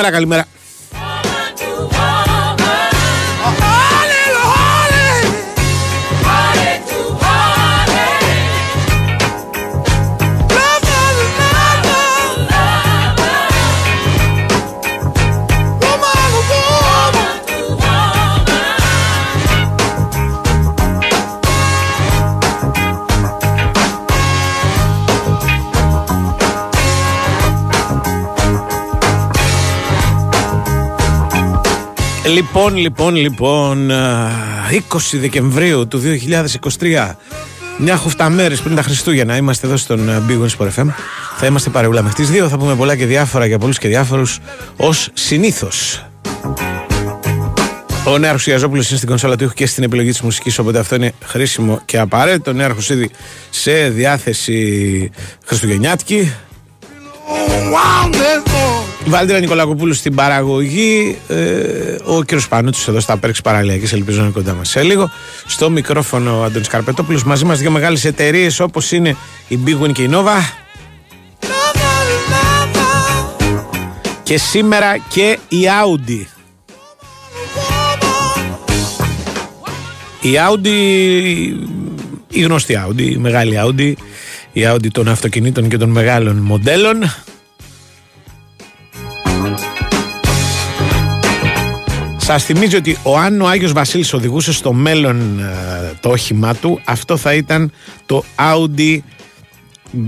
Καλημέρα, καλημέρα. Λοιπόν, λοιπόν, λοιπόν, 20 Δεκεμβρίου του 2023, μια χουφτά μέρες πριν τα Χριστούγεννα, είμαστε εδώ στον Big Wings FM. Θα είμαστε παρεούλα μέχρι τις 2. Θα πούμε πολλά και διάφορα για πολλούς και διάφορους ως συνήθως. Ο Νέαρχο Ιαζόπουλο είναι στην κονσόλα του και στην επιλογή της μουσικής, οπότε αυτό είναι χρήσιμο και απαραίτητο. Ο Νέαρχο ήδη σε διάθεση Χριστουγεννιάτικη. Βάλτε Νικολακοπούλου στην παραγωγή. Ε, ο κύριος Πανούτσο εδώ στα Πέρξη Παραλιακής, ελπίζω να είναι κοντά μας σε λίγο. Στο μικρόφωνο ο Αντώνης Καρπετόπουλος. Μαζί μας δύο μεγάλες εταιρείες όπως είναι η Big Win και η Nova. Και σήμερα και η Audi. Η Audi, η γνωστή Audi, η μεγάλη Audi, η Audi των αυτοκινήτων και των μεγάλων μοντέλων Σας θυμίζω ότι ο αν ο Άγιος Βασίλης οδηγούσε στο μέλλον ε, το όχημά του, αυτό θα ήταν το Audi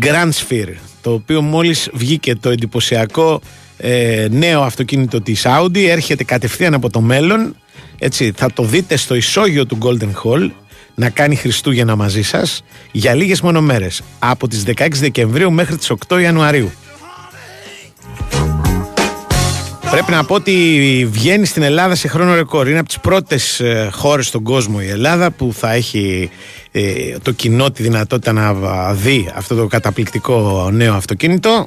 Grand Sphere, το οποίο μόλις βγήκε το εντυπωσιακό ε, νέο αυτοκίνητο της Audi, έρχεται κατευθείαν από το μέλλον, έτσι θα το δείτε στο ισόγειο του Golden Hall, να κάνει Χριστούγεννα μαζί σας για λίγες μόνο μέρες, από τις 16 Δεκεμβρίου μέχρι τις 8 Ιανουαρίου. Πρέπει να πω ότι βγαίνει στην Ελλάδα σε χρόνο ρεκόρ. Είναι από τις πρώτες χώρες στον κόσμο η Ελλάδα που θα έχει ε, το κοινό τη δυνατότητα να δει αυτό το καταπληκτικό νέο αυτοκίνητο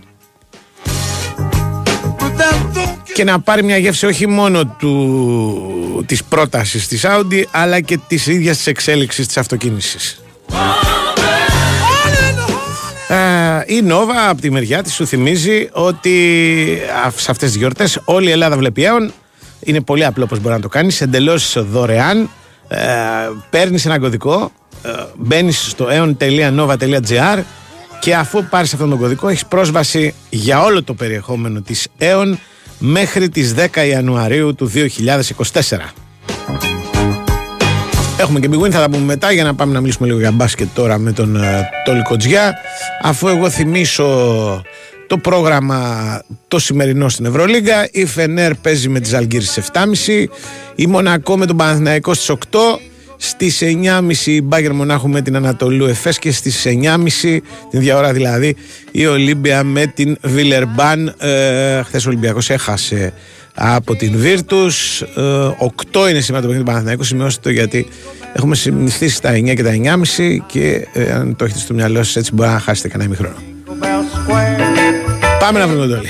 και να πάρει μια γεύση όχι μόνο του, της πρότασης της Audi αλλά και της ίδιας της εξέλιξης της αυτοκίνησης. Ε, η Νόβα από τη μεριά της σου θυμίζει ότι σε αυτές τις γιορτές όλη η Ελλάδα βλέπει έων. Είναι πολύ απλό πώς μπορεί να το κάνεις. Εντελώς δωρεάν. Ε, Παίρνεις ένα κωδικό, ε, μπαίνεις στο aeon.nova.gr και αφού πάρεις αυτόν τον κωδικό έχεις πρόσβαση για όλο το περιεχόμενο της Aeon μέχρι τις 10 Ιανουαρίου του 2024. Έχουμε και Big θα τα πούμε μετά για να πάμε να μιλήσουμε λίγο για μπάσκετ τώρα με τον uh, Τόλι Κοτζιά. Αφού εγώ θυμίσω το πρόγραμμα το σημερινό στην Ευρωλίγκα. Η Φενέρ παίζει με τις Αλγύρες στις 7.30. Η Μονακό με τον Παναθηναϊκό στις 8. Στις 9.30 η Μπάγκερ Μονάχου με την Ανατολού Εφές και στις 9.30 την διαώρα δηλαδή η Ολύμπια με την Βιλερμπάν. Ε, χθες ο Ολυμπιακός έχασε από την Βίρτου. 8 είναι σήμερα το παιχνίδι του Παναθηναϊκού. Σημειώστε το γιατί έχουμε συνηθίσει τα 9 και τα 9.30 και ε, αν το έχετε στο μυαλό σας, έτσι μπορεί να χάσετε κανένα ημιχρόνο. Πάμε να βρούμε το όλοι.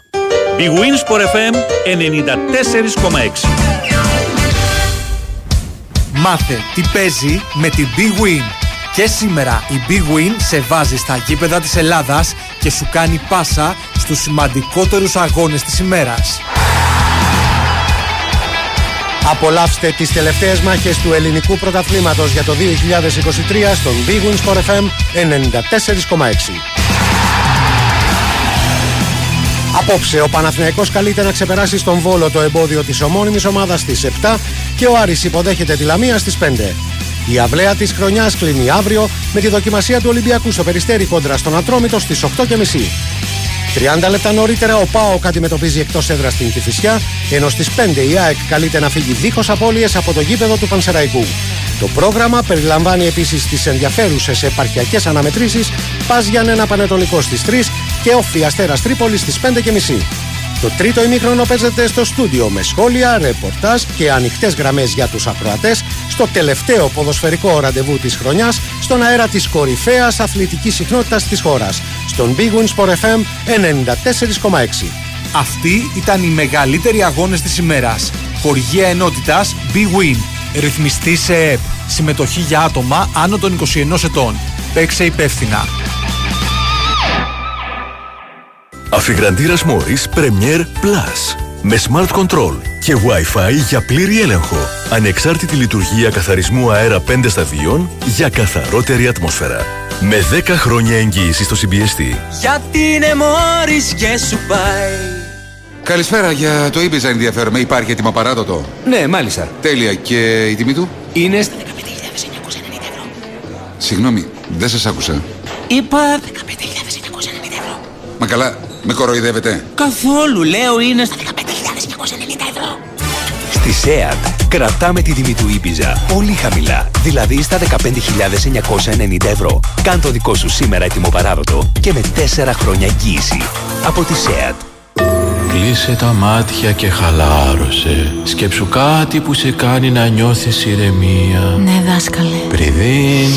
Η Winsport FM 94,6 Μάθε τι παίζει με την Big Win. Και σήμερα η Big Win σε βάζει στα γήπεδα της Ελλάδας και σου κάνει πάσα στους σημαντικότερους αγώνες της ημέρας. Απολαύστε τις τελευταίες μάχες του ελληνικού πρωταθλήματος για το 2023 στον Big Win Sport FM 94,6. Απόψε ο Παναθηναϊκός καλείται να ξεπεράσει στον Βόλο το εμπόδιο της ομώνυμης ομάδας στις 7 και ο Άρης υποδέχεται τη Λαμία στις 5. Η αυλαία της χρονιάς κλείνει αύριο με τη δοκιμασία του Ολυμπιακού στο Περιστέρι κόντρα στον Ατρόμητο στις 8.30. 30 λεπτά νωρίτερα ο ΠΑΟΚ αντιμετωπίζει εκτός έδρας στην Κηφισιά, ενώ στις 5 η ΑΕΚ καλείται να φύγει δίχως απώλειες από το γήπεδο του Πανσεραϊκού. Το πρόγραμμα περιλαμβάνει επίσης τις ενδιαφέρουσες επαρχιακές αναμετρήσεις Πας Γιάννενα Πανετολικό στις 3 και όφη Αστέρας Τρίπολης στις 5.30. Το τρίτο ημίχρονο παίζεται στο στούντιο με σχόλια, ρεπορτάζ και ανοιχτές γραμμές για τους ακροατές στο τελευταίο ποδοσφαιρικό ραντεβού της χρονιάς στον αέρα της κορυφαίας αθλητικής συχνότητας της χώρας, στον Big Win Sport FM 94,6. Αυτοί ήταν οι μεγαλύτεροι αγώνες της ημέρας. Χορηγία ενότητας Big Win. Ρυθμιστή σε ΕΠ. Συμμετοχή για άτομα άνω των 21 ετών. Παίξε υπεύθυνα. Αφιγραντήρας Μόρις Premier Plus. Με Smart Control και Wi-Fi για πλήρη έλεγχο. Ανεξάρτητη λειτουργία καθαρισμού αέρα 5 σταδίων για καθαρότερη ατμόσφαιρα. Με 10 χρόνια εγγύηση στο CBST. Γιατί είναι μόρις και σου πάει Καλησπέρα για το Ibiza ενδιαφέρομαι. Υπάρχει έτοιμο παράδοτο. Ναι, μάλιστα. Τέλεια. Και η τιμή του; Είναι στα 15.990 ευρώ. Συγγνώμη, δεν σας άκουσα. Είπα 15.990 ευρώ. Μα καλά, με κοροϊδεύετε. Καθόλου, λέω είναι στα 15.990 ευρώ. Στη ΣΕΑΤ κρατάμε τη τιμή του Ήπιζα πολύ χαμηλά, δηλαδή στα 15.990 ευρώ. Κάν το δικό σου σήμερα έτοιμο παράδοτο και με 4 χρόνια εγγύηση. Από τη ΣΕΑΤ. Κλείσε τα μάτια και χαλάρωσε. Σκέψου κάτι που σε κάνει να νιώθεις ηρεμία. Ναι, δάσκαλε. Breathe in,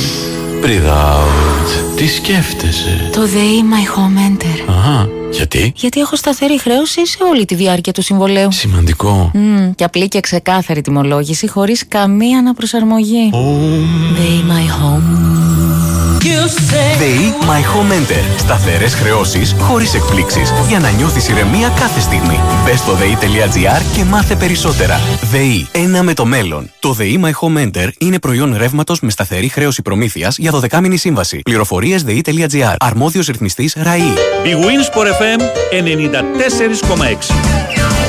breathe out. Τι σκέφτεσαι; Το ΔΕΗ My Home Enter. Αχα, γιατί; Γιατί έχω σταθερή χρέωση σε όλη τη διάρκεια του συμβολέου. Σημαντικό. Mm, και απλή και ξεκάθαρη τιμολόγηση χωρίς καμία αναπροσαρμογή. ΔΕΗ My Home. ΔΕΗ My Home Enter. Σταθερές χρεώσεις χωρίς εκπλήξεις. Για να νιώθεις ηρεμία κάθε στιγμή. Μπες στο ΔΕΗ.gr και μάθε περισσότερα. ΔΕΗ. Ένα με το μέλλον. Το ΔΕΗ My Home Enter είναι προϊόν ρεύματος με σταθερή χρέωση προμήθειας για 12 μήνη σύμβαση. Πληροφορίες ΔΕΗ.gr. Αρμόδιος ρυθμιστής ΡΑΗ. Big Wins for FM 94,6.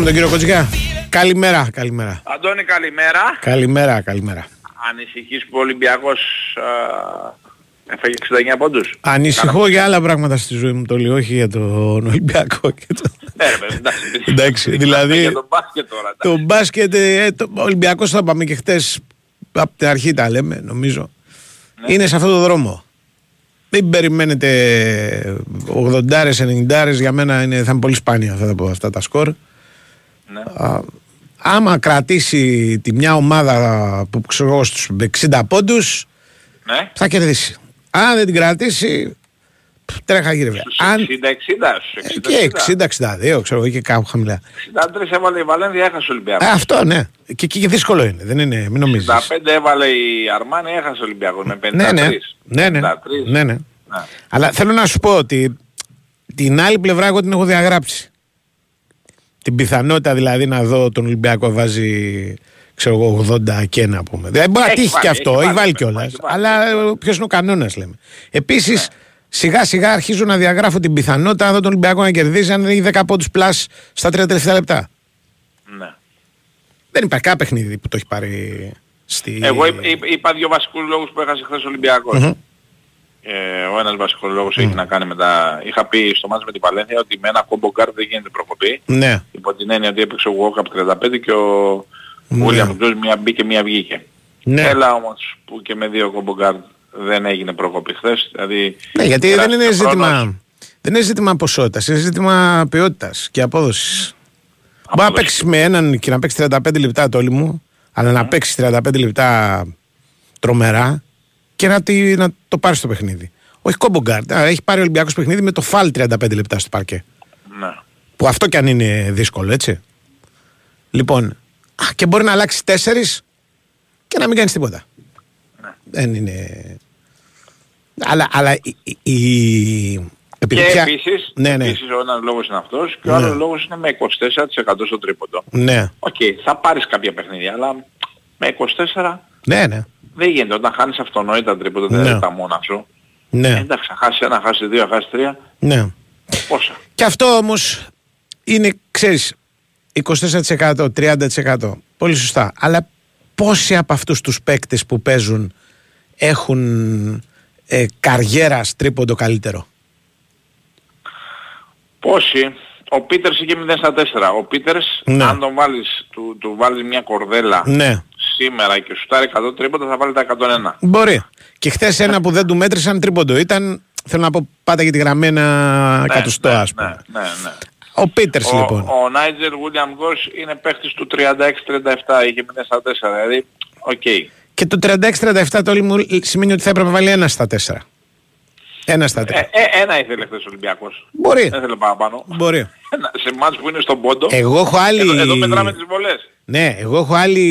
Έχουμε τον κύριο Κοτζιά. Καλημέρα, καλημέρα. Αντώνη, καλημέρα. Καλημέρα, καλημέρα. Ανησυχείς που ο Ολυμπιακός έφαγε 69 πόντους. Ανησυχώ για άλλα πράγματα στη ζωή μου το λέω, όχι για τον Ολυμπιακό. Και το... Ναι, ρε, εντάξει. εντάξει, δηλαδή. Για τον μπάσκετ τώρα. Το μπάσκετ, ε, το, ο Ολυμπιακός θα πάμε και χτες από την αρχή τα λέμε, νομίζω. Ναι. Είναι σε αυτό το δρόμο. Μην περιμένετε 80-90 για μένα είναι, θα είναι πολύ σπάνια αυτά τα, αυτά τα σκορ. Ναι. Α, άμα κρατήσει τη μια ομάδα που ξέρω εγώ στους 60 πόντους ναι. θα κερδίσει. Αν δεν την κρατήσει τρέχα γύρευε. Αν... 60-60. Και 60-62 ξέρω εγώ και κάπου χαμηλά. 63 έβαλε η Βαλένδια έχασε ο Ολυμπιακός. Ε, αυτό ναι. Και, και, δύσκολο είναι. Δεν είναι, μην νομίζεις. 65 έβαλε η Αρμάνη έχασε ο Ολυμπιακός με 53. Ναι, ναι. ναι, ναι. ναι, ναι. Αλλά θέλω να σου πω ότι την άλλη πλευρά εγώ την έχω διαγράψει. Την πιθανότητα δηλαδή να δω τον Ολυμπιακό βάζει ξέρω εγώ 80 και να πούμε. Δηλαδή μπορεί να τύχει και αυτό, έχει βάλει κιόλας. Αλλά ποιος είναι ο κανόνας λέμε. Επίσης ναι. σιγά σιγά αρχίζω να διαγράφω την πιθανότητα να δω τον Ολυμπιακό να κερδίζει αν έχει 10 πόντους πλάς στα 3 τελευταία λεπτά. Ναι. Δεν υπάρχει κανένα παιχνίδι που το έχει πάρει στη. Εγώ είπα δύο βασικούς λόγους που έχασε χθες ο Ολυμπιακός ε, ο ένας βασικός λόγος mm. έχει να κάνει με τα... Είχα πει στο ματς με την Βαλένθια ότι με ένα combo guard δεν γίνεται προκοπή. Ναι. Υπό την έννοια ότι έπαιξε ο Walkup 35 και ο William ναι. μία μπήκε μία βγήκε. Ναι. Έλα όμως που και με δύο combo guard δεν έγινε προκοπή χθες. Δηλαδή, ναι, γιατί δεν είναι ζήτημα... Δεν είναι ζήτημα ποσότητας, είναι ζήτημα ποιότητας και απόδοσης. Μπορεί να παίξεις με έναν και να παίξεις 35 λεπτά το όλη μου, αλλά να παίξεις 35 λεπτά τρομερά και να, τη, να το πάρει στο παιχνίδι. Όχι κόμπογκάρτ. Έχει πάρει ο Ολυμπιακός παιχνίδι με το φάλ 35 λεπτά στο παρκέ. Ναι. Που αυτό κι αν είναι δύσκολο, έτσι. Λοιπόν, α, και μπορεί να αλλάξει τέσσερις και να μην κάνεις τίποτα. Ναι. Δεν είναι. Αλλά, αλλά η. η... Επειδή και πια... επίσης, ναι, ναι. επίσης ο ένας λόγος είναι αυτός και ο ναι. άλλος λόγος είναι με 24% στο τρίποντο. Ναι. OK, okay, θα πάρεις κάποια παιχνίδια, αλλά με 24 Ναι, ναι. Δεν γίνεται. Όταν χάνεις αυτονόητα τρίποντα Ναι. δηλαδή τα μόνα σου. Ναι. Ε, εντάξει, θα χάσει ένα, θα χάσει δύο, θα χάσει τρία. ναι. Πόσα. Και αυτό όμως είναι, ξέρεις, 24%, 30%. Πολύ σωστά. Αλλά πόσοι από αυτούς τους παίκτες που παίζουν έχουν ε, καριέρα τρίποντο καλύτερο; Πόσοι. Ο Πίτερς είχε 0 στα 4. Ο Πίτερς, Ναι. αν τον βάλεις, του, του βάλεις μια κορδέλα Ναι. Σήμερα και σου τάρει 100 τρίποτα θα βάλει τα 101. Μπορεί. Και χθες ένα που δεν του μέτρησαν τρίποντο ήταν, θέλω να πω, πάτα για τη γραμμένα εκατοστό, ναι, ας πούμε. Ναι, ναι, ναι. Ο Πίτερς Ο, λοιπόν. ο Νάιτζελ Βίλιαμ Γκος είναι παίχτης του 36-37, είχε 0 στα 4, δηλαδή, οκ. Και το 36-37 το όλοι μου σημαίνει ότι θα έπρεπε να βάλει ένα στα τέσσερα. Ένα στα Ε, τρία. ε, ένα ήθελε χθες ο Ολυμπιακός. Μπορεί. Δεν ήθελε παραπάνω. Μπορεί. Ένα- σε μάτς που είναι στον πόντο. Εγώ έχω άλλη- Εδώ, εδώ μετράμε τις βολές. Ναι, εγώ έχω άλλη,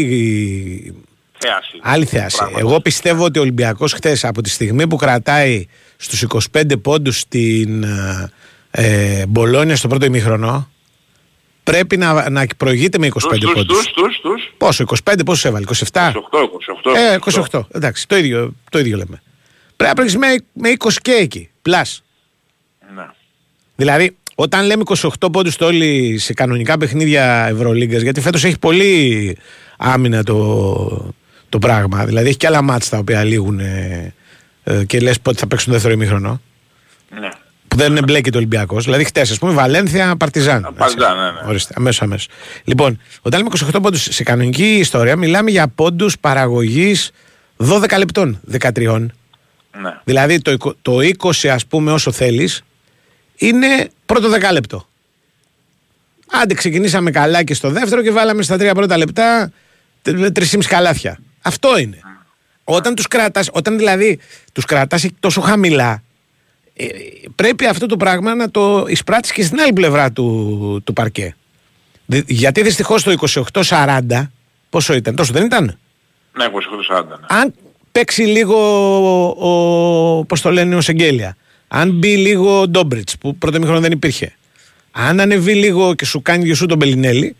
Θέαση. άλλη θέαση. Πράγματι. Εγώ πιστεύω ότι ο Ολυμπιακός χθες από τη στιγμή που κρατάει στους 25 πόντους στην ε, ε, Μπολόνια στο πρώτο ημίχρονο πρέπει να, να προηγείται με 25 Τους, τους, πόντους. τους, τους, τους. Πόσο, 25 πόσο έβαλε, 27. 28, 28. Ε, 28. Εντάξει, το ίδιο, το ίδιο λέμε. Πρέπει να προηγήσει με, με 20 και εκεί. Πλάς. Ναι. Δηλαδή, όταν λέμε 28 πόντους το όλοι σε κανονικά παιχνίδια Ευρωλίγκας, γιατί φέτος έχει πολύ άμυνα το, το πράγμα. Δηλαδή, έχει και άλλα μάτς τα οποία λήγουν ε, ε, και λες πότε θα παίξουν δεύτερο ημίχρονο. ναι. Που δεν εμπλέκει το Ολυμπιακός. Δηλαδή, χτες, ας πούμε, Βαλένθια, Παρτιζάν. Παρτιζάν, ναι, ναι. Ορίστε, αμέσως, αμέσως. Λοιπόν, όταν λέμε 28 πόντους σε κανονική ιστορία, μιλάμε για πόντους παραγωγής 12 λεπτών, 13. Ναι. Δηλαδή το, εικο- το 20 ας πούμε όσο θέλεις είναι πρώτο δεκάλεπτο. Άντε ξεκινήσαμε καλά και στο δεύτερο και βάλαμε στα τρία πρώτα λεπτά τρι- τρισήμιση καλάθια. Αυτό είναι. Όταν τους κρατάς, όταν δηλαδή τους κρατάς τόσο χαμηλά ε, πρέπει αυτό το πράγμα να το εισπράττεις και στην άλλη πλευρά του, του παρκέ. Δη- γιατί δυστυχώς το 28-40 πόσο ήταν, τόσο δεν ήταν; Ναι, 28-40. Ναι. Αν παίξει λίγο ο, ο πώς το λένε ο Σεγγέλια, αν μπει λίγο ο Ντόμπριτς που πρώτο μήχρονο δεν υπήρχε, αν ανεβεί λίγο και σου κάνει δυο σου τον Μπελινέλη,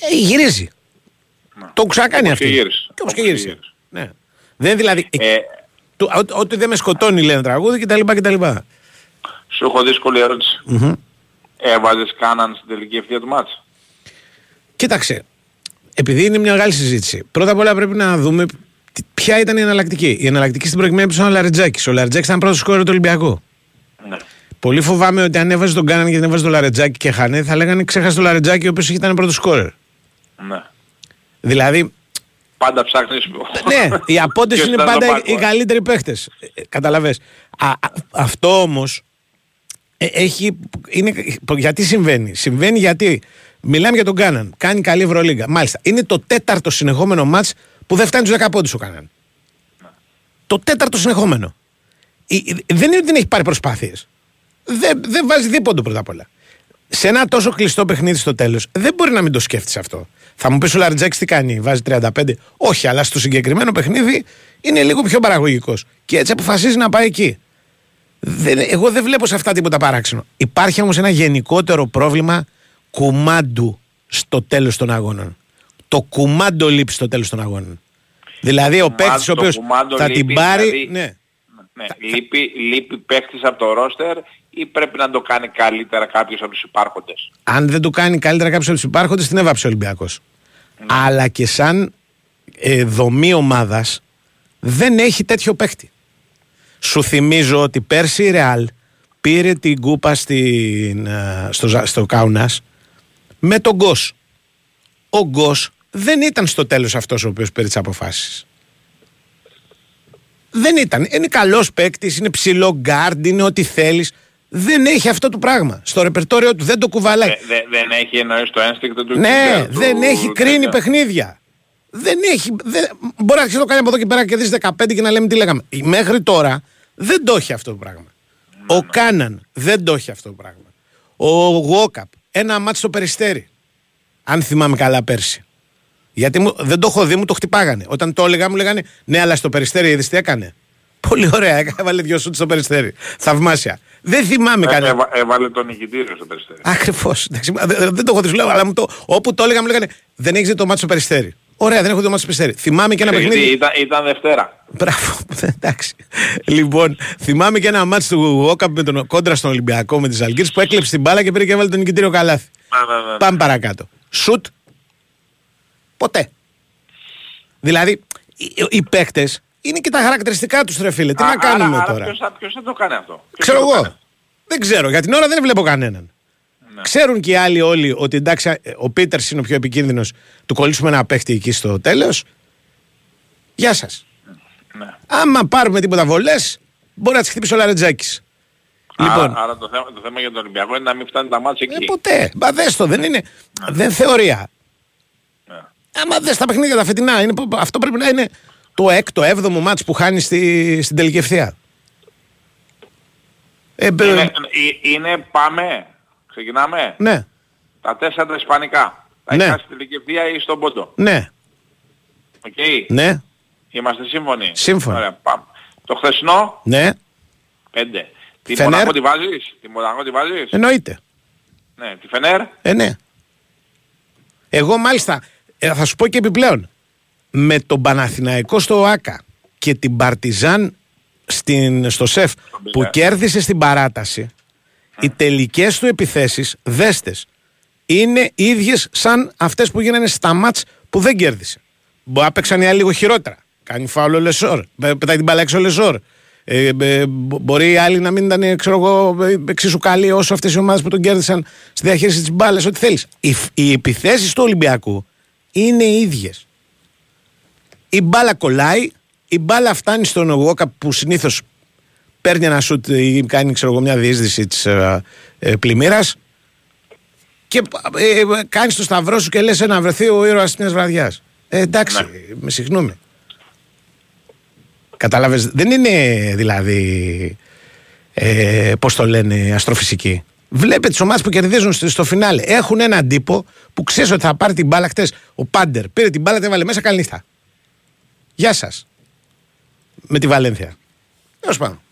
ε, γυρίζει. Το έχουν ξανακάνει Όπως αυτό. και γύρισε. Και όπως και Όπως και γύρισε. γύρισε. Ναι. Δεν δηλαδή. Ε, του- ό- Ό,τι δεν με σκοτώνει λένε τραγούδι κτλ. κτλ. σου έχω δύσκολη ερώτηση. Έβαζες κάναν στην τελική ευθεία του μάτς; Κοίταξε. Επειδή είναι μια μεγάλη συζήτηση. Πρώτα απ' όλα πρέπει να δούμε τι- ποια ήταν η εναλλακτική; Η εναλλακτική στην προηγούμενη ήταν ο Λαρετζάκης. Ο Λαρετζάκης ήταν πρώτος σκόρε του Ολυμπιακού. Ναι. Πολύ φοβάμαι ότι αν έβαζε τον Κάναν και δεν έβαζε τον Λαρετζάκη και χάνε, θα λέγανε ξέχασε τον Λαρετζάκη ο οποίος ήταν πρώτος σκόρερ. ναι. Δηλαδή, Πάντα ψάχνεις... ναι, οι απόντε Ποιος είναι ήταν πάντα στον οι, πάγκο, οι ε. καλύτεροι παίχτες. Καταλαβες. Α, α, αυτό όμως έχει. Είναι, γιατί συμβαίνει. Συμβαίνει γιατί μιλάμε για τον Κάναν. Κάνει καλή Ευρωλίγκα. Μάλιστα. Είναι το τέταρτο συνεχόμενο μάτς που δεν φτάνει του 10 πόντους ο Κάναν. Το τέταρτο συνεχόμενο. Η- η- Δεν είναι ότι δεν έχει πάρει προσπάθειες. Δεν, δεν βάζει δίποντο πρώτα απ' όλα. Σε ένα τόσο κλειστό παιχνίδι στο τέλος, δεν μπορεί να μην το σκέφτεσαι αυτό. Θα μου πεις ο Λαριτζάκης τι κάνει, βάζει 35. Όχι, αλλά στο συγκεκριμένο παιχνίδι είναι λίγο πιο παραγωγικός. Και έτσι αποφασίζει να πάει εκεί. Δεν, εγώ δεν βλέπω σε αυτά τίποτα παράξενο. Υπάρχει όμως ένα γενικότερο πρόβλημα κουμάντου στο τέλος των αγώνων. Το κουμάντο λείπει στο τέλος των αγώνων. Δηλαδή ο παίκτης ο το οποίος κουμάντο θα την λείπει, πάρει. δηλαδή- Ναι. Ναι, λείπει, λείπει παίχτης από το ρόστερ ή πρέπει να το κάνει καλύτερα κάποιος από τους υπάρχοντες; αν δεν το κάνει καλύτερα κάποιος από τους υπάρχοντες, την έβαψε ο Ολυμπιακός. Αλλά και σαν ε, δομή ομάδας δεν έχει τέτοιο παίχτη. Σου θυμίζω ότι πέρσι η Ρεάλ πήρε την κούπα στην, ε, στο, Ζα- στο Κάουνας με τον Γκος. Ο Γκος δεν ήταν στο τέλος αυτός ο οποίος πήρε τις αποφάσεις. Δεν ήταν. Είναι καλός παίκτης, είναι ψηλό γκάρντ, είναι ό,τι θέλεις. Δεν έχει αυτό το πράγμα. Στο ρεπερτόριο του δεν το κουβαλάει. Ε, δε- δεν έχει εννοήσει το ένστικτο του Ναι, killer, του- δεν έχει κρίνει τέτοια. παιχνίδια. Δεν έχει. Δεν, μπορεί να αρχίσει να το κάνει από εδώ και πέρα και δεις 15 και να λέμε τι λέγαμε. Μέχρι τώρα δεν το έχει αυτό το πράγμα. Ο Κάναν δεν το έχει αυτό το πράγμα. Ο Γόκαπ, ένα ματς στο Περιστέρι. Αν θυμάμαι καλά πέρσι. Γιατί μου, δεν το έχω δει, μου το χτυπάγανε. Όταν το έλεγα, μου λέγανε Ναι, αλλά στο περιστέρι είδες τι έκανε. Πολύ ωραία, έκανε- έβαλε δυο σούτ στο περιστέρι. Θαυμάσια. Δεν θυμάμαι Ε, κανένα. έβα- Έβαλε τον νικητήριο στο περιστέρι. Ακριβώς. Δεν το έχω δει, σου λέω, αλλά μου το, όπου το έλεγα μου λέγανε Δεν έχεις δει το μάτι στο περιστέρι. Ωραία, δεν έχω δει μάτς Περιστέρη. Θυμάμαι και ένα Γιατί παιχνίδι. Ήταν, ήταν Δευτέρα. Μπράβο, εντάξει. Λοιπόν, θυμάμαι και ένα μάτς του Γουόκαπ με τον κόντρα στον Ολυμπιακό με τις Αλγύρες που έκλεψε την μπάλα και πήρε και έβαλε τον νικητήριο καλάθι. Ναι, ναι, ναι. Πάμε παρακάτω. Σουτ. Ποτέ. Δηλαδή, οι, οι παίκτες είναι και τα χαρακτηριστικά τους ρε φίλε. Τι Α, να κάνουμε άρα, τώρα; Άρα ποιος, θα- ποιος θα το κάνει αυτό; Ποιος Ξέρω θα το εγώ. κάνει; Δεν ξέρω. Για την ώρα δεν βλέπω κανέναν. Ναι. Ξέρουν και οι άλλοι όλοι ότι εντάξει, ο Πίτερς είναι ο πιο επικίνδυνος. Του κολλήσουμε ένα παίχτη εκεί στο τέλος. Γεια σας. Ναι. Άμα πάρουμε τίποτα βολές, μπορεί να τις χτυπήσει ο Λαρετζάκης. Λοιπόν, Άρα, άρα το, θέμα, το θέμα για τον Ολυμπιακό είναι να μην φτάνει τα ματς εκεί. ε, ποτέ. Μα δες το, δεν είναι. Δεν θεωρία. Ναι. Άμα δες τα παιχνίδια τα φετινά, είναι, αυτό πρέπει να είναι το έκτο, έβδομο μάτς που χάνει στη, στην τελική ευθεία. Ε, μπε- Είναι, ε, είναι πάμε. Ξεκινάμε; ναι, Τα τέσσερα τα ισπανικά. Τα Ναι. έχει χάσει στη τελική ευθεία ή στον πόντο; ναι, Οκ. ναι, Είμαστε σύμφωνοι; Σύμφωνοι. Ωραία, πάμε. Το χθεσινό, ναι, 5. Τη Φενέρ. Μονακό τη βάζεις; Τη Μονακό τη βάζεις; εννοείται. Ναι. Τη Φενέρ; Ε, ναι. Εγώ μάλιστα ε, θα σου πω και επιπλέον. Με τον Παναθηναϊκό στο ΆΚΑ και την Παρτιζάν στην, στο ΣΕΦ που Μπιλέ. κέρδισε στην παράταση, οι τελικές του επιθέσεις, δέστες, είναι ίδιες σαν αυτές που γίνανε στα μάτς που δεν κέρδισε. Μπορεί να παίξαν οι άλλοι λίγο χειρότερα. Κάνει φάουλο ο Λεσόρ. πε- Πετάει την μπάλα έξω ο Λεσόρ. Ε, ε, μπο- μπορεί οι άλλοι να μην ήταν ξέρω εγώ, ε, εξίσου καλοί όσο αυτές οι ομάδες που τον κέρδισαν στη διαχείριση της μπάλας. Ό,τι θέλεις. Οι, φ- οι επιθέσεις του Ολυμπιακού είναι οι ίδιες. Η μπάλα κολλάει, η μπάλα φτάνει στον Ογόκα που συνήθως παίρνει ένα σουτ ή κάνει ξέρω εγώ, μια διείσδυση της ε, ε, πλημμύρας και ε, ε, κάνεις το σταυρό σου και λες να βρεθεί ο ήρωας μιας βραδιάς. Ε, εντάξει, με συγγνώμη. Κατάλαβες, δεν είναι δηλαδή, ε, πώς το λένε, αστροφυσική. Βλέπετε τις ομάδες που κερδίζουν στο, στο φινάλε. Έχουν έναν τύπο που ξέρεις ότι θα πάρει την μπάλα χτες. Ο Πάντερ πήρε την μπάλα, την έβαλε μέσα, καλή νύχτα. Γεια σας. Με τη Βαλένθια. Τέλος πάντων.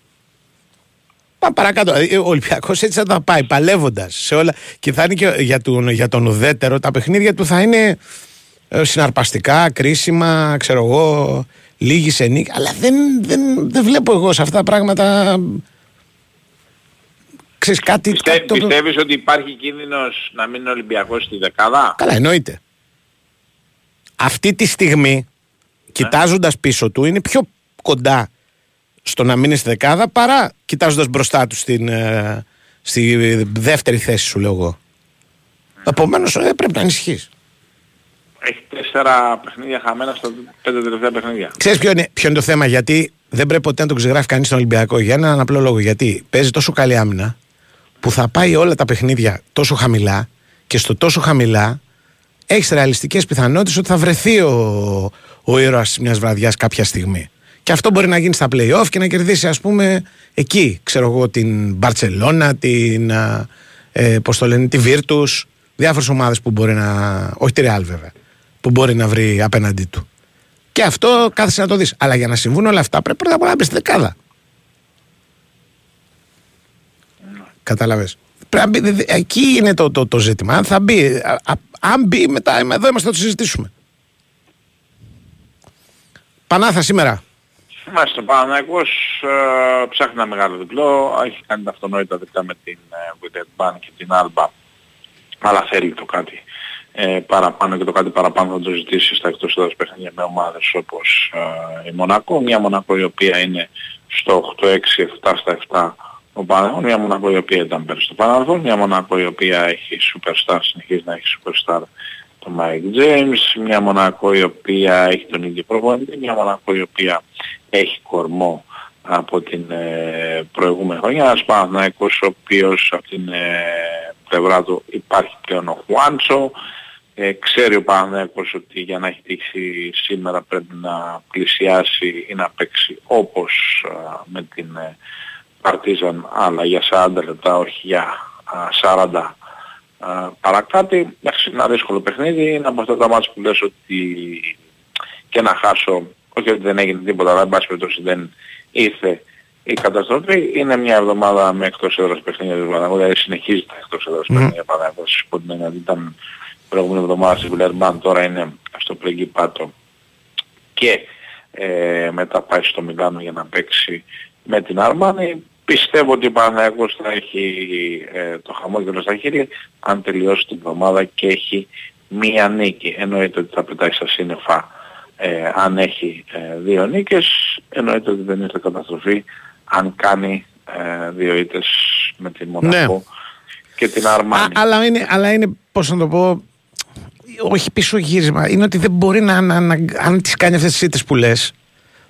Πάμε παρακάτω. Ε, Ο Ολυμπιακός έτσι θα τα πάει, παλεύοντας σε όλα. Και θα είναι και για τον, για τον ουδέτερο, τα παιχνίδια του θα είναι ε, συναρπαστικά, κρίσιμα, ξέρω εγώ, λίγη σε νίκη. Αλλά δεν, δεν, δεν βλέπω εγώ σε αυτά τα πράγματα. Ξέρεις κάτι. Πιστε, κάτι το- Πιστεύεις ότι υπάρχει κίνδυνος να μείνει ο Ολυμπιακός στη δεκάδα; Καλά, εννοείται. Αυτή τη στιγμή, κοιτάζοντας πίσω του, είναι πιο κοντά στο να μείνει στη δεκάδα παρά κοιτάζοντας μπροστά τους στην, ε, στη δεύτερη θέση σου, λέω εγώ. Επομένως, ε, πρέπει να ανησυχείς. Έχει τέσσερα παιχνίδια χαμένα στα πέντε τελευταία παιχνίδια. Ξέρεις ποιο είναι, ποιο είναι το θέμα, γιατί δεν πρέπει ποτέ να το ξεγράφει κανείς στον Ολυμπιακό. Για έναν απλό λόγο. Γιατί παίζει τόσο καλή άμυνα που θα πάει όλα τα παιχνίδια τόσο χαμηλά και στο τόσο χαμηλά έχεις ρεαλιστικές πιθανότητες ότι θα βρεθεί ο, ο ήρωας μιας βραδιάς κάποια στιγμή. Και αυτό μπορεί να γίνει στα playoff και να κερδίσει, ας πούμε, εκεί, ξέρω εγώ, την Μπαρσελόνα, την. α, Ε, πώς το λένε, τη Virtus, διάφορες ομάδες που μπορεί να. Όχι τη Real βέβαια. Που μπορεί να βρει απέναντί του. Και αυτό κάθεσαι να το δεις. Αλλά για να συμβούν όλα αυτά πρέπει πρώτα απ' όλα να μπει στη δεκάδα. Κατάλαβε. Εκεί είναι το, το, το ζήτημα. Αν θα μπει, α, α, αν μπει μετά, είμαι εδώ είμαστε να το συζητήσουμε. Πανάθα σήμερα. Είμαστε ο Παναθηναϊκός ε, ψάχνει ένα μεγάλο διπλό, έχει κάνει τα αυτονόητα διπλά με την ε, Bank και την Alba, αλλά θέλει το κάτι ε, παραπάνω και το κάτι παραπάνω θα το ζητήσει στα εκτός έδρας παιχνίδια με ομάδες όπως ε, η Μονακό, μια Μονακό η οποία είναι στο 8-6, 7 στα 7 ο Παναθηναϊκός, μια Μονακό η οποία ήταν πέρυσι στο παρελθόν, μια Μονακό η οποία έχει superstar, συνεχίζει να έχει superstar το Mike James, μια Μονακό η οποία έχει τον ίδιο προπονητή, μια Μονακό η οποία έχει κορμό από την ε, προηγούμενη χρονιά, ένας Παναθηναϊκός ο οποίος από την ε, πλευρά του υπάρχει πλέον ο Χουάντσο, ε, ξέρει ο Παναθηναϊκός ότι για να έχει τύχει σήμερα πρέπει να πλησιάσει ή να παίξει όπως α, με την ε, Παρτίζαν αλλά για 40 λεπτά όχι για α, 40 α, παρακάτω. Εντάξει, είναι ένα δύσκολο παιχνίδι, είναι από αυτά τα μάτια που λες ότι και να χάσω, όχι ότι δεν έγινε τίποτα, αλλά εν πάση περιπτώσει δεν ήρθε η καταστροφή. Είναι μια εβδομάδα με εκτός έδρας παιχνίδια του Παναγού, δηλαδή συνεχίζει τα εκτός έδρας παιχνίδια Παναγού, που την έννοια ότι ήταν προηγούμενη εβδομάδα στη Βιλερμπάν, τώρα είναι στο Πριγκιπάτο και ε, μετά πάει στο Μιλάνο για να παίξει με την Αρμάνη. Πιστεύω ότι ο Παναγιώτος θα έχει ε, το χαμόγελο στα χέρια αν τελειώσει την εβδομάδα και έχει μία νίκη. Εννοείται ότι θα πετάξει στα σύννεφα ε, αν έχει ε, δύο νίκες. Εννοείται ότι δεν είναι καταστροφή αν κάνει ε, δύο ήττες με τη Μονακό Ναι. και την Αρμάνη. Α, αλλά, είναι, αλλά είναι, πώς να το πω, όχι πίσω γύρισμα. Είναι ότι δεν μπορεί να, να, να αν τις κάνει αυτές τις ήττες που λες, που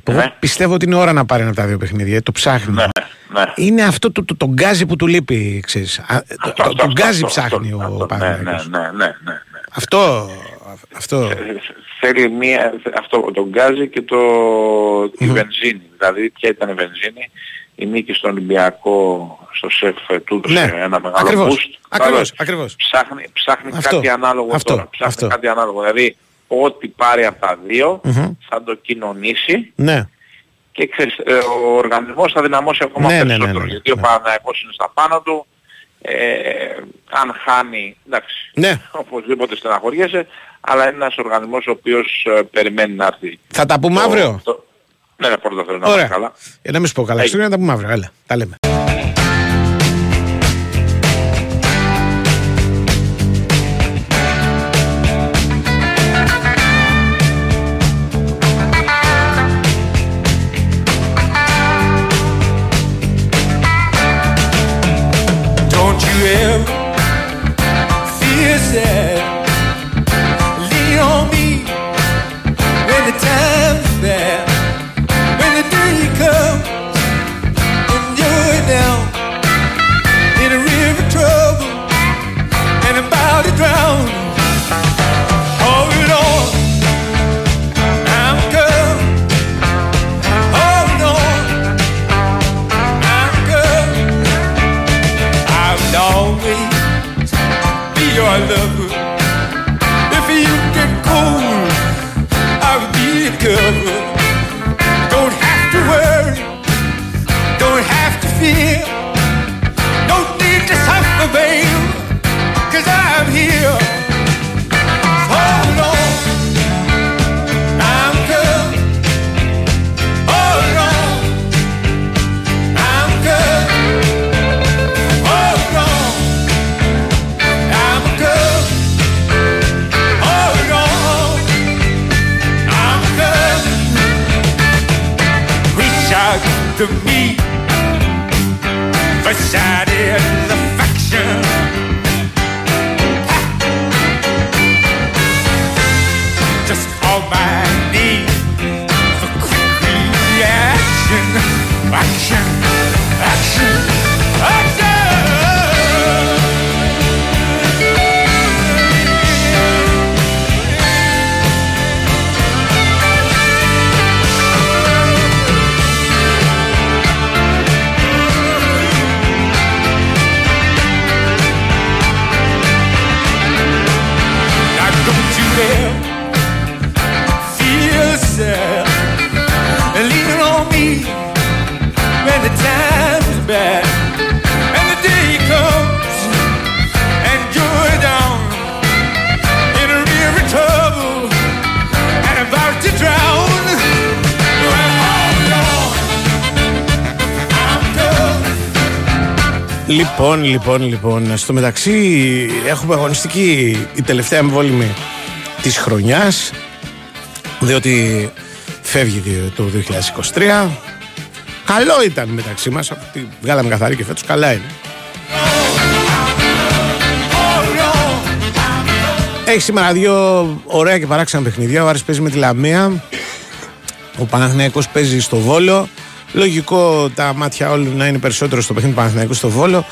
εγώ Ναι. πιστεύω ότι είναι ώρα να πάρει ένα από τα δύο παιχνίδια, το ψάχνει. Ναι, ναι. Είναι αυτό το, το, το γκάζι που του λείπει, ξέρεις. Α, το, Αυτό, το, αυτό, το αυτό, γκάζι αυτό, ψάχνει αυτό, ο αυτό, ναι, ναι, Παναθηναϊκός. ναι, ναι, ναι, ναι. Αυτό, αυτό. Ε, Θέλει μία, αυτό, το γκάζι και το, η βενζίνη. Δηλαδή ποια ήταν η βενζίνη; Η νίκη στον Ολυμπιακό στο ΣΕΦ ε, του έδωσε Ναι, ένα μεγάλο ακριβώς, boost. ακριβώς, Τώρα ακριβώς. Ψάχνει, ψάχνει Αυτό, κάτι ανάλογο αυτό, τώρα. Ψάχνει αυτό. κάτι ανάλογο. Δηλαδή ό,τι πάρει από τα δυο Μμμ. θα το κοινωνήσει Ναι. και ξέρεις, ε, ο οργανισμός θα δυναμώσει ακόμα Ναι, ναι, ναι, περισσότερο. ναι, ναι, γιατί ο ναι. Παναθηναϊκός είναι στα πάνω του. Ε, αν χάνει, εντάξει, Ναι. οπωσδήποτε στεναχωριέσαι, αλλά είναι ένας οργανισμός ο οποίος ε, περιμένει να έρθει. Θα τα πούμε το- αύριο; το- Ναι, ναι, πρώτα θέλω να Ωραία. πάμε καλά. Για να μην σου πω καλά, Έγινε. Χριστούγεννα να τα πούμε αύριο. Έλα, τα λέμε. Λοιπόν, λοιπόν, λοιπόν. Στο μεταξύ έχουμε αγωνιστική η τελευταία εμβόλυμη της χρονιάς διότι φεύγει το 2023 Καλό ήταν μεταξύ μας από τη βγάλαμε καθαρή και φέτος καλά είναι Έχει σήμερα δύο ωραία και παράξενα παιχνίδια. Ο Άρης παίζει με τη Λαμία. Ο Παναθηναϊκός παίζει στο Βόλο. Λογικό τα μάτια όλων να είναι περισσότερο στο παιχνίδι του Παναθηναϊκού στο Βόλο.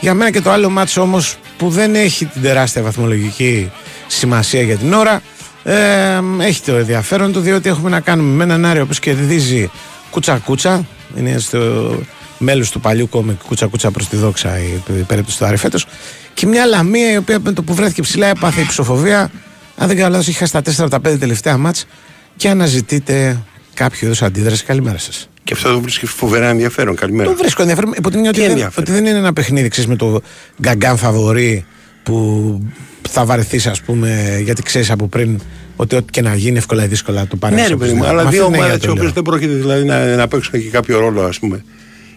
Για μένα και το άλλο μάτσο όμως που δεν έχει την τεράστια βαθμολογική σημασία για την ώρα ε, έχει το ενδιαφέρον του διότι έχουμε να κάνουμε με έναν Άρη ο οποίος κερδίζει κούτσα κούτσα είναι στο μέλος του παλιού κόμικ κούτσα κούτσα προς τη δόξα η, η περίπτωση του Άρη φέτος. Και μια Λαμία η οποία με το που βρέθηκε ψηλά έπαθε υψοφοβία αν δεν κάνω λάθος είχε χάσει τα 4 από τα 5 τελευταία μάτς. Και αναζητείτε κάποιο είδους αντίδραση. Καλημέρα σας Και αυτό το βρίσκει φοβερά ενδιαφέρον. Καλημέρα. το βρίσκω ενδιαφέρον υπό την έννοια ότι, Τι δεν- ενδιαφέρον; ότι δεν είναι ένα παιχνίδι ξέρεις, με το γκαγκάν φαβορή που θα βαρεθείς ας πούμε γιατί ξέρεις από πριν ότι ό,τι και να γίνει εύκολα ή δύσκολα το πάρει. Ναι, ρε παιδί μου, αλλά δύο ομάδες οι οποίε δεν πρόκειται δηλαδή να, να παίξουν και κάποιο ρόλο, ας πούμε.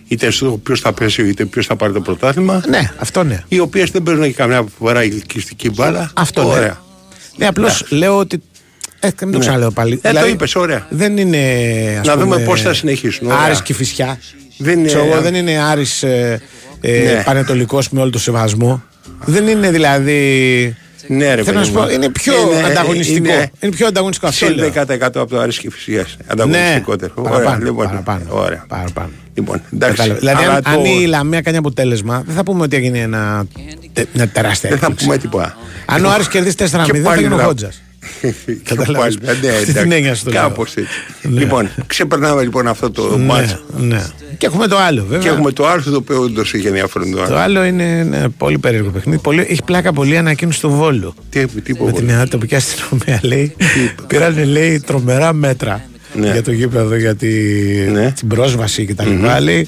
Είτε στο ποιος θα πέσει, είτε ποιος θα πάρει το πρωτάθλημα. Ναι, αυτό ναι. Οι οποίες δεν παίζουν και καμιά φορά ελκυστική μπάλα. Αυτό ναι. Ωραία. Ναι, απλώς λέω ότι. Ε, μην το Ναι. ξαναλέω πάλι. Ε, το είπες, ωραία. Δεν είναι. ας Να δούμε πούμε, πώς θα συνεχίσουν, ωραία. Άρης και φυσιά. Δεν είναι- Ξέρω εγώ, δεν είναι Άρης ε, ε, Ναι. πανετολικός με όλο το σεβασμό. Δεν είναι δηλαδή. Ναι, ρε Θέλω να σου παιδί μου. πω, είναι πιο Είναι- ανταγωνιστικό. είναι- Είναι, πιο ανταγωνιστικό αυτό. Συν λέω. 10% από το Άρης και Φυσίας. Ανταγωνιστικότερο. Ναι, Ωραία, παραπάνω, λοιπόν. παραπάνω, Ωραία. παραπάνω. Λοιπόν, εντάξει. Κατάλαβα. Δηλαδή, Αλλά αν, το- αν η Λαμία κάνει αποτέλεσμα, δεν θα πούμε ότι έγινε ένα, τε- μια τεράστια Δεν θα έκπληξη. πούμε τίποτα. Αν ο Άρης κερδίσει 4-0, Και θα πάλι γίνει ο θα- Χότζας. Και Καταλάβες. πάλι, ναι, Αυτή την εντάξει. έννοια σου το λέω. Κάπως έτσι. Ναι. Λοιπόν, ξεπερνάμε λοιπόν αυτό το Ναι, μάτς. ναι. Και έχουμε το άλλο, βέβαια. Και έχουμε το άλλο το οποίο όντως είχε ενδιαφέρον το Το άλλο. άλλο είναι ένα πολύ περίεργο παιχνίδι. Πολύ, έχει πλάκα πολύ ανακοίνωση του Βόλου. Τι, τι πω, Με εγώ. την τοπική αστυνομία λέει. Πήραν λέει τρομερά μέτρα Ναι. για το γήπεδο, για τη, την πρόσβαση κτλ. Λέει,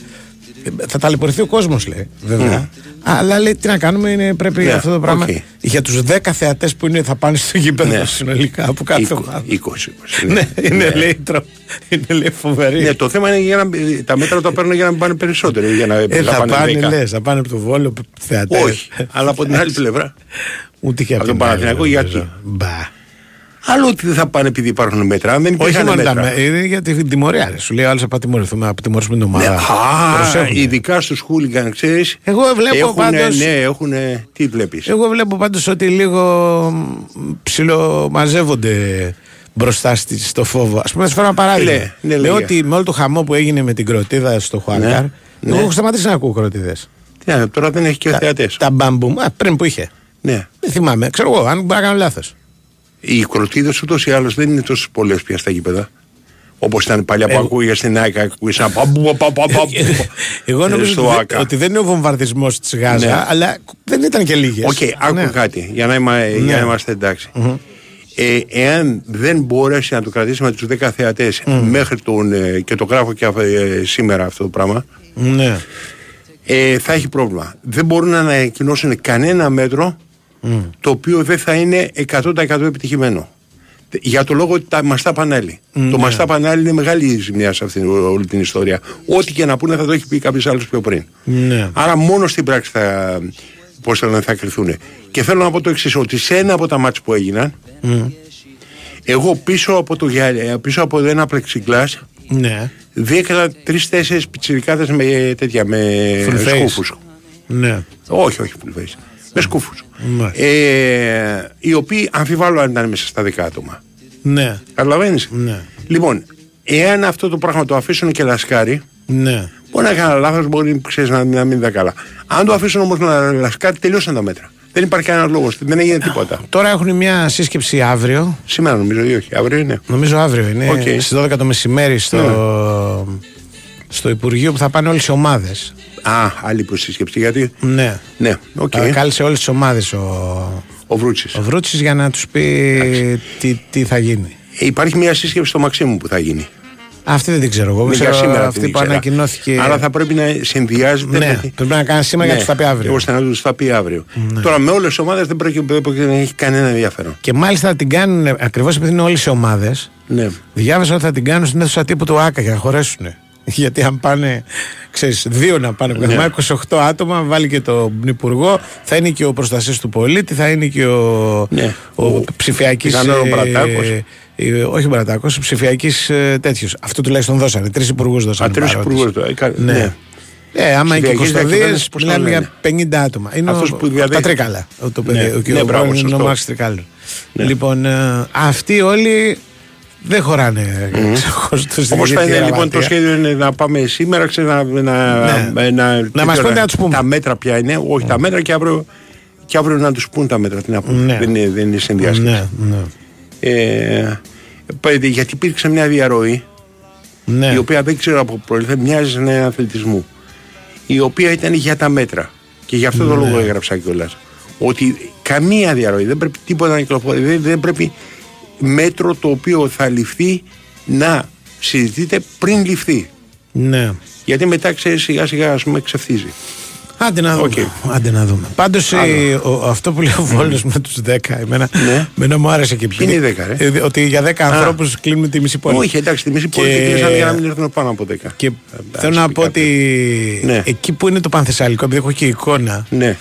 θα ταλαιπωρηθεί ο κόσμος, λέει. Βέβαια. Αλλά λέει τι να κάνουμε, είναι, πρέπει Ναι, αυτό το πράγμα. οκ. Για τους 10 θεατές που είναι, θα πάνε στο γήπεδο Ναι. συνολικά από κάθε Είκο- ομάδα. 20. Ναι, είναι, λέει, τρο... είναι λέει, φοβερή. Ναι, το θέμα είναι για να, τα μέτρα τα παίρνουν για να πάνε περισσότερο. Για να, ε, να θα πάνε, 10. λες, θα πάνε από το Βόλο θεατές. Όχι, αλλά από την άλλη πλευρά. Ούτε και Από από τον την άλλη, Παναθηναϊκό νομίζω. γιατί; Μπα. Άλλο ότι δεν θα πάνε επειδή υπάρχουν μέτρα. Αν δεν Όχι υπήρχαν μόνο τα μέτρα. με- είναι για την τιμωρία. ρε. Σου λέει άλλο θα τιμωρηθούμε, από τιμωρήσουμε την Ναι, ομάδα. α, Προσέχουνε. ειδικά στους χούλιγκαν, ξέρεις. Εγώ βλέπω έχουν, πάντως- Ναι, έχουν. Τι βλέπεις. Εγώ βλέπω πάντως ότι λίγο ψιλομαζεύονται μπροστά στη- στο φόβο. Α πούμε, θα σου φέρω ένα παράδειγμα. Ναι, ναι, Λέω λέγε. ότι με όλο το χαμό που έγινε με την κροτίδα στο Χουάνκαρ, Ναι, εγώ ναι. έχω σταματήσει να ακούω κροτίδες. Τι να, τώρα δεν έχει και θεατές. Τα μπαμπούμ, α, πριν που είχε. Ναι. Δεν θυμάμαι, ξέρω εγώ, αν μπορεί να κάνω λάθος. Οι κροτίδες ούτως ή άλλως δεν είναι τόσο πολλές πια στα γήπεδα. Όπως ήταν παλιά που Εγώ- ακούγες στην ΑΕΚ, ακούγες ένα παμπου, πα, πα, πα, πα, Εγώ ε, νομίζω στο ότι, δεν- ΟΑΚΑ. ότι δεν είναι ο βομβαρδισμός της Γάζα, Ναι. αλλά δεν ήταν και λίγες. Οκ, άκου κάτι, για να, είμα- για να είμαστε εντάξει. Ε, εάν δεν μπορέσει να το κρατήσει με τους 10 θεατές μέχρι τον, ε, και το γράφω και ε, σήμερα αυτό το πράγμα, Ναι. ε, θα έχει πρόβλημα. Δεν μπορούν να ανακοινώσουν κανένα μέτρο το οποίο δεν θα είναι 100% επιτυχημένο. Για το λόγο ότι τα μαστά πανέλη. Το Ναι. μαστά πανέλη είναι μεγάλη ζημιά σε αυτήν όλη την ιστορία. Ό,τι και να πούνε θα το έχει πει κάποιος άλλος πιο πριν. Ναι. Άρα μόνο στην πράξη θα, πώς θα, θα κρυθούν. Και θέλω να πω το εξής ότι σε ένα από τα μάτς που έγιναν, εγώ πίσω από, το, γυα- πίσω από ένα πλεξιγκλάς Ναι. διέκανα τρει-τέσσερι πιτσιρικάδες με τέτοια, με Full face. σκούφους. Ναι. Όχι, όχι full face. Με σκούφους. Μάλιστα. Ε, οι οποίοι αμφιβάλλω αν ήταν μέσα στα δέκα άτομα. Ναι. Καταλαβαίνεις; Ναι. Λοιπόν, εάν αυτό το πράγμα το αφήσουν και λασκάρει, Ναι. μπορεί να έκανα λάθος, μπορεί ξέρεις, να, να μην ήταν καλά. Αν το αφήσουν όμως να λασκάρει, τελείωσαν τα μέτρα. Δεν υπάρχει κανένας λόγος, δεν έγινε τίποτα. Τώρα έχουν μια σύσκεψη αύριο. Σήμερα νομίζω, ή όχι, αύριο είναι. Νομίζω αύριο είναι. Οκ. Στις 12 το μεσημέρι στο, στο Υπουργείο που θα πάνε όλες οι ομάδες. Α, άλλη προσύσκεψη, γιατί; Ναι. Ναι, οκ. Θα κάλεσε όλες τις ομάδες ο, Ο Βρούτσης. ο Βρούτσης για να τους πει τι, τι θα γίνει. Ε, Υπάρχει μια σύσκεψη στο Μαξίμου που θα γίνει. Αυτή δεν την ξέρω εγώ. Ναι, Ξέρω για σήμερα αυτή την που ήξερα. ανακοινώθηκε. Άρα θα πρέπει να συνδυάζεται. Ναι, με- πρέπει να κάνει σήμερα για να τους τα πει αύριο. Ναι. ώστε να τους τα πει αύριο. Τώρα με όλες τις ομάδες δεν πρέπει δεν πρόκειται να έχει κανένα ενδιαφέρον. Και μάλιστα θα την κάνουν ακριβώς επειδή είναι όλες οι ομάδες. Ναι. Διάβασα ότι θα την κάνουν στην αίθουσα τύπου του ΟΑΚΑ για να χωρέσουν. Γιατί αν πάνε, ξέρεις, δύο να πάνε, Ναι. ναι. 28 άτομα, βάλει και τον υπουργό, θα είναι και ο προστασίας του πολίτη, θα είναι και ο, Ναι. ο, Ο- ψηφιακής. πιθανόν ο Μπρατάκος. όχι ο Μπρατάκος, ο ψηφιακής ε, τέτοιος. Αυτό τουλάχιστον δώσανε. Τρεις υπουργούς δώσανε. Α, τρεις παρόντες. υπουργούς το- ε, κα- Ναι. ναι. Ε, άμα είναι και Ψηφιακής κοστοδίε, διακυβέρνησης, πώς το μιλάμε λένε. για 50 άτομα. Είναι Αυτός ο, που ο, διαδέχεται. τα τρίκαλα. Ο, το παιδί, Ναι. ο, Ναι, ο, μπράβο, ο, σωστό. ο Μάρξ Τρικάλου. Λοιπόν, ε, αυτοί όλοι δεν χωράνε mm. Όπως θα είναι λοιπόν το σχέδιο είναι να πάμε σήμερα, ξέρεις, να, να, Ναι. να, Να μας τι πούνε ώρα- να τους πούμε. Τα μέτρα ποια είναι, όχι τα μέτρα και αύριο, και αύριο να τους πούν τα μέτρα. Τι να πούμε. Ναι. Δεν είναι, δεν είναι συνδιάσκεψη. Ναι, ναι. Ε, παι- γιατί υπήρξε μια διαρροή ναι. η οποία δεν ξέρω από προήλθε, μοιάζει σαν ένα αθλητισμού. Η οποία ήταν για τα μέτρα. Και γι' αυτό Ναι. το λόγο έγραψα κιόλας. Ότι καμία διαρροή, δεν πρέπει τίποτα να κυκλοφορεί. Δεν, δεν πρέπει μέτρο το οποίο θα ληφθεί να συζητείται πριν ληφθεί. ναι. Γιατί μετά ξέρεις σιγά σιγά ας πούμε ξεφτίζει. Άντε να δούμε. Άντε να δούμε. Πάντως αυτό που λέει ο Βόλος με τους 10, εμένα, Ναι. εμένα μου άρεσε και Ποιοι είναι οι 10, ρε; Ε, Ότι για 10 ανθρώπους κλείνουμε τη μισή πόλη. Όχι, εντάξει, τη μισή πόλη Και- και κλείσανε για να μην έρθουν πάνω από 10. Και θέλω να πω ότι Ναι. εκεί που είναι το Πανθεσσαλικό, επειδή έχω και εικόνα, Ναι.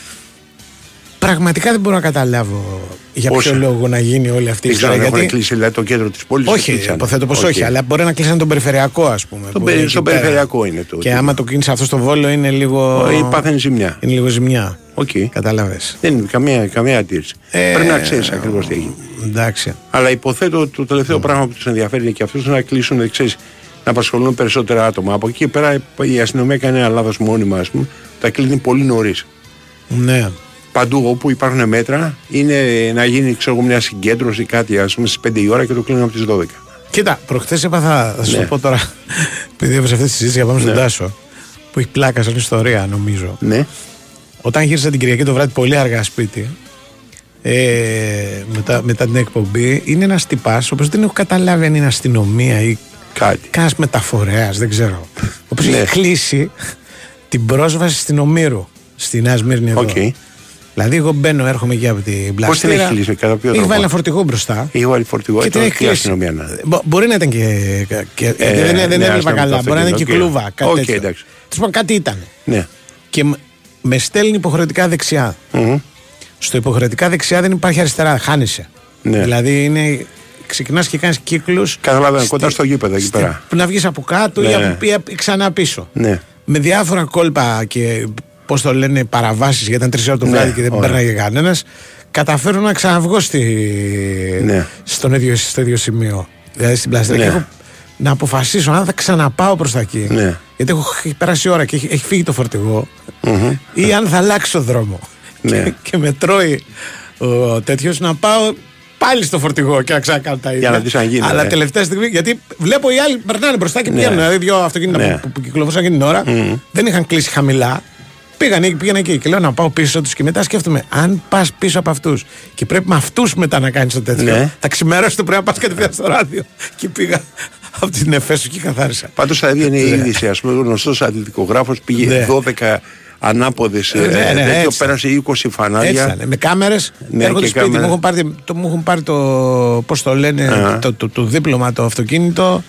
πραγματικά δεν μπορώ να καταλάβω για Πόσα. ποιο λόγο να γίνει όλη αυτή η Δεν ξέρω αν ιστορία. έχουν Γιατί... κλείσει δηλαδή, το κέντρο της πόλης. Όχι, υποθέτω πως όχι, αλλά μπορεί να κλείσαν τον περιφερειακό, ας πούμε. Το που περι- είναι στο εκεί πέρα. περιφερειακό είναι το. Και άμα το κλείνει αυτό στο Βόλο είναι λίγο. Ε, πάθαινε ζημιά. Είναι λίγο ζημιά. Οκ. Κατάλαβε. Δεν είναι καμία, καμία αντίρρηση. Ε, Πρέπει να ξέρεις ακριβώς τι έχει. Εντάξει. Αλλά υποθέτω ότι το τελευταίο πράγμα που τους ενδιαφέρει είναι και αυτούς να κλείσουν, ξέρεις, να απασχολούν περισσότερα άτομα. Από εκεί και πέρα η αστυνομία κάνει ένα λάθος μόνιμα, ας πούμε. Τα κλείνει πολύ νωρίς. Ναι. Παντού όπου υπάρχουν μέτρα είναι να γίνει ξέρω, εγώ, μια συγκέντρωση κάτι ας πούμε στις 5 η ώρα και το κλείνουν από τις 12. Κοίτα, προχθέ έπαθα, θα σου Ναι. το πω τώρα, επειδή έβρεσε αυτή τη συζήτηση για πάμε στον Ναι. Τάσο, που έχει πλάκα σαν ιστορία νομίζω. Ναι. Όταν γύρισα την Κυριακή το βράδυ πολύ αργά σπίτι, ε, μετά, μετά την εκπομπή, είναι ένας τυπάς, ο οποίος δεν έχω καταλάβει αν είναι αστυνομία ή κάτι. Κάνα μεταφορέας, δεν ξέρω. Ο οποίος Ναι. έχει κλείσει την πρόσβαση στην Ομήρου, στη Νέα Σμύρνη εδώ. Οκ. Δηλαδή, εγώ μπαίνω, έρχομαι εκεί από την Πώς την Πλαστήρα. έχεις κλείσει, κατά ποιο Έχει τρόπο; βάλει ένα φορτηγό μπροστά. Έχει βάλει φορτηγό, Και ε, την τώρα έχει τι κλείσει. αστυνομία να είναι. Μπο- Μπορεί να ήταν και. και Ε, δεν δεν ναι, έβλεπα αστυνομικό καλά. Μπορεί να είναι και αυτοκίνητο, οκ. κλούβα. Κάτι Οκ, τέτοιο. εντάξει. Τέλος πάντων, κάτι ήταν. Ναι. Και μ- με στέλνει υποχρεωτικά δεξιά. Μμμ. Στο υποχρεωτικά δεξιά δεν υπάρχει αριστερά. Χάνεσαι. Ναι. Δηλαδή είναι. Ξεκινάς και κάνεις κύκλους. Καταλαβαίνω, κοντά στο γήπεδο εκεί πέρα. Να βγεις από κάτω Ναι, ή, ναι. από, ή απ- ή ξανά πίσω. Ναι. Με διάφορα κόλπα και πώς το λένε παραβάσεις, γιατί ήταν τρεις ώρα το Ναι, βράδυ και δεν ωραία. περνάγε κανένας. Καταφέρω να ξαναβγώ στη... Ναι. στον ίδιο, στο ίδιο σημείο. Δηλαδή στην πλαστική. Ναι. Και έχω να αποφασίσω αν θα ξαναπάω προς τα εκεί. Ναι. Γιατί έχω, έχει περάσει η ώρα και έχει, έχει φύγει το φορτηγό. Μμμ. Ή αν θα αλλάξω δρόμο. Ναι. Και, και με τρώει ο τέτοιος να πάω πάλι στο φορτηγό και να ξανακάνω τα ίδια. να δεις αν γίνεται, Αλλά ε. τελευταία στιγμή, γιατί βλέπω οι άλλοι περνάνε μπροστά και Ναι. πηγαίνουν. Δηλαδή, δύο αυτοκίνητα Ναι. που, που, που κυκλοφορούσαν εκείνη την ώρα δεν είχαν κλείσει χαμηλά. Πήγαν εκεί, πήγαν εκεί και λέω να πάω πίσω τους και μετά σκέφτομαι, αν πας πίσω από αυτούς και πρέπει με αυτούς μετά να κάνεις το τέτοιο, Ναι. θα ξημερώσει το πρέπει να πας κατευθείαν στο ράδιο. Και πήγα από την Εφέσου και καθάρισα. Πάντως θα έβγαινε η Ναι. είδηση. Α πούμε, ο γνωστός αθλητικογράφο πήγε Ναι. 12 ανάποδες. Ε, ναι, ναι, τέτοιο, έτσι. πέρασε 20 Έτσι φανάρια. ήταν. Με κάμερες. Ναι, έρχονται και σπίτι. κάμερες. Μου έχουν πάρει, το, μου έχουν πάρει το. Πώς το λένε, Α. το, το, το δίπλωμα, το αυτοκίνητο.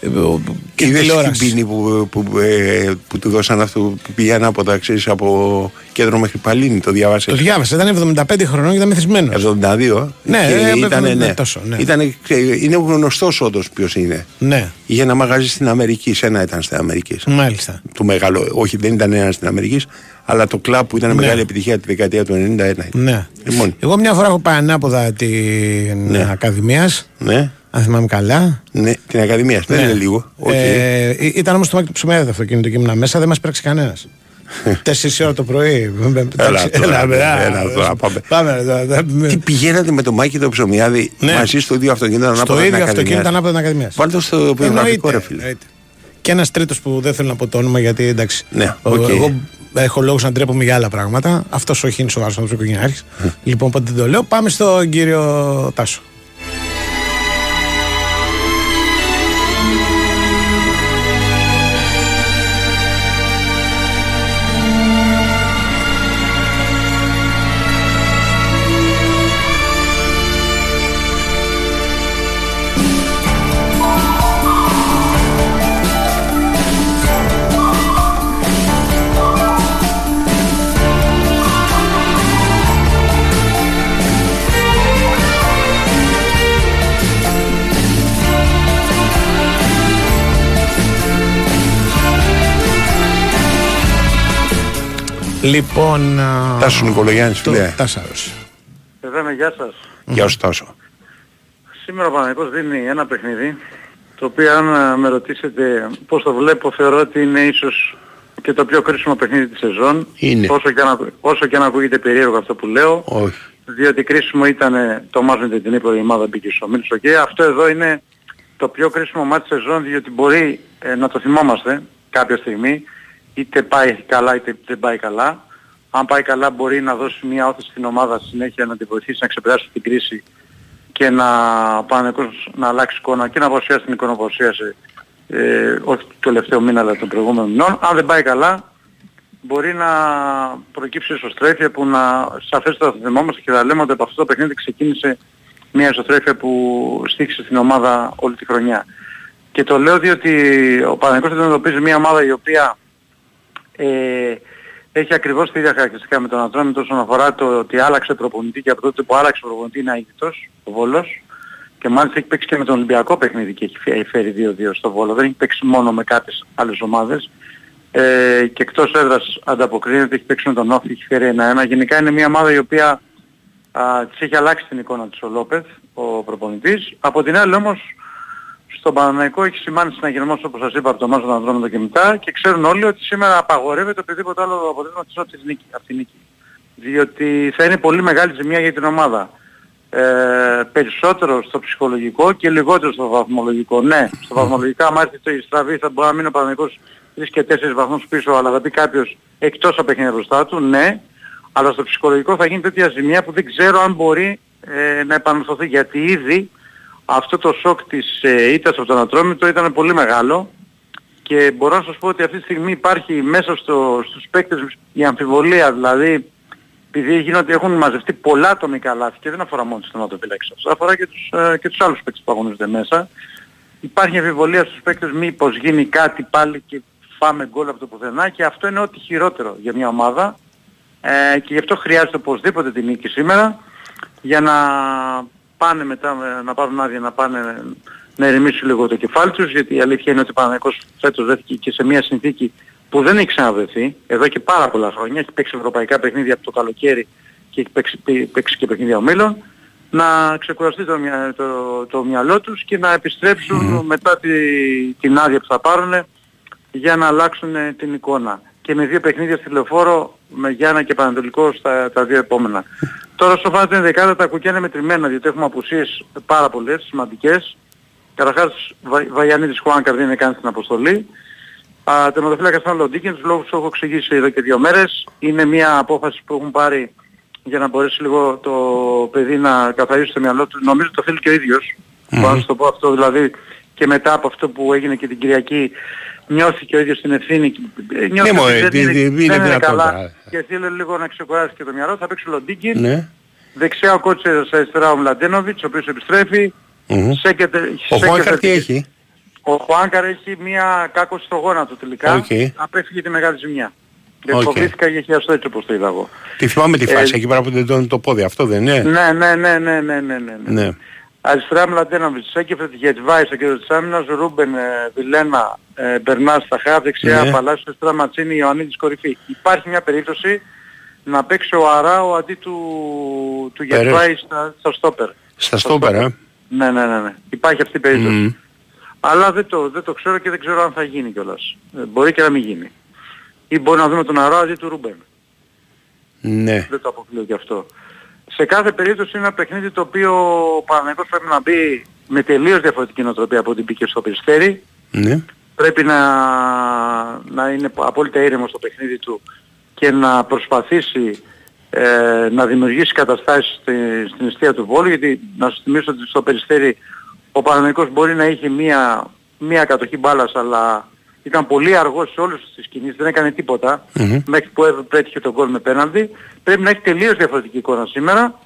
Ε, ο- Και Είδες την τηλεόραση. πίνη που, που, ε, που του δώσαν αυτό που πήγε ανάποδα, ξέρεις, από κέντρο μέχρι Παλίνη, το διάβασες; Το διάβασα. Ήταν 75 χρονών και ήταν μεθυσμένος. 72. Ναι, και ε, ήταν, ναι, ναι. τόσο, ναι. Ήτανε, ξέ- είναι γνωστός όντως ποιος είναι. Ναι, Είχε ένα μαγαζί στην Αμερική, σε ένα ήταν στην Αμερική. μάλιστα. Του μεγάλο, όχι δεν ήταν ένα στην Αμερική, αλλά το κλαμπ που ήταν Ναι. μεγάλη επιτυχία τη δεκαετία του 90 ένα. ήταν. Ναι. Λοιπόν, Εγώ μια φορά έχω πάει ανάποδα την Ναι. Ακαδημίας. ναι, Αν θυμάμαι καλά. ναι, την Ακαδημία, δεν Ναι. είναι λίγο. Οκ. Ε, ή- ήταν όμως το μάτι του Ψωμιάδη το αυτοκίνητο και ήμουν μέσα, δεν μας πείραξε κανένας. Τέσσερις ώρα το πρωί. Έλα τώρα, Έλα, έλα, έλα, τώρα, πάμε. Πάμε. εδώ, εδώ. Τι πηγαίνατε με το Μάκη το Ψωμιάδη Ναι. μαζί στο ίδιο αυτοκίνητο ανάποδα Στο την ίδιο Ακαδημίας; αυτοκίνητο ανάποδα την Ακαδημίας. Βάλτε στο βιογραφικό ρε φίλε. Και ένας τρίτος που δεν θέλω να πω το όνομα γιατί εντάξει. Ναι, ο- οκ. Εγώ έχω λόγους να ντρέπομαι για άλλα πράγματα. Αυτός όχι είναι σοβαρό άνθρωπο οικογενειάρχη. λοιπόν, οπότε δεν το λέω. Πάμε στον κύριο Τάσο. Λοιπόν. α, Τάσος Νικολογιάννης, το- φίλε. Τάσαρος. Βέβαια, γεια σας. Γεια σου Τάσο. Σήμερα ο Παναγικός δίνει ένα παιχνίδι, το οποίο αν ε, με ρωτήσετε πώς το βλέπω, θεωρώ ότι είναι ίσως και το πιο κρίσιμο παιχνίδι της σεζόν. Είναι. Όσο και, αν, ακου- όσο και αν ακούγεται περίεργο αυτό που λέω, Όχι. διότι κρίσιμο ήταν ε, το μάτς με την Νύπρο, η ομάδα μπήκε στο Μίλσο και αυτό εδώ είναι το πιο κρίσιμο μάτς της σεζόν, διότι μπορεί ε, να το θυμόμαστε κάποια στιγμή, είτε πάει καλά είτε δεν πάει καλά. Αν πάει καλά μπορεί να δώσει μια όθηση στην ομάδα στη συνέχεια να την βοηθήσει να ξεπεράσει την κρίση και να πάνε να αλλάξει εικόνα και να παρουσιάσει την εικόνα που παρουσίασε ε, όχι το τελευταίο μήνα αλλά τον προηγούμενο μηνών. Αν δεν πάει καλά μπορεί να προκύψει ισοστρέφεια που να σαφέστατα θα θυμόμαστε και θα λέμε ότι από αυτό το παιχνίδι ξεκίνησε μια ισοστρέφεια που στήχησε στην ομάδα όλη τη χρονιά. Και το λέω διότι ο Παναγικός αντιμετωπίζει μια ομάδα η οποία ε, έχει ακριβώς τα ίδια χαρακτηριστικά με τον Ατρόμητο όσον αφορά το ότι άλλαξε προπονητή και από τότε που άλλαξε προπονητή είναι αίτητος, ο Βόλος. Και μάλιστα έχει παίξει και με τον Ολυμπιακό παιχνίδι και έχει φέρει 2-2 στο Βόλο. Δεν έχει παίξει μόνο με κάποιες άλλες ομάδες. Ε, και εκτός έδρας ανταποκρίνεται, έχει παίξει με τον Όφη, έχει φέρει 1-1. Γενικά είναι μια ομάδα η οποία α, της έχει αλλάξει την εικόνα της ο Λόπεθ, ο προπονητής. Από την άλλη όμως στον Παναναϊκό έχει σημάνει συναγερμός όπως σας είπα από το Μάζο Ανδρόμητο και μετά και ξέρουν όλοι ότι σήμερα απαγορεύεται οποιοδήποτε άλλο αποτέλεσμα της από νίκη, από τη νίκη. Διότι θα είναι πολύ μεγάλη ζημιά για την ομάδα. Ε, περισσότερο στο ψυχολογικό και λιγότερο στο βαθμολογικό. Ναι, στο βαθμολογικά άμα έρθει το στραβή θα μπορεί να μείνει ο Παναναϊκός 3 και 4 βαθμούς πίσω αλλά θα πει κάποιος εκτός από παιχνίδια μπροστά του, ναι. Αλλά στο ψυχολογικό θα γίνει τέτοια ζημιά που δεν ξέρω αν μπορεί ε, να επανορθωθεί γιατί ήδη αυτό το σοκ της ε, ήττας από τον Ατρόμητο ήταν πολύ μεγάλο και μπορώ να σας πω ότι αυτή τη στιγμή υπάρχει μέσα στο, στους παίκτες η αμφιβολία δηλαδή επειδή γίνονται, έχουν μαζευτεί πολλά ατομικά λάθη και δεν αφορά μόνο τους θεματοφύλακες αυτό αφορά και τους, ε, και τους άλλους παίκτες που αγωνίζονται μέσα υπάρχει αμφιβολία στους παίκτες μήπως γίνει κάτι πάλι και φάμε γκολ από το πουθενά και αυτό είναι ό,τι χειρότερο για μια ομάδα ε, και γι' αυτό χρειάζεται οπωσδήποτε την νίκη σήμερα για να πάνε μετά να πάρουν άδεια να πάνε να ερεμήσουν λίγο το κεφάλι τους γιατί η αλήθεια είναι ότι ο Παναγικός φέτος βρέθηκε και σε μια συνθήκη που δεν έχει ξαναβρεθεί εδώ και πάρα πολλά χρόνια. Έχει παίξει ευρωπαϊκά παιχνίδια από το καλοκαίρι και έχει παίξει, παίξει και παιχνίδια ομίλων να ξεκουραστεί το, το, το μυαλό τους και να επιστρεψουν μετά τη, την άδεια που θα πάρουν για να αλλάξουν την εικόνα. Και με δύο παιχνίδια στη λεωφόρο με Γιάννα και Πανατολικό στα τα δύο επόμενα. Τώρα στο φάνα την δεκάδα τα κουκιά είναι μετρημένα διότι έχουμε απουσίες πάρα πολλές, σημαντικές. Καταρχάς Βα, Βαγιανίδης Χουάνκαρ δεν είναι καν στην αποστολή. Α, τερματοφύλακας ήταν ο Λοντίκινς, τους λόγους που έχω εξηγήσει εδώ και δύο μέρες. Είναι μια απόφαση που έχουν πάρει για να μπορέσει λίγο το παιδί να καθαρίσει το μυαλό του. Νομίζω το θέλει και ο ίδιος. Mm-hmm. Μπορώ να σου το πω αυτό δηλαδή και μετά από αυτό που έγινε και την Κυριακή νιώθει και ο ίδιος την ευθύνη. Νιώθει ναι, ότι δεν, είναι, δεν είναι καλά και θέλει λίγο να ξεκουράσει και το μυαλό. Θα παίξει ο Λοντίκιν. Ναι. Δεξιά ο κότσερος αριστερά ο Μλαντένοβιτς, ο οποίος επιστρέφει. Mm-hmm. Σέκεται, ο Χουάνκαρ τι έχει; Ο Χουάνκαρ έχει μια κάκωση στο γόνατο τελικά. Okay. Απέφυγε τη μεγάλη ζημιά. Δεν okay. φοβήθηκα και έχει αυτό έτσι όπως το είδα εγώ. Τη θυμάμαι τη φάση ε, εκεί πέρα που δεν το πόδι αυτό δεν είναι; Ναι, ναι, ναι, ναι, ναι, ναι. ναι. ναι. Αριστερά Μλαντένοβιτς, Σένκεφελντ, Γεντβάι στο κέντρο της άμυνας, Ρούμπεν, ε, Βιλένα, ε, Μπερνάς στα χαφ, δεξιά, ναι. Παλάσιος, αριστερά Μαντσίνι, Ιωαννίδης κορυφή. Υπάρχει μια περίπτωση να παίξει ο Αράο αντί του, του Γεντβάι στα, στα στόπερ. Στα στόπερ, ε. Ναι, ναι, ναι, ναι. Υπάρχει αυτή η περίπτωση. Mm. Αλλά δεν το, δεν το ξέρω και δεν ξέρω αν θα γίνει κιόλας. Ε, μπορεί και να μην γίνει. Ή μπορεί να δούμε τον Αράο αντί του Ρούμπεν. Ναι. Δεν το αποκλείω κι αυτό σε κάθε περίπτωση είναι ένα παιχνίδι το οποίο ο Παναγικός πρέπει να μπει με τελείως διαφορετική νοοτροπία από ό,τι μπήκε στο Περιστέρι. Ναι. Πρέπει να, να είναι απόλυτα ήρεμο στο παιχνίδι του και να προσπαθήσει ε, να δημιουργήσει καταστάσεις στη, στην αιστεία του Βόλου γιατί να σου θυμίσω ότι στο Περιστέρι ο Παναγικός μπορεί να είχε μία, μία κατοχή μπάλας αλλά ήταν πολύ αργός σε όλες τις κινήσεις, δεν έκανε τίποτα mm-hmm. μέχρι που πέτυχε τον κόλ με πέναλτι. Πρέπει να έχει τελείως διαφορετική εικόνα σήμερα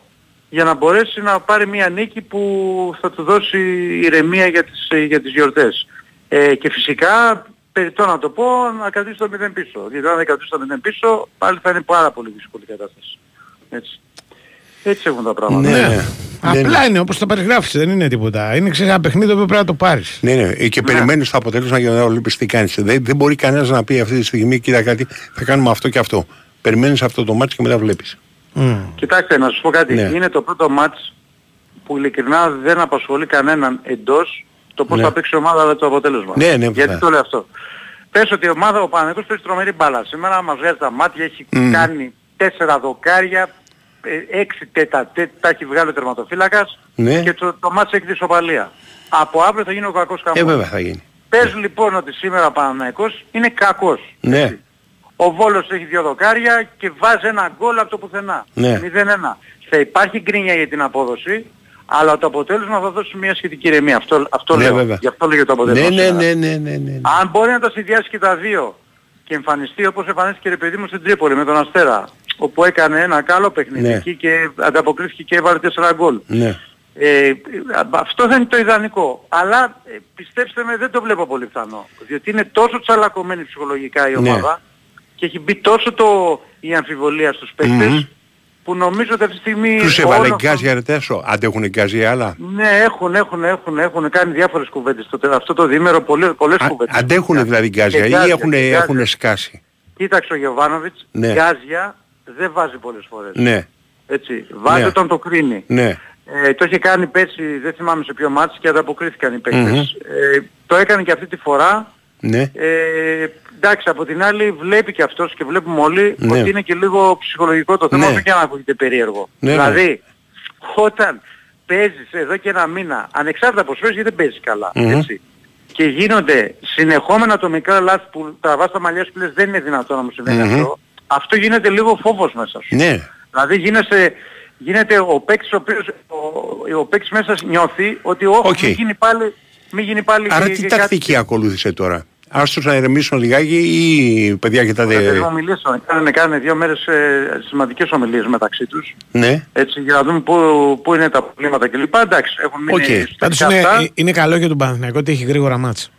για να μπορέσει να πάρει μια νίκη που θα του δώσει ηρεμία για τις, για τις γιορτές. Ε, και φυσικά, περιττό να το πω, να κρατήσει το 0 πίσω. Γιατί αν δεν κρατήσει το 0 πίσω, πάλι θα είναι πάρα πολύ δύσκολη κατάσταση. Έτσι. Έτσι έχουν τα πράγματα. Ναι. ναι. Απλά είναι όπως το περιγράφεις, δεν είναι τίποτα. Είναι ένα παιχνίδι που πρέπει να το πάρεις. Ναι, ναι. Και ναι. περιμένεις το αποτέλεσμα για να ολοκληρώσει τι κάνεις. Δεν, δεν μπορεί κανένας να πει αυτή τη στιγμή, κοίτα κάτι, θα κάνουμε αυτό και αυτό. Περιμένεις αυτό το μάτι και μετά βλέπεις. Mm. Κοιτάξτε, να σας πω κάτι. Ναι. Είναι το πρώτο μάτι που ειλικρινά δεν απασχολεί κανέναν εντός το πώς ναι. θα παίξει η ομάδα με το αποτέλεσμα. Ναι, ναι, Γιατί το λέω αυτό. Πες ότι η ομάδα, ο Παναγιώτης παίζει τρομερή μπάλα. Σήμερα μας βγάζει τα μάτια, έχει mm. κάνει τέσσερα δοκάρια, ε, έξι τέτα, τα έχει βγάλει ο τερματοφύλακας ναι. και το, το μάτς έχει δυσοπαλία. Από αύριο θα γίνει ο κακός καμπός. Ε, βέβαια θα γίνει. Πες λοιπόν ότι σήμερα ο Παναναϊκός είναι κακός. Ναι. Ο Βόλος έχει δύο δοκάρια και βάζει ένα γκολ από το πουθενά. Ναι. 0-1. Θα υπάρχει γκρίνια για την απόδοση, αλλά το αποτέλεσμα θα δώσει μια σχετική ηρεμία. Αυτό, αυτό ναι, λέω. Βέβαια. Γι' αυτό λέγεται το αποτέλεσμα. Ναι, ναι, ναι, ναι, ναι, ναι, Αν μπορεί να τα συνδυάσει και τα δύο και εμφανιστεί όπως εμφανίστηκε ρε παιδί μου στην Τρίπολη με τον Αστέρα όπου έκανε ένα καλό παιχνίδι Ναι. εκεί και ανταποκρίθηκε και έβαλε 4 γκολ. Ναι. Ε, αυτό δεν είναι το ιδανικό. Αλλά ε, πιστέψτε με δεν το βλέπω πολύ πιθανό. Διότι είναι τόσο τσαλακωμένη ψυχολογικά η Ναι. ομάδα και έχει μπει τόσο το, η αμφιβολία στους παίκτες Μμμ. που νομίζω ότι αυτή τη στιγμή... Τους όλο έβαλε αυτό- γκάζ για ρετέσο. Αντέχουν γκάζ για άλλα. Ναι, έχουν, έχουν, έχουν, έχουν κάνει διάφορες κουβέντες το, αυτό το διήμερο, πολλές, πολλές κουβέντες. Αντέχουν δηλαδή γκάζια Και ή γκάζια, έχουν, και γκάζια. έχουν σκάσει. Κοίταξε ο Γιοβάνοβιτς, Ναι. γκάζια δεν βάζει πολλές φορές. Ναι. Έτσι, βάζει Ναι. όταν το κρίνει. Ναι. Ε, το είχε κάνει πέρσι, δεν θυμάμαι σε ποιο μάτι και ανταποκρίθηκαν οι παίκτες. Μμμ. Ε, το έκανε και αυτή τη φορά. Ναι. Ε, εντάξει, από την άλλη βλέπει και αυτός και βλέπουμε όλοι Ναι. ότι είναι και λίγο ψυχολογικό το θέμα, Ναι. όσο και αν ακούγεται περίεργο. Ναι, ναι. δηλαδή, όταν παίζεις εδώ και ένα μήνα, ανεξάρτητα πως παίζεις γιατί δεν παίζεις καλά, Μμμ. έτσι, και γίνονται συνεχόμενα το μικρά λάθη που τραβάς τα μαλλιά σου και λες δεν είναι δυνατόν να μου συμβαίνει Μμμ. αυτό, αυτό γίνεται λίγο φόβος μέσα σου. Ναι. Δηλαδή γίνεσαι, γίνεται ο παίκτης ο οποίος ο, ο παίκτης μέσα νιώθει ότι όχι, Οκ. μην γίνει πάλι, μην γίνει πάλι Άρα και- τι και κάτι- τακτική ακολούθησε τώρα; Άστος να ηρεμήσουν λιγάκι ή παιδιά κοιτάτε... Ρε παιδί μου, μιλήσανε, κάνανε, κάνανε δύο μέρες ε, σημαντικές ομιλίες μεταξύ τους. Ναι. Έτσι, για να δούμε πού, πού είναι τα προβλήματα κλπ. Εντάξει, έχουν μείνει Οκ. okay. Πάντως είναι, είναι καλό για τον Παναθηναϊκό ότι έχει γρήγορα ματς.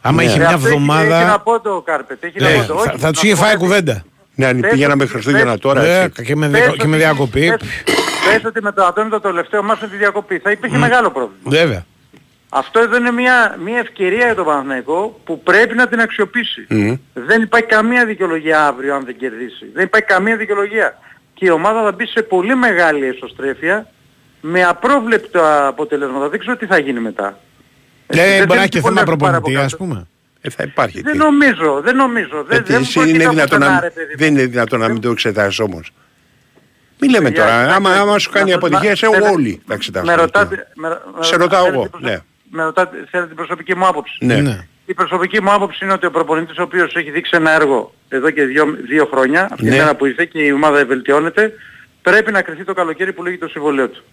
Άμα Ναι. είχε Ε, μια αυτό έχει- Έχει να εβδομάδα. πω το Κάρπετ. Έχει Ναι, να πω το. θα, όχι, θα τους να είχε πω φάει κάτι. κουβέντα. Ναι, αν Πες πηγαίναμε ότι- Χριστούγεννα πες- τώρα. Ναι, έτσι. και με, Πες διακο- και με ότι- διακοπή. πες- Πες ότι με το Αντώνη το τελευταίο μας με τη διακοπή. Θα υπήρχε μεγάλο πρόβλημα. Βέβαια. Αυτό εδώ είναι μια, μια ευκαιρία για τον Παναθηναϊκό που πρέπει να την αξιοποιήσει. Μμμ. Δεν υπάρχει καμία δικαιολογία αύριο αν δεν κερδίσει. Δεν υπάρχει καμία δικαιολογία. Και η ομάδα θα μπει σε πολύ μεγάλη εσωστρέφεια με απρόβλεπτα αποτελέσματα. Δεν ξέρω τι θα γίνει μετά. Ναι, δεν μπορεί να είναι έχει και πολύ θέμα εύκολο να προπονητή, πω ας κάτω. πούμε. Ε, θα υπάρχει. Δεν τι. νομίζω, δεν νομίζω. Ε, Δεν, τι, δεν εσύ μπορεί είναι να δυνατόν πουθενά, να, ρε παιδί μου. δεν είναι δυνατόν να μην το εξετάσεις όμως. Μην λέμε Παιδιά, τώρα, να- άμα, να- άμα σου κάνει να- αποτυχία, σε να- όλοι θα Με εξετάσουμε. ρωτάτε, με, με- Σε ρωτάω θέλετε εγώ, την προσω- ναι. Με ρωτάτε, θέλετε την προσωπική μου άποψη. Ναι. Η προσωπική μου άποψη είναι ότι ο προπονητής ο οποίος έχει δείξει ένα έργο εδώ και δύο, δύο χρόνια, αυτή Ναι. τη μέρα που ήρθε και η ομάδα βελτιώνεται, πρέπει να κρυθεί το καλοκαίρι που λέγει το συμβολέο του.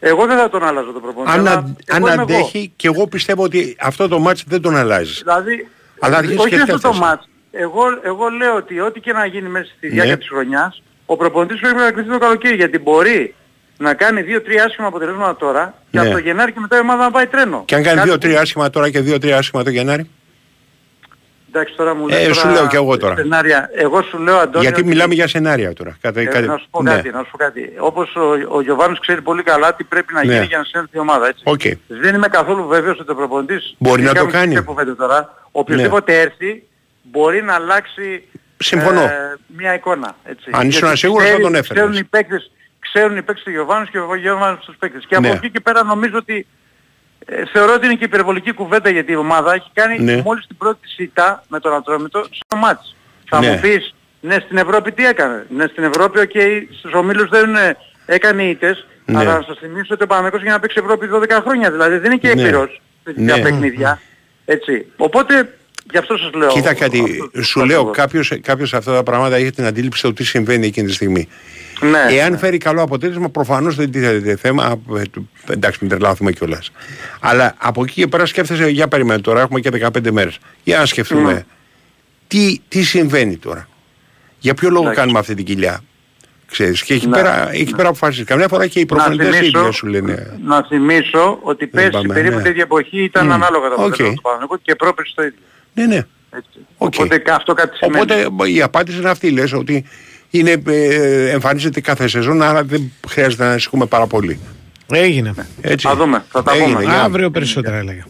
Εγώ δεν θα τον άλλαζω το προπονητή. Αν, αλλά αν εγώ είμαι εγώ. αντέχει, και εγώ πιστεύω ότι αυτό το μάτς δεν τον αλλάζεις. Δηλαδή, Αλλά αρχίζεις όχι και αυτό το σκέφτεσαι. μάτς. Εγώ, εγώ λέω ότι ό,τι και να γίνει μέσα στη διάρκεια Ναι. της χρονιάς, ο προπονητής πρέπει να κρυθεί το καλοκαίρι γιατί μπορεί να κάνει δύο-τρία άσχημα αποτελέσματα τώρα και Ναι. από το Γενάρη και μετά η ομάδα να πάει τρένο. Και αν κάνει Κάτι- δύο-τρία άσχημα τώρα και δύο-τρία άσχημα το Γενάρη; Εντάξει τώρα μου Ε, λες σου τώρα λέω κι εγώ τώρα. Σενάρια. Εγώ σου λέω Αντώνιο... Γιατί ότι- μιλάμε για σενάρια τώρα. Κατά, Ε, κάτι- να σου πω ναι. κάτι, να σου πω κάτι. Όπως ο, ο Γιοβάνος ξέρει πολύ καλά τι πρέπει να Ναι. γίνει για να συνέλθει η ομάδα, έτσι. Οκ. Δεν είμαι καθόλου βέβαιος ότι ο προπονητής... Μπορεί να δεν το κάνουμε κάνει. τέτοια κουβέντα τώρα. Οποιοσδήποτε έρθει μπορεί να αλλάξει Συμφωνώ. ε, μια εικόνα. Έτσι. Αν ήσουν Γιατί σίγουρος θα ξέρει- τον έφερνες. Ξέρουν οι παίκτες, ξέρουν οι παίκτες του Γιοβάνος και ο Γιοβάνος τους παίκτες. Και από Ναι. εκεί και πέρα νομίζω ότι ε, θεωρώ ότι είναι και υπερβολική κουβέντα γιατί η ομάδα έχει κάνει Ναι. μόλις την πρώτη ήττα με τον Ατρόμητο στο ματς. Θα Ναι. μου πεις, ναι στην Ευρώπη τι έκανε. Ναι στην Ευρώπη, οκ, στους ομίλους δεν ε, έκανε ήττες, Ναι. αλλά να σας θυμίσω ότι ο Παναθηναϊκός για να παίξει Ευρώπη 12 χρόνια. Δηλαδή δεν είναι και Ναι. έμπειρος σε τέτοια Ναι. παιχνίδια. Έτσι. Οπότε, γι' αυτό σας λέω. Κοίτα κάτι, αυτό- σου αυτό λέω, ακριβώς. κάποιος, κάποιος αυτά τα πράγματα έχει την αντίληψη του τι συμβαίνει εκείνη τη στιγμή. Ναι, Εάν ναι. φέρει καλό αποτέλεσμα, προφανώς δεν τίθεται θέμα. ε, του- Εντάξει, μην τρελαθούμε κιόλας. Αλλά από εκεί και πέρα σκέφτεσαι, για περιμένω τώρα, έχουμε και 15 μέρες. Για να σκεφτούμε. Ναι. Τι, τι συμβαίνει τώρα. Για ποιο λόγο Εντάξει. κάνουμε αυτή την κοιλιά. Ξέρεις, και εκεί Ναι, πέρα, εκεί πέρα αποφάσεις. Καμιά φορά και οι Να προπονητές οι θυμίσω- ίδιοι σου λένε. Να θυμίσω ότι πέρσι πάμε, περίπου ναι. τέτοια εποχή ήταν Μμ. ανάλογα τα Οκ. αποτελέσματα του Παναθηναϊκού και πρόπερσι το ίδιο. Ναι, ναι. Έτσι. Οκ. Οπότε κα- αυτό κάτι σημαίνει. Οπότε η απάντηση είναι αυτή, λες ότι είναι, ε, εμφανίζεται κάθε σεζόν, άρα δεν χρειάζεται να ανησυχούμε πάρα πολύ. Έγινε. Έτσι. Θα δούμε, θα τα Έγινε, πούμε. για- Αύριο περισσότερα έλεγα.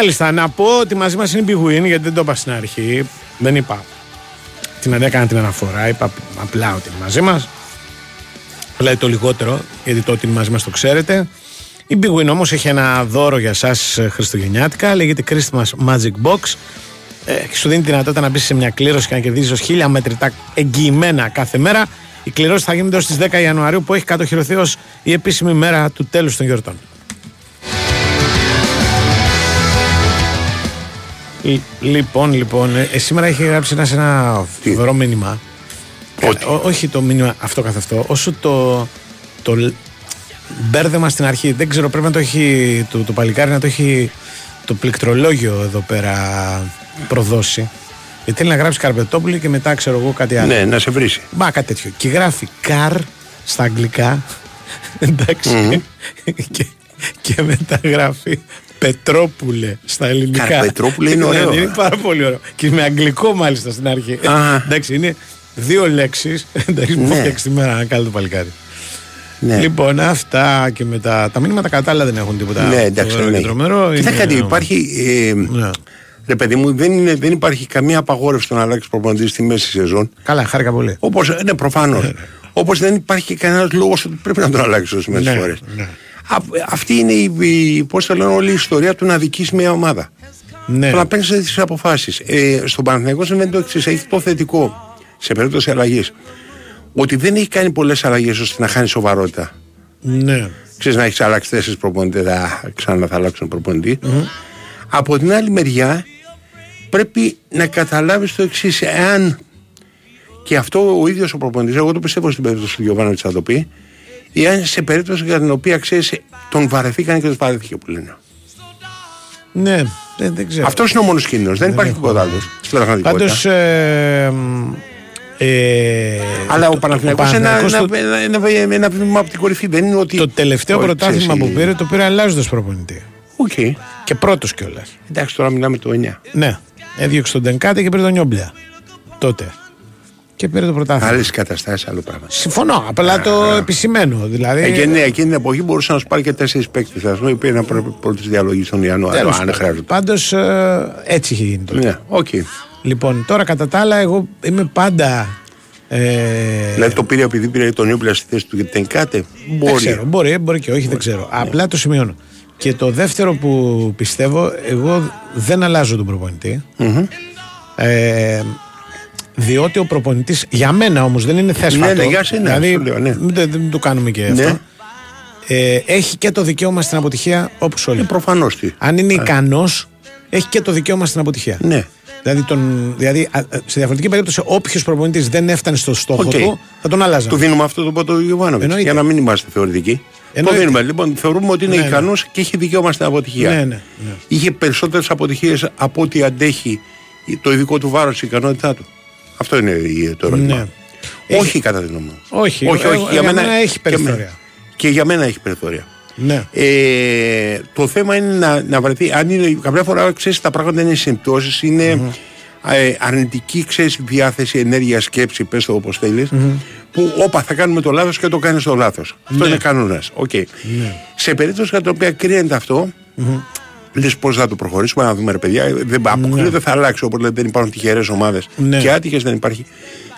Μάλιστα, να πω ότι μαζί μας είναι η Big Win, γιατί δεν το είπα στην αρχή. Δεν είπα. Την δεν έκανα την αναφορά, είπα απλά ότι είναι μαζί μας. Δηλαδή το λιγότερο, γιατί το ότι είναι μαζί μας το ξέρετε. Η Big Win όμως έχει ένα δώρο για εσά Χριστουγεννιάτικα, λέγεται Christmas Magic Box. Ε, και σου δίνει τη δυνατότητα να μπεις σε μια κλήρωση και να κερδίζεις ω χίλια μετρητά εγγυημένα κάθε μέρα. Η κλήρωση θα γίνεται ως τις 10 Ιανουαρίου που έχει κατοχυρωθεί ως η επίσημη μέρα του τέλους των γιορτών. Λοιπόν, λοιπόν, ε, σήμερα έχει γράψει ένας, ένα φοβερό μήνυμα. Ε, ό- όχι το μήνυμα αυτό καθ' αυτό, όσο το, το λ- μπέρδεμα στην αρχή. Δεν ξέρω, πρέπει να το έχει το, το παλικάρι να το έχει το πληκτρολόγιο εδώ πέρα προδώσει. Γιατί θέλει να γράψει Καρπετόπουλη και μετά ξέρω εγώ κάτι άλλο. Ναι, να σε βρήσει. Μα κάτι τέτοιο. Και γράφει car στα αγγλικά. Εντάξει. και, και μετά γράφει Πετρόπουλε στα ελληνικά. Καρπετρόπουλε είναι Ναι, ωραίο. Είναι πάρα πολύ ωραίο. Και με αγγλικό μάλιστα στην αρχή. Εντάξει, είναι δύο λέξεις. Εντάξει, μου Ναι. φτιάξει τη μέρα να κάνω το παλικάρι. Ναι. Λοιπόν, αυτά και μετά. Τα μήνυματα κατά άλλα δεν έχουν τίποτα. Ναι, εντάξει, φοβερό ναι. και τρομερό. Κοίτα Είναι- κάτι, υπάρχει. Ε, Ναι. Ρε παιδί μου, δεν, είναι, δεν υπάρχει καμία απαγόρευση στο να αλλάξει προπονητής στη μέση σεζόν. Καλά, χάρηκα πολύ. Όπω, ναι, προφανώς. Όπως δεν υπάρχει και κανένας λόγος ότι πρέπει να τον αλλάξεις ορισμένε Ναι, φορές. Ναι. Αυτή είναι η, η πώς το λένε, όλη η ιστορία του να δικήσει μια ομάδα. Ναι. Το να παίρνει τις αποφάσεις. Ε, στον Παναθηναϊκό συμβαίνει το εξής. Έχει το θετικό σε περίπτωση αλλαγής. Ότι δεν έχει κάνει πολλές αλλαγές ώστε να χάνει σοβαρότητα. Ναι. Ξέρεις να έχεις αλλάξει τέσσερι προπονητέ, α, ξανά θα αλλάξουν προπονητή. Από την άλλη μεριά πρέπει να καταλάβεις το εξής. Εάν και αυτό ο ίδιος ο προπονητής, εγώ το πιστεύω στην περίπτωση του Γιοβάνο θα το πει, εάν σε περίπτωση για την οποία ξέρεις τον βαρεθήκαν και τον βαρέθηκε που λένε. Ναι, δεν, δεν ξέρω. Αυτός είναι ο μόνος κίνδυνος. Δεν υπάρχει τίποτα άλλο στην πραγματικότητα. Πάντως. Ε, μ, ε, Αλλά ο το- Παναθηναϊκός ο είναι ένα, Παναθηναϊκός ένα, το- ένα, ένα, ένα βήμα από την κορυφή. Δεν είναι ότι. Το τελευταίο ότι, πρωτάθλημα ξέρεις, που πήρε το πήρε αλλάζοντας προπονητή. Οκ. Και πρώτος κιόλας. Εντάξει, τώρα μιλάμε το 9. Ναι. Έδιωξε τον Τεν Κάτε και πήρε τον Νιόπλια. Τότε. Και πήρε το πρωτάθλημα. Άλλες καταστάσεις, άλλο πράγμα. Συμφωνώ. Απλά το επισημαίνω. Δηλαδή. Ε, και ναι, εκείνη την εποχή μπορούσε να σου πάρει και τέσσερις παίκτες. Ας πούμε, οι οποίοι να πρώτη διαλογής τον Ιανουάριο, τέλος αν πάντων. χρειάζεται. Πάντως ε, έτσι είχε γίνει τότε. Ναι, οκ. Λοιπόν, τώρα κατά τα άλλα, εγώ είμαι πάντα. Ε, Δηλαδή το πήρε επειδή πήρε τον Νιόπλια στη θέση του Τεν Κάτε. Δεν Μπορεί. ξέρω, μπορεί, μπορεί και όχι, δεν ξέρω. Απλά το σημειώνω. Και το δεύτερο που πιστεύω, εγώ δεν αλλάζω τον προπονητή Μμμ. Ε, διότι ο προπονητής, για μένα όμως δεν είναι θέσφατο. Ναι, ναι, για σένα, δηλαδή, σου λέω, ναι. μην, το- μην το κάνουμε και Ναι. αυτό. Ε, έχει και το δικαίωμα στην αποτυχία όπως όλοι. Ε, προφανώς τι. Αν είναι ικανός, έχει και το δικαίωμα στην αποτυχία. Ναι. Δηλαδή, τον, δηλαδή α- α- σε διαφορετική περίπτωση, όποιος προπονητής δεν έφτανε στο στόχο Οκ. του, θα τον άλλαζαν. Του δίνουμε αυτό το πρώτο Γιοβάνοβιτς. Εννοείται. Για να μην είμαστε θεωρητικοί. Εννοείται. Το δίνουμε. Λοιπόν, θεωρούμε ότι είναι Ναι, ναι. ικανός και έχει δικαίωμα στην αποτυχία. Ναι, ναι, ναι. Είχε περισσότερες αποτυχίες από ό,τι αντέχει το ειδικό του βάρος η ικανότητά του. Αυτό είναι η- το ερώτημα. Ναι. Όχι κατά τη γνώμη μου. Όχι, όχι, εγώ- όχι. για μένα έχει και περιθώρια. μένα- Και για μένα έχει περιθώρια. Ναι. Ε, το θέμα είναι να, να βρεθεί. Αν είναι, καμιά φορά ξέρεις τα πράγματα είναι συμπτώσεις, είναι ε, αρνητική ξέρεις, διάθεση, ενέργεια, σκέψη, πες το όπως θέλεις, που όπα θα κάνουμε το λάθος και το κάνεις το λάθος. Αυτό Ναι. είναι κανόνας. Οκ. Σε περίπτωση κατά την οποία κρίνεται αυτό, λες πώς θα το προχωρήσουμε, να δούμε ρε παιδιά, ε, δεν, αποκλείεται θα αλλάξει, όπως λέτε δεν υπάρχουν τυχερές ομάδες Ναι. και άτυχες δεν υπάρχει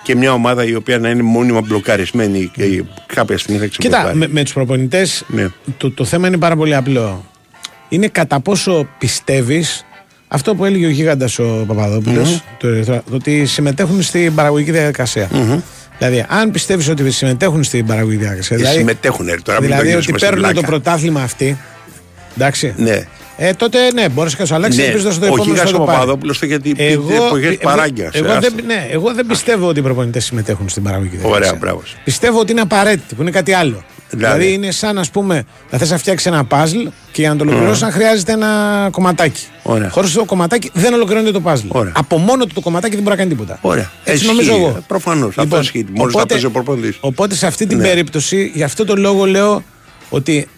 και μια ομάδα η οποία να είναι μόνιμα μπλοκαρισμένη και κάποια στιγμή θα Κοίτα, ξεμπλοκάρει. με, με τους προπονητές Ναι. το, το θέμα είναι πάρα πολύ απλό. Είναι κατά πόσο πιστεύεις αυτό που έλεγε ο γίγαντας ο Παπαδόπουλος το, Ερυθρό- το ότι συμμετέχουν στην παραγωγική διαδικασία. Δηλαδή, αν πιστεύεις ότι συμμετέχουν στην παραγωγική διαδικασία. Ε, δηλαδή, συμμετέχουν, ρε, τώρα μην το δηλαδή γυρίσουμε ότι στην παίρνουν το πλάκα. πρωτάθλημα αυτοί. Εντάξει. Ναι. Ε, τότε ναι, μπορείς να σου αλλάξει Ναι, ελπίζοντα το ο επόμενο Γίγας θα το ο πάρει. Παπαδόπουλος το γιατί πήγε Εγώ, εποχές εγώ- παράγκιας, εγώ, ε, δεν, άστο. ναι, εγώ δεν πιστεύω ότι οι προπονητές συμμετέχουν στην παραγωγική διαδικασία. Ωραία, μπράβο. Πιστεύω ότι είναι απαραίτητη, που είναι κάτι άλλο. Δηλαδή, Δηλαδή. είναι σαν να πούμε, να θες να φτιάξεις ένα παζλ και για να το ολοκληρώσεις να χρειάζεται ένα κομματάκι. Ωραία. Χωρίς το κομματάκι δεν ολοκληρώνεται το παζλ. Ωραία. Από μόνο του το κομματάκι δεν μπορεί να κάνει τίποτα. Ωραία. Έτσι Ισχύει. νομίζω εγώ. Προφανώς. Αυτό Λοιπόν, ισχύει. Μόλις θα οπότε- παίζει ο προπονητής. Οπότε σε αυτή την Ναι. περίπτωση, γι' αυτό το λόγο λέω ότι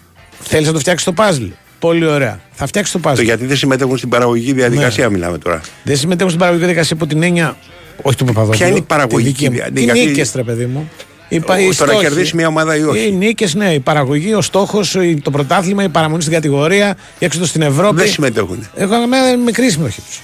θέλεις να το φτιάξεις το παζλ. Πολύ ωραία. Θα φτιάξεις το Το παζλ. γιατί δεν συμμετέχουν στην παραγωγική Ναι. διαδικασία μιλάμε τώρα. Δεν συμμετέχουν στην παραγωγική διαδικασία από την έννοια. Όχι του Παπαδόπουλου. Ποια είναι η παραγωγική τη δική μου. διαδικασία; Τι νίκες, ρε παιδί μου. η, πα- οι το να στόχοι. κερδίσει μια ομάδα ή όχι. Οι νίκες, ναι, η παραγωγή, ο στόχος, το πρωτάθλημα, η παραμονή στην κατηγορία, η έξοδος στην Ευρώπη. Δεν συμμετέχουν. Έχω μια μικρή συμμετοχή τους.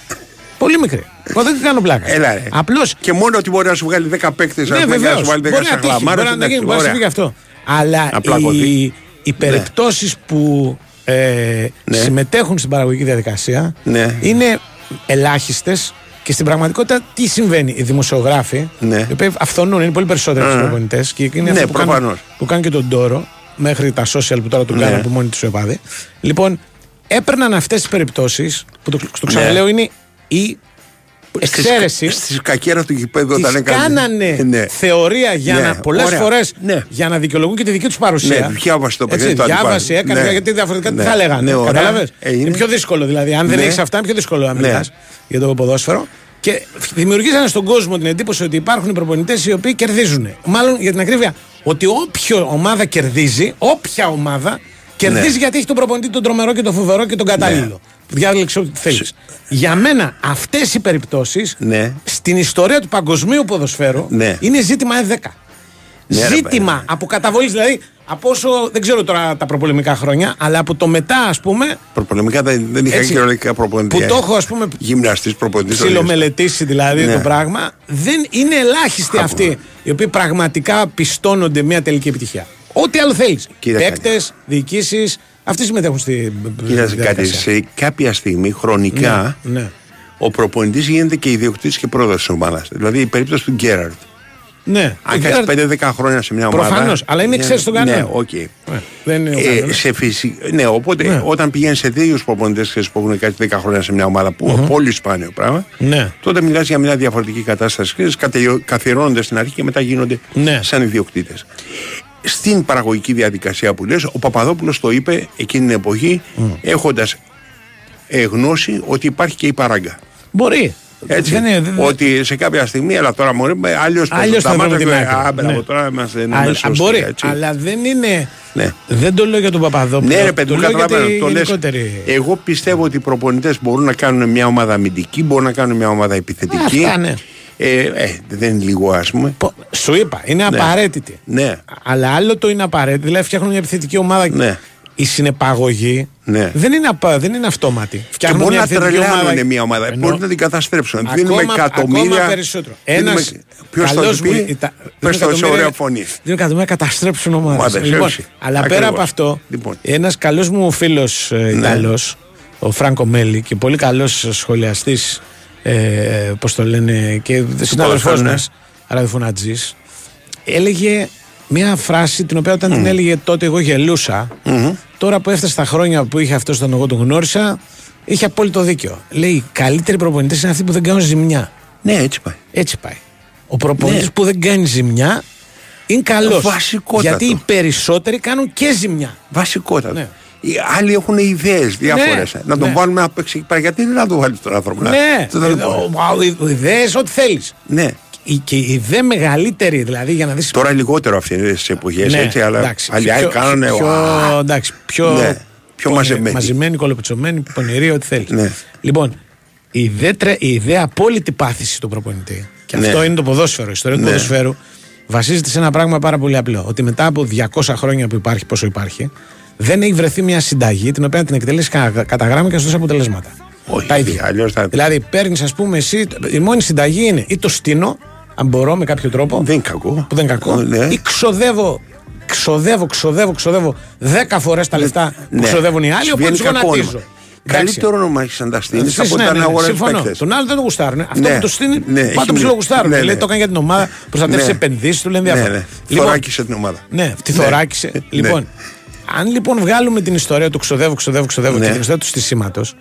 Πολύ μικρή. Εγώ δεν κάνω πλάκα. Έλα, ρε. Απλώς Και μόνο ότι μπορεί να σου βγάλει 10 παίκτες, ναι, να βεβαίως. σου βάλει 10 Μπορεί να τύχει, σαγλαμάρε. μπορεί να γίνει, μπορεί να συμβεί και αυτό. Αλλά Να πλακωθεί. οι, οι περιπτώσεις που ε, Ναι. συμμετέχουν στην παραγωγική διαδικασία Ναι. είναι ελάχιστες και στην πραγματικότητα τι συμβαίνει. Οι δημοσιογράφοι, Ναι. οι οποίοι αυθονούν, είναι πολύ περισσότεροι από Α. του προπονητές και είναι Ναι, αυτοί που κάνουν, προφανώς. που κάνουν και τον τόρο μέχρι τα social που τώρα τον Ναι. κάνουν από μόνοι τους οι οπαδοί. Λοιπόν, έπαιρναν αυτές τις περιπτώσεις που το, το ξαναλέω είναι η εξαίρεση. Στη κακέρα του γηπέδου Τις όταν έκανε. κάνανε Ναι. θεωρία για Ναι, να πολλές ωραία. φορές Ναι. για να δικαιολογούν και τη δική τους παρουσία. Ναι, διάβασε το Έτσι, παιχνίδι του Διάβασε, αντιπάλου. έκανε. Ναι. Γιατί διαφορετικά Ναι. τι θα λέγανε. Ναι, ωραία. Κατάλαβες; Ε, είναι. είναι πιο δύσκολο δηλαδή. Αν δεν Ναι. έχεις αυτά, είναι πιο δύσκολο να Ναι. μιλάς για το ποδόσφαιρο. Και δημιουργήσανε στον κόσμο την εντύπωση ότι υπάρχουν προπονητές οι οποίοι κερδίζουν. Μάλλον για την ακρίβεια, ότι όποια ομάδα κερδίζει, όποια ομάδα κερδίζει Ναι. γιατί έχει τον προπονητή τον τρομερό και τον φοβερό και τον κατάλληλο. Που διάλεξε ό,τι θέλεις. Για μένα αυτές οι περιπτώσεις Ναι. στην ιστορία του παγκοσμίου ποδοσφαίρου Ναι. είναι ζήτημα F10. Ναι, ρε, ζήτημα από καταβολής, δηλαδή από όσο δεν ξέρω τώρα τα προπολεμικά χρόνια, αλλά από το μετά, ας πούμε, Προπονημικά δεν, δεν είχα Έτσι. κυριολεκτικά προπονητή. που το έχω ας πούμε Γυμναστής προπονητής. ψιλομελετήσει δηλαδή Ναι. το πράγμα, δεν είναι ελάχιστοι αυτοί οι οποίοι πραγματικά πιστώνονται μια τελική επιτυχία. Ό,τι άλλο θέλεις. Κοίταξε. Παίκτες, διοικήσεις, αυτοί συμμετέχουν στη Κοίταξε κάτι. διαδικασία. Σε κάποια στιγμή χρονικά Ναι, ναι. ο προπονητής γίνεται και ιδιοκτήτης και πρόεδρο της ομάδας. Δηλαδή η περίπτωση του Γκέραρτ. Ναι, Αν Ο κάτσει Γκέραρτ- 5-10 χρόνια σε μια ομάδα. Προφανώς, αλλά είναι εξαίρεση στον κανόνα. Ναι, οκ. Ναι, δεν είναι ο Ε, κανόνας. σε φυσι... Ναι, οπότε Ναι. όταν πηγαίνει σε δύο προπονητές που έχουν κάτι 10 χρόνια σε μια ομάδα που είναι πολύ σπάνιο πράγμα, Ναι. τότε μιλάς για μια διαφορετική κατάσταση. κρίσης, κατε- καθιερώνονται στην αρχή και μετά γίνονται Ναι. σαν ιδιοκτήτες. Στην παραγωγική διαδικασία που λες, ο Παπαδόπουλος το είπε εκείνη την εποχή, έχοντας ε, γνώση ότι υπάρχει και η παράγκα. Μπορεί. Έτσι, Δεν είναι- δεν- ότι σε κάποια στιγμή, αλλά τώρα μου αλλιώ Αλλιώς θα βρούμε την άκρη. Α, μπράβο, Ναι. τώρα είμαστε δεν Α, είμαστε α, σωστοί, μπορεί, έτσι. αλλά δεν είναι. Ναι. Δεν το λέω για τον Παπαδόπουλο. Ναι, ρε παιδί το μου, λέω για καταλαβαίνω. τη Το λες. γενικότερη. Εγώ πιστεύω ότι οι προπονητές μπορούν να κάνουν μια ομάδα αμυντική, μπορούν να κάνουν μια ομάδα επιθετική. Αυτά, ναι. Ε, ε, δεν είναι λίγο, ας πούμε. Πο- Σου είπα, είναι Ναι. απαραίτητη. Ναι, Αλλά άλλο το είναι απαραίτητη. Δηλαδή φτιάχνουν μια επιθετική ομάδα. Ναι. Η συνεπαγωγή ναι. δεν, είναι απα, δεν είναι αυτόματη. Και Φτιάχνουν μπορεί μια να επιθετική τρελάνουν ομάδα. μια ομάδα. Εννοώ. Μπορεί να την καταστρέψουν. Ακόμα- Δίνουμε εκατομμύρια. Ακόμα περισσότερο. Δίνουμε- Ένας Ποιος θα καλός το πει, μου- τα- πες δίνουν το σε εκατομμύρια- ωραία φωνή; Δίνουν εκατομμύρια να καταστρέψουν ομάδες. Ομάδες, Λοιπόν, έτσι. αλλά πέρα Ακριβώς. από αυτό, Λοιπόν. ένας καλός μου φίλος ε, Ναι. Ιταλός, ο Φράνκο Μέλη και πολύ καλός σχολιαστής, ε, πώς το λένε, και συνάδελφός ποδοσφαίρου, ναι. μας, ραδιοφωνατζής, έλεγε μια φράση την οποία όταν την έλεγε τότε εγώ γελούσα. Τώρα που έφτασε τα χρόνια που είχε αυτός όταν εγώ τον γνώρισα, είχε απόλυτο δίκιο. Λέει: Οι καλύτεροι προπονητές είναι αυτοί που δεν κάνουν ζημιά. Ναι, έτσι πάει. Έτσι πάει. Ο προπονητής Ναι. που δεν κάνει ζημιά είναι καλός. Βασικότατο. Γιατί οι περισσότεροι κάνουν και ζημιά. Βασικότατο. Ναι. Οι άλλοι έχουν ιδέες διάφορες. Ναι, Να τον ναι. βάλουμε να παίξει εκεί πέρα. Γιατί δεν να τον βάλεις τον άνθρωπο. να- Ναι, το θέλω. ιδέες, ό,τι θέλεις. Ναι. Και η ιδέα μεγαλύτερη, δηλαδή για να δει. Τώρα λιγότερο αυτές τις εποχές Ναι, έτσι, αλλά εντάξει, άλλοι πιο- άλλοι κάνανε. πιο- «Ουα». εντάξει, πιο, Ναι, πιο πονε- μαζεμένοι. μαζεμένοι, κολοπετσωμένοι, πονηροί, ό,τι θέλεις. Ναι. Λοιπόν, η ιδέα, τρε- η ιδέα απόλυτη πάθηση του προπονητή, και Ναι. αυτό είναι το ποδόσφαιρο, η ιστορία του Ναι. ποδοσφαίρου, βασίζεται σε ένα πράγμα πάρα πολύ απλό. Ότι μετά από 200 χρόνια που υπάρχει, πόσο υπάρχει, δεν έχει βρεθεί μια συνταγή την οποία να την εκτελέσει κα- κατά γράμμα και να σου δώσει αποτελέσματα. Όχι, τα ίδια. αλλιώς θα- Δηλαδή, παίρνεις, ας πούμε, εσύ, η μόνη συνταγή είναι ή το στείνω, αν μπορώ με κάποιο τρόπο. Δεν είναι κακό. Που δεν είναι κακό. Ναι. Ή ξοδεύω, ξοδεύω, ξοδεύω, ξοδεύω 10 φορές τα λεφτά που Ναι. ξοδεύουν οι άλλοι, Σου οπότε βγαίνει του κακό γονατίζω. όνομα. Καλύτερο όνομα έχεις να τα στείλει Εσύ, από ναι, τα ναι, να ναι, αγοράσει συμφωνώ. παίκτες. Τον άλλο δεν τον γουστάρουν. Αυτό Ναι, που το στείλει, ναι, έχει μα τον μια- ψιλογουστάρουν. ναι, Λέει ναι. το έκανε για την ομάδα, προστατεύσει Ναι. επενδύσεις, του λέει Ναι, ενδιαφέρον. ναι. Λοιπόν, Θωράκισε την ομάδα. ναι, τη Ναι. θωράκισε. Ναι. Λοιπόν, αν λοιπόν βγάλουμε την ιστορία του ξοδεύω, ξοδεύω, ξοδεύω Ναι. και την ιστορία του στισίματος,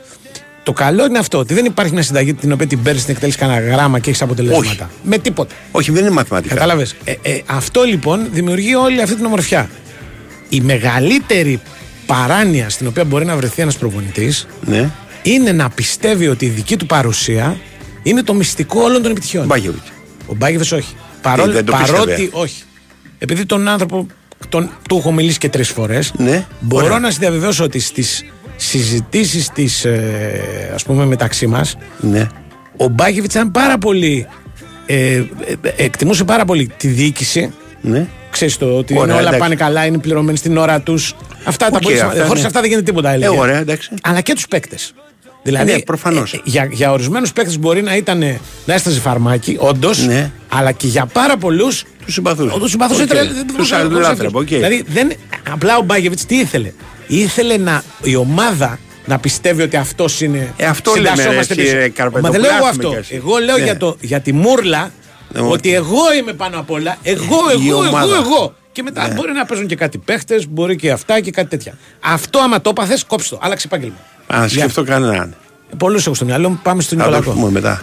το καλό είναι αυτό ότι δεν υπάρχει μια συνταγή την οποία την παίρνεις, την εκτελείς κανένα γράμμα και έχεις αποτελέσματα. Με τίποτα. Όχι, δεν είναι μαθηματικά. Κατάλαβε. Ε, ε, αυτό λοιπόν δημιουργεί όλη αυτή την ομορφιά. Η μεγαλύτερη παράνοια στην οποία μπορεί να βρεθεί ένας προπονητής Ναι. είναι να πιστεύει ότι η δική του παρουσία είναι το μυστικό όλων των επιτυχιών. Μπάγεβιτς. Ο Μπάγεβιτς όχι. Παρόλο, δεν το παρότι πίστευε. όχι. Επειδή τον άνθρωπο τον, του έχω μιλήσει και τρεις φορές, Ναι. μπορώ Ωραία. να σας διαβεβαιώσω ότι στις συζητήσεις της, ε, ας πούμε, μεταξύ μας, Ναι. ο Μπάκεβιτς ήταν πάρα πολύ. Ε, ε, εκτιμούσε πάρα πολύ τη διοίκηση Ναι. ξέρεις το ότι Ωραία, όλα εντάξει. πάνε καλά, είναι πληρωμένοι στην ώρα τους. Αυτά τα Οκ, πολύ σημαντικά. αυτά, Χωρίς ναι. αυτά δεν γίνεται τίποτα. έλεγε. ωραία, εντάξει. Αλλά και τους παίκτες. Δηλαδή, Ναι, προφανώς. ε, για, για ορισμένους παίκτες μπορεί να ήταν να έσταζε φαρμάκι, όντως, Ναι. αλλά και για πάρα πολλούς Τους συμπαθούσε. τους συμπαθούσε Οκ. τρελ- δεν Τους μπορούσε να- μπορούσε να λάτρευε, φύγει. οκ. Δηλαδή, δεν, απλά ο Μπάγεβιτ τι ήθελε; Ήθελε να, η ομάδα να πιστεύει ότι αυτός είναι. Ε, αυτό λέμε, συντασσόμαστε ρε, πίσω. εσύ, ρε, Μα δεν λέω εγώ Καρπετοπουλάθη αυτό. με κι εσύ. Εγώ λέω Ναι. για, το, για τη μούρλα Ναι, ότι εγώ είμαι πάνω απ' όλα. Εγώ, Η εγώ, εγώ, ομάδα. εγώ. Και μετά Ναι. μπορεί να παίζουν και κάτι παίχτες, μπορεί και αυτά και κάτι τέτοια. Αυτό άμα το έπαθες, κόψτε το. Άλλαξε επάγγελμα. Α, σκεφτώ κανέναν. Πολλούς έχω στο μυαλό μου. Πάμε στον Θα το Νικολακό. πούμε μετά.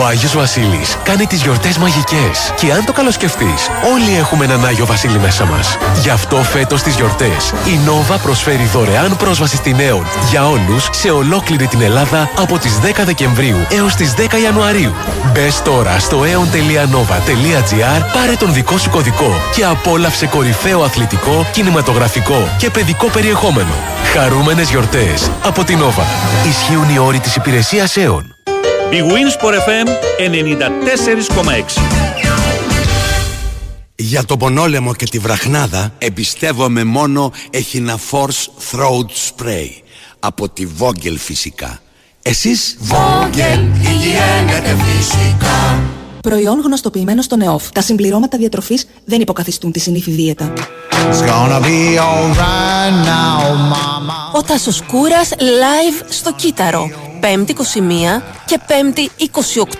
Ο Άγιος Βασίλης κάνει τις γιορτές μαγικές και αν το καλοσκεφτείς, όλοι έχουμε έναν Άγιο Βασίλη μέσα μας. Γι' αυτό φέτος τις γιορτές η Nova προσφέρει δωρεάν πρόσβαση στην Aeon για όλους σε ολόκληρη την Ελλάδα από τις 10 Δεκεμβρίου έως τις 10 Ιανουαρίου. Μπες τώρα στο aeon.nova.gr, πάρε τον δικό σου κωδικό και απόλαυσε κορυφαίο αθλητικό, κινηματογραφικό και παιδικό περιεχόμενο. Χαρούμενες γιορτές από την Nova. Ισχύουν οι όροι της υπηρεσίας Aeon. Η Winsport FM 94,6. Για τον πονόλεμο και τη βραχνάδα εμπιστεύομαι μόνο Echinaforce Throat Spray από τη Vogel φυσικά. Εσείς; Vogel, υγιένεται φυσικά. Προϊόν γνωστοποιημένο στο ΝΕΟΦ. Τα συμπληρώματα διατροφής δεν υποκαθιστούν τη συνήθι δίαιτα. Ο Τάσος Κούρας live στο Κύτταρο. 5η 21 και 5η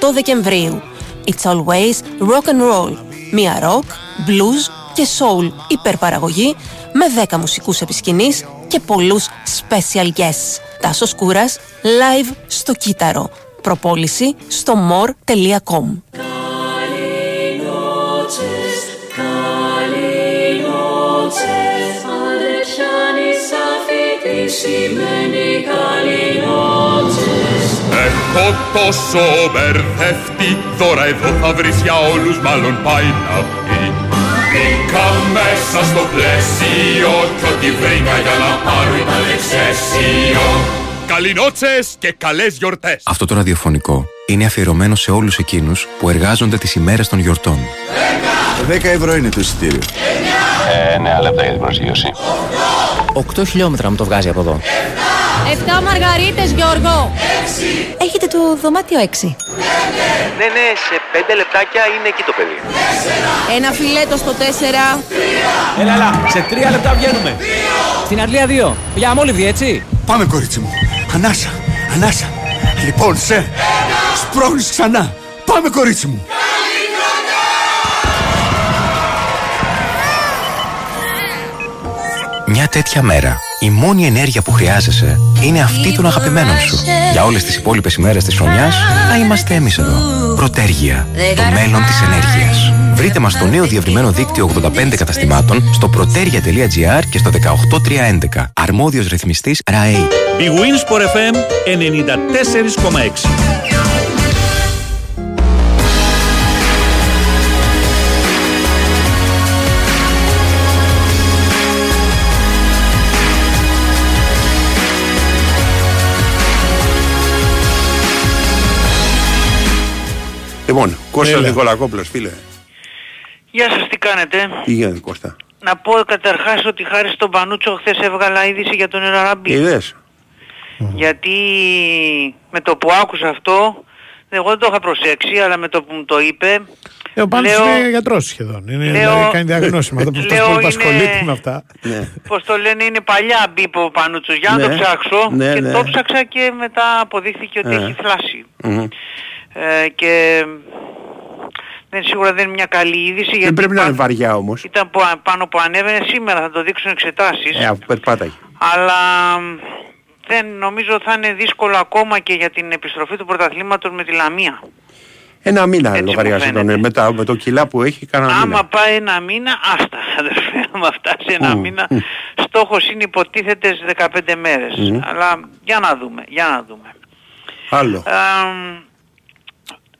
28 Δεκεμβρίου. It's always rock and roll. Μία rock, blues και soul υπερπαραγωγή με 10 μουσικούς επισκηνής και πολλούς special guests. Τάσος Κούρας live στο Κύτταρο. Προπόληση στο more.com. Έχω τόσο μπερδευτεί, τώρα εδώ θα βρεις για όλους μάλλον πάει να πει. Μπήκα μέσα στο πλαίσιο κι ό,τι βρήκα για να πάρω ήταν εξαίσιο. Καληνότσες και καλές γιορτές. Αυτό το ραδιοφωνικό είναι αφιερωμένο σε όλους εκείνους που εργάζονται τις ημέρες των γιορτών. 10 ευρώ είναι το εισιτήριο. Ε, 9 λεπτά για την προσγείωση. 8 χιλιόμετρα μου το βγάζει από εδώ. 7 μαργαρίτες, Γιώργο. Έχετε το δωμάτιο 6. Ναι, ναι, σε 5 λεπτάκια είναι εκεί το παιδί. Ένα φιλέτο στο 4. Έλα, έλα, σε 3 λεπτά βγαίνουμε. Στην Αρλία 2. Για αμόλυβδη, έτσι. Πάμε κορίτσι μου. Ανάσα, ανάσα. Λοιπόν, σε. Σπρώχνεις ξανά. Πάμε κορίτσι μου. Μια τέτοια μέρα, η μόνη ενέργεια που χρειάζεσαι είναι αυτή των αγαπημένων σου. Για όλες τις υπόλοιπες ημέρες της χρονιάς θα είμαστε εμείς εδώ. Πρωτέργεια, το μέλλον της ενέργειας. Βρείτε μας στο νέο διευρυμένο δίκτυο 85 καταστημάτων στο protergia.gr και στο 18311. Αρμόδιος ρυθμιστής ΡΑΕΙ. Η Winsport FM 94,6. Λοιπόν, Κώστας Έλα. Νικολακόπουλος, φίλε. Γεια σας, τι κάνετε; Τι γίνεται Κώστα; Να πω καταρχάς ότι χάρη στον Πανούτσο χθες έβγαλα είδηση για τον Ελαραμπή. Είδες; Γιατί με το που άκουσα αυτό, εγώ δεν το είχα προσέξει, αλλά με το που μου το είπε, Ε, ο Πάνος Λέω- είναι γιατρός σχεδόν. Είναι, Λέω- δηλαδή, κάνει διαγνώση με αυτό που Λέω αυτός που είναι- ασχολείται με αυτά. πώς το λένε, είναι παλιά μπίπο ο Πανούτσος. Για να Ναι. το ψάξω Ναι, και ναι. το ψάξα και μετά αποδείχθηκε ότι Ε. έχει θλάσει. Ε, και δεν σίγουρα δεν είναι μια καλή είδηση Δεν γιατί πρέπει να είναι βαριά όμως. ήταν που, πάνω που ανέβαινε σήμερα θα το δείξουν εξετάσεις. Ε, αφού περπάταγε. Αλλά μ, δεν νομίζω θα είναι δύσκολο ακόμα και για την επιστροφή του πρωταθλήματος με τη Λαμία. Ένα μήνα Έτσι μου λογαριάζει τον. φαίνεται. Με, τα, με το κιλά που έχει, κανένα μήνα. Άμα πάει ένα μήνα, άστα αδερφέ, άμα φτάσει ένα Μμ, μήνα, μμ. στόχος είναι υποτίθεται στις 15 μέρες. Μμ. Αλλά για να δούμε, για να δούμε. Άλλο. Ε,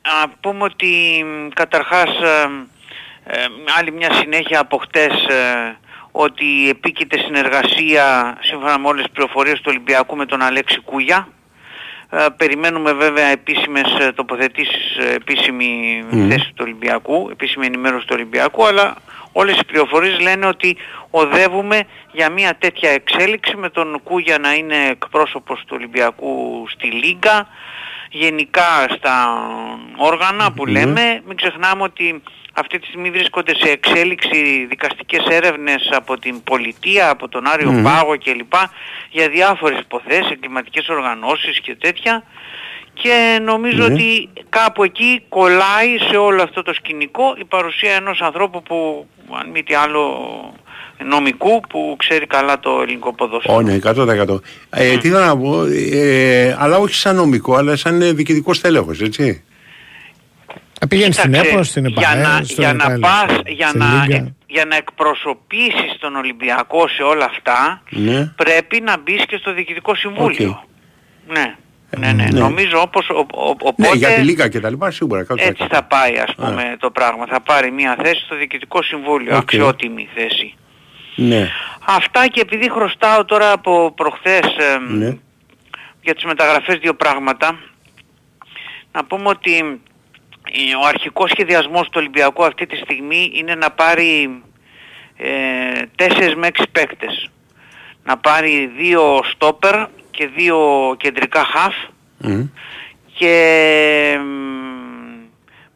να πούμε ότι μ, καταρχάς ε, ε, άλλη μια συνέχεια από χτες ε, ότι επίκειται συνεργασία σύμφωνα με όλες τις πληροφορίες του Ολυμπιακού με τον Αλέξη Κούγια Ε, περιμένουμε βέβαια επίσημες ε, τοποθετήσεις, ε, επίσημη Μμμ. θέση του Ολυμπιακού, επίσημη ενημέρωση του Ολυμπιακού, αλλά όλες οι πληροφορίες λένε ότι οδεύουμε για μια τέτοια εξέλιξη με τον Κούγια να είναι εκπρόσωπος του Ολυμπιακού στη Λίγκα, γενικά στα όργανα που Ναι. λέμε. Μην ξεχνάμε ότι αυτή τη στιγμή βρίσκονται σε εξέλιξη δικαστικές έρευνες από την πολιτεία, από τον Άριο Μμμ. Πάγο κλπ. για διάφορες υποθέσεις, εγκληματικές οργανώσεις και τέτοια. Και νομίζω Ναι. ότι κάπου εκεί κολλάει σε όλο αυτό το σκηνικό η παρουσία ενός ανθρώπου που αν μη τι άλλο νομικού που ξέρει καλά το ελληνικό ποδόσφαιρο. Ω, ναι, 100%. Ε, τι θέλω να πω, ε, αλλά όχι σαν νομικό, αλλά σαν ε, διοικητικό στέλεχος, έτσι. Να πηγαίνει στην Κοίταξε, ΕΠΟ, στην για ΕΠΑΕ, να, στο για να ΕΚΑΛ, πας, για στη να, Λίγκα. εκ- για να εκπροσωπήσεις τον Ολυμπιακό σε όλα αυτά Ναι. πρέπει να μπεις και στο Διοικητικό Συμβούλιο. Ναι. Ναι, ναι, ναι. νομίζω όπως ο, ο- ο- Ναι, οπότε για τη Λίγκα και τα λοιπά, σίγουρα. 100%. έτσι θα πάει ας πούμε το πράγμα. Θα πάρει μια θέση στο Διοικητικό Συμβούλιο, Οκ. αξιότιμη θέση. Ναι, Αυτά και επειδή χρωστάω τώρα από προχθές εμ, ναι. για τις μεταγραφές δύο πράγματα. Να πούμε ότι ε, ο αρχικός σχεδιασμός του Ολυμπιακού αυτή τη στιγμή είναι να πάρει ε, 4 με 6 παίκτες. Να πάρει δύο στόπερ και δύο κεντρικά χαφ Μμ. και μ,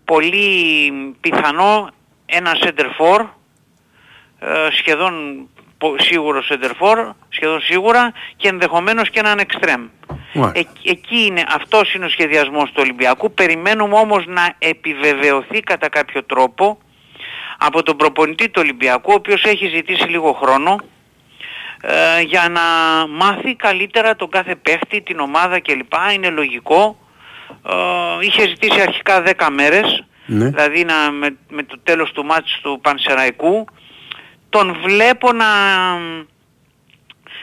πολύ πιθανό ένα center for ε, σχεδόν πο- σίγουρος center for σχεδόν σίγουρα και ενδεχομένως και έναν extreme. Μάλιστα. Ε, εκεί είναι, αυτός είναι ο σχεδιασμός του Ολυμπιακού. Περιμένουμε όμως να επιβεβαιωθεί κατά κάποιο τρόπο από τον προπονητή του Ολυμπιακού, ο οποίος έχει ζητήσει λίγο χρόνο ε, για να μάθει καλύτερα τον κάθε παίχτη, την ομάδα κλπ. Είναι λογικό. Ε, είχε ζητήσει αρχικά 10 μέρες, Ναι. δηλαδή να, με, με το τέλος του μάτς του Πανσεραϊκού. Τον βλέπω να,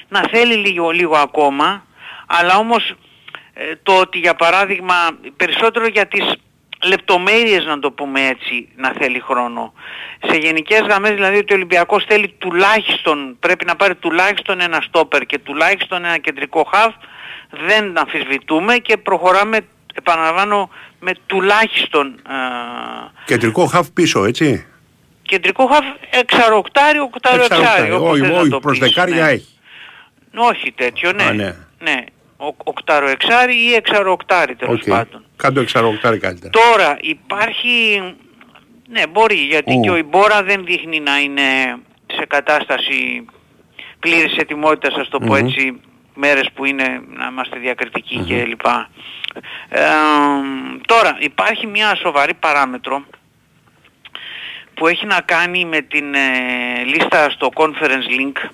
να θέλει λίγο, λίγο ακόμα, αλλά όμως ε, το ότι για παράδειγμα περισσότερο για τις λεπτομέρειες να το πούμε έτσι να θέλει χρόνο. Σε γενικές γραμμές δηλαδή ότι ο Ολυμπιακός θέλει τουλάχιστον, πρέπει να πάρει τουλάχιστον ένα στόπερ και τουλάχιστον ένα κεντρικό χαφ δεν αμφισβητούμε και προχωράμε επαναλαμβάνω με τουλάχιστον α, Κεντρικό χαφ πίσω, έτσι. Κεντρικό χαφ εξαροκτάριο, οκτάριο Εξαροκτάριο. εξάριο. όπως Όχι, θες να όχι, το προς πεις, δεκάρια ναι. έχει. Όχι τέτοιο, ναι. Α, ναι. ναι. Ο, οκτάρο εξάρι ή εξάρο οκτάρι τέλος Οκ. πάντων. Κάντο εξαροκτάρι καλύτερα. Τώρα υπάρχει, ναι μπορεί γιατί Ου. και ο Ιμπόρα δεν δείχνει να είναι σε κατάσταση πλήρης ετοιμότητας, ας το πω Μμμ. έτσι, μέρες που είναι να είμαστε διακριτικοί κλπ. Ε, τώρα υπάρχει μια σοβαρή παράμετρο που έχει να κάνει με την ε, λίστα στο conference link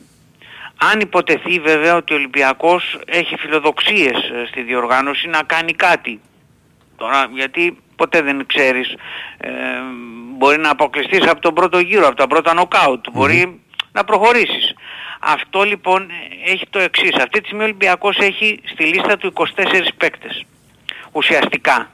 αν υποτεθεί βέβαια ότι ο Ολυμπιακός έχει φιλοδοξίες ε, στη διοργάνωση να κάνει κάτι. Τώρα γιατί ποτέ δεν ξέρεις. Ε, μπορεί να αποκλειστείς από τον πρώτο γύρο, από τα πρώτα νοκάουτ. Μπορεί να προχωρήσεις. Αυτό λοιπόν ε, έχει το εξής. Αυτή τη στιγμή ο Ολυμπιακός έχει στη λίστα του 24 παίκτες. Ουσιαστικά.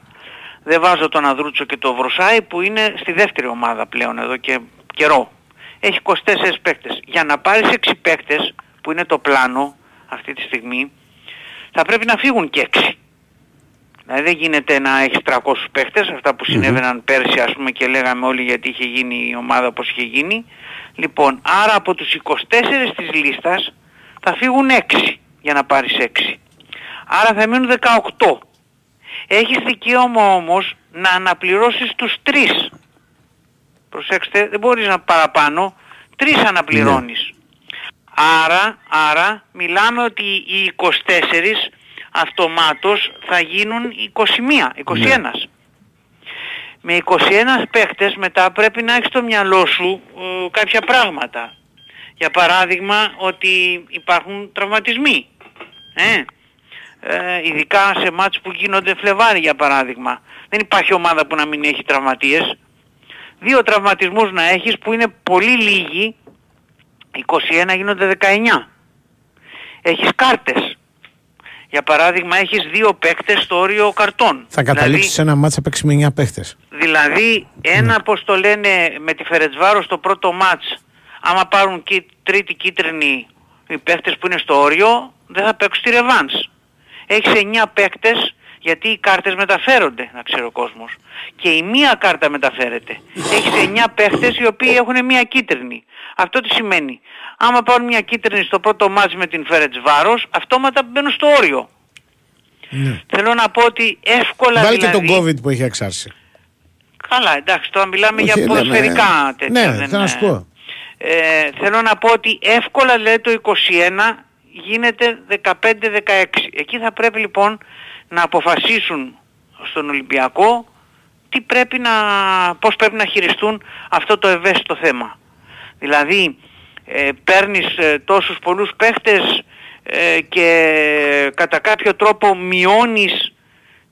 Δεν βάζω τον Αδρούτσο και τον Βροσάη που είναι στη δεύτερη ομάδα πλέον εδώ και καιρό. Έχει 24 παίκτες. Για να πάρεις 6 παίκτες που είναι το πλάνο αυτή τη στιγμή θα πρέπει να φύγουν και 6. Δηλαδή δεν γίνεται να έχεις 300 παίχτες, αυτά που συνέβαιναν πέρσι ας πούμε και λέγαμε όλοι γιατί είχε γίνει η ομάδα όπως είχε γίνει. Λοιπόν, άρα από τους 24 της λίστας θα φύγουν 6 για να πάρεις 6. Άρα θα μείνουν 18. Έχεις δικαίωμα όμως να αναπληρώσεις τους 3. Προσέξτε, δεν μπορείς να παραπάνω, 3 αναπληρώνεις. Άρα, άρα μιλάμε ότι οι 24 αυτομάτως θα γίνουν 21, 21. Με 21 παίχτες μετά πρέπει να έχεις στο μυαλό σου ε, κάποια πράγματα. Για παράδειγμα ότι υπάρχουν τραυματισμοί. Ε, ε, ειδικά σε μάτς που γίνονται Φλεβάρι για παράδειγμα. Δεν υπάρχει ομάδα που να μην έχει τραυματίες. Δύο τραυματισμούς να έχεις που είναι πολύ λίγοι 21 γίνονται 19. Έχεις κάρτες. Για παράδειγμα έχεις δύο παίκτες στο όριο καρτών. Θα καταλήξεις σε ένα μάτσα να παίξει με 9 παίχτε. Δηλαδή ένα πως το λένε με τη Φερετσβάρο στο πρώτο μάτς άμα πάρουν κύ, τρίτη κίτρινη οι παίχτες που είναι στο όριο δεν θα παίξουν τη ρεβάνς. Έχεις 9 παίκτες γιατί οι κάρτες μεταφέρονται, να ξέρει ο κόσμος. Και η μία κάρτα μεταφέρεται. Έχεις 9 παίχτες οι οποίοι έχουν μία κίτρινη. Αυτό τι σημαίνει; Άμα πάρουν μία κίτρινη στο πρώτο μάτς με την Φέρετς Βάρος, αυτόματα μπαίνουν στο όριο. Ναι. Θέλω να πω ότι εύκολα Βάλει δηλαδή... και τον COVID που έχει εξάρσει. Καλά, εντάξει, τώρα μιλάμε Όχι, για λέμε- ποδοσφαιρικά τέτοια. Ναι, δεν θέλω να σου είναι- πω. Ε, θέλω να πω ότι εύκολα λέει το 21 γίνεται 15-16. Εκεί θα πρέπει λοιπόν να αποφασίσουν στον Ολυμπιακό τι πρέπει να, πώς πρέπει να χειριστούν αυτό το ευαίσθητο θέμα. Δηλαδή ε, παίρνεις ε, τόσους πολλούς παίχτες ε, και κατά κάποιο τρόπο μειώνεις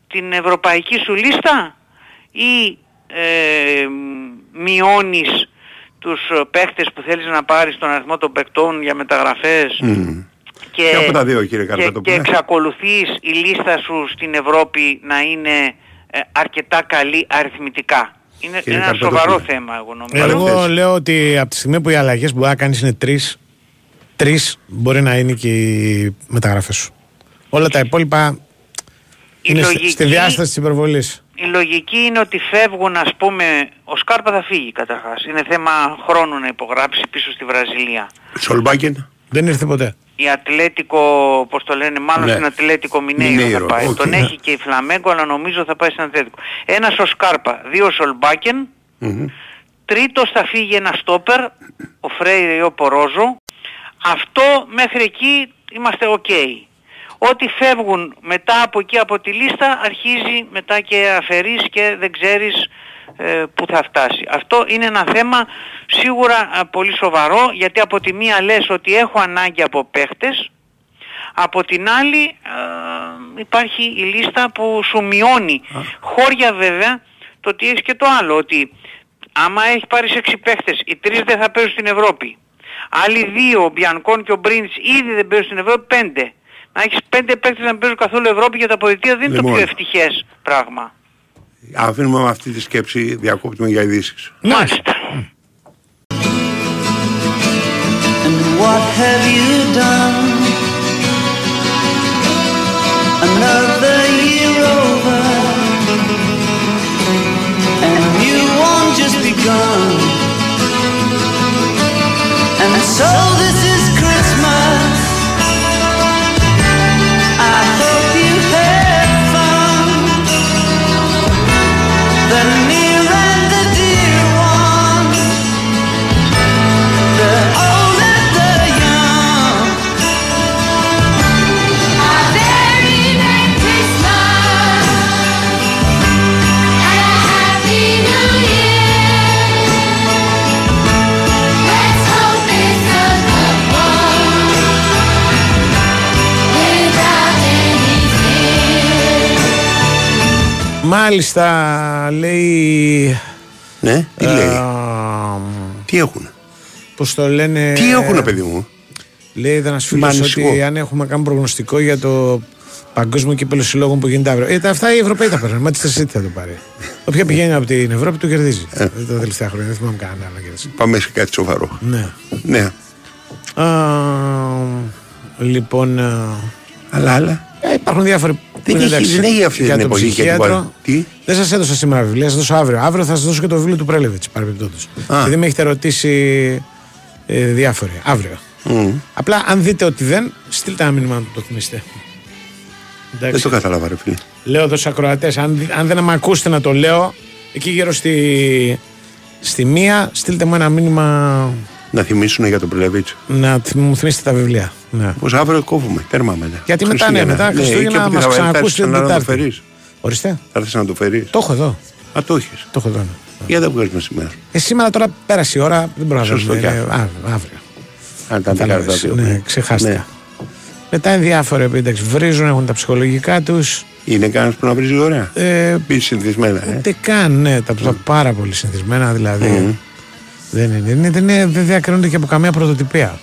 την ευρωπαϊκή σου λίστα ή ε, μειώνεις τους ε, παίχτες που θέλεις να πάρεις τον αριθμό των παικτών για μεταγραφές; Μμμ. Και, Και από τα δύο, κύριε και, Καρπετοπούλε. και εξακολουθείς η λίστα σου στην Ευρώπη να είναι ε, αρκετά καλή αριθμητικά. Είναι Κύριε ένα Καρπετοπούλε. σοβαρό θέμα εγώ νομίζω. Εγώ λέω ότι από τη στιγμή που οι αλλαγές που μπορεί να κάνεις είναι τρεις, τρεις μπορεί να είναι και οι μεταγραφές σου. Όλα τα υπόλοιπα είναι στη- λογική- στη διάσταση της υπερβολής. Η λογική είναι ότι φεύγουν ας πούμε, ο Σκάρπα θα φύγει καταρχάς. Είναι θέμα χρόνου να υπογράψει πίσω στη Βραζιλία. Σολμπάκεν. Δεν ήρθε ποτέ. Η Ατλέτικο, πώς το λένε, μάλλον Ναι. στην Ατλέτικο Μινέιρο θα Μινέιρο, πάει. οκ, Τον ναι. έχει και η Φλαμέγκο, αλλά νομίζω θα πάει στην Ατλέτικο. Ένας ο Σκάρπα, δύο ο Σολμπάκεν, τρίτος θα φύγει ένα στόπερ, ο Φρέιρε ή ο Πορόζο. Αυτό μέχρι εκεί είμαστε οκ. Ό,τι φεύγουν μετά από εκεί από τη λίστα αρχίζει μετά και αφαιρείς και δεν ξέρεις ε, που θα φτάσει. Αυτό είναι ένα θέμα σίγουρα ε, πολύ σοβαρό γιατί από τη μία λες ότι έχω ανάγκη από παίχτες από την άλλη ε, υπάρχει η λίστα που σου μειώνει. Χώρια βέβαια το ότι έχεις και το άλλο ότι άμα έχεις πάρεις έξι παίχτες οι τρεις δεν θα παίζουν στην Ευρώπη. Άλλοι δύο, ο Μπιανκόν και ο Μπρίνς ήδη δεν παίζουν στην Ευρώπη, πέντε. Να έχεις πέντε παίκτες να μην παίζουν καθόλου Ευρώπη για τα αποδητήρια δεν είναι το Λοιπόν. πιο ευτυχές πράγμα. Αφήνουμε με αυτή τη σκέψη, διακόπτουμε για ειδήσεις. Μάλιστα. What have you done? Another year over, and you won't just begun. And so this is Christmas. the need Μάλιστα, λέει. Ναι, τι λέει; Τι έχουν; Πώς το λένε. Τι έχουνε, παιδί μου; Λέει ένα φίλο Μ' ανησυχώ. ότι αν έχουμε κάνει προγνωστικό για το παγκόσμιο κύπελο συλλόγων που γίνεται αύριο. Ε, τα- αυτά οι Ευρωπαίοι τα παίρνουν. Μα τι City θα το πάρει. Όποια πηγαίνει από την Ευρώπη το κερδίζει. Ε. Τα τελευταία χρόνια δεν θυμάμαι κανένα άλλο κερδίζει. Πάμε σε κάτι σοβαρό. Ναι. Ναι. Α, λοιπόν. α, Αλλά, αλλά. ε, υπάρχουν διάφοροι. Δεν είναι έχει- εντάξει. δεν έχει αυτή Για την τον εποχή και ψυχίατρο. τίποτα. Τι; Δεν σας έδωσα σήμερα βιβλία, σα δώσω αύριο. Αύριο θα σας δώσω και το βιβλίο του Πρέλεβιτς παρεμπιπτόντως. Α. Γιατί με έχετε ρωτήσει ε, διάφοροι. Αύριο. Μμ. Απλά αν δείτε ότι δεν, στείλτε ένα μήνυμα να το θυμίστε. Δεν το κατάλαβα, ρε φίλε. Λέω εδώ στους ακροατές, αν, αν δεν με ακούσετε να το λέω, εκεί γύρω στη, στη μία, στείλτε μου ένα μήνυμα Να θυμίσουν για τον Πρελεβίτσο. να θυ- μου θυμίσετε τα βιβλία. Ναι. Πώς αύριο κόβουμε, τέρμα μετά. Γιατί μετά, ναι, μετά Χριστούγεννα και μας θα- θα ξανακούσετε έρθεις την να το Τετάρτη. φέρεις. Ορίστε. Θα έρθεις να το φέρεις. Το έχω εδώ. Α, το έχεις. Το έχω εδώ. ναι. Για δεν βγάζουμε σήμερα. Ε, σήμερα τώρα πέρασε η ώρα, δεν μπορώ να Σωστό δω. κι είναι αυτό. α- Αύριο. Αν ήταν Κατάλαβες, δεκάρα Ναι, ξεχάστηκα. Ναι. Μετά είναι διάφορα, επειδή εντάξει, βρίζουν, έχουν τα ψυχολογικά τους. Είναι κανένας που να βρίζει ωραία. Ε, Πει συνηθισμένα. Ε. Ούτε καν, ναι, τα, τα πάρα πολύ συνηθισμένα δηλαδή. Μμμ. Δεν είναι, είναι, δεν, είναι, δεν διακρίνονται και από καμία πρωτοτυπία.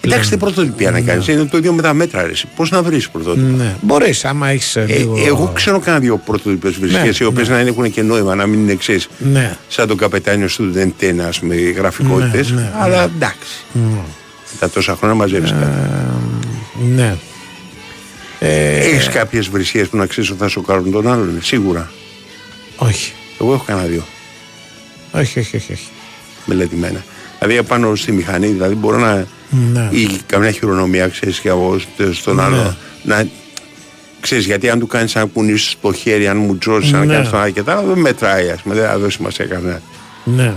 Εντάξει, τι πρωτοτυπία να κάνεις. Είναι το ίδιο με τα μέτρα. Πώς να βρεις πρωτότυπα; Ναι. Μπορείς, άμα έχεις Ε, λίγο. εγώ ξέρω κανένα δύο πρωτοτυπίες βρίσκε, Ναι, οι οποίες να έχουν και νόημα, να μην είναι εξή. Ναι. Σαν τον καπετάνιο του Δεντένα, ας πούμε, γραφικότητες. Ναι, ναι, αλλά εντάξει. Μμ. Τα τόσα χρόνια μαζεύεις κάτι. Ναι. Ε, Έχεις κάποιες βρισιέ που να ξέρεις ότι θα σοκάρουν τον άλλον, σίγουρα. Όχι. Εγώ έχω κανένα δύο. Όχι, όχι, όχι. όχι. Μελετημένα. Δηλαδή πάνω στη μηχανή, δηλαδή μπορώ να. Ναι. ή καμιά χειρονομία, ξέρεις και εγώ στον Ναι. άλλο. Να, ξέρεις, γιατί αν του κάνεις ένα κουνήσεις στο χέρι, αν μου τζώσεις, αν Ναι. κάνεις τον άλλο και τα άλλα, δεν μετράει, ας πούμε, δεν θα δώσει σημασία κανένα. Ναι.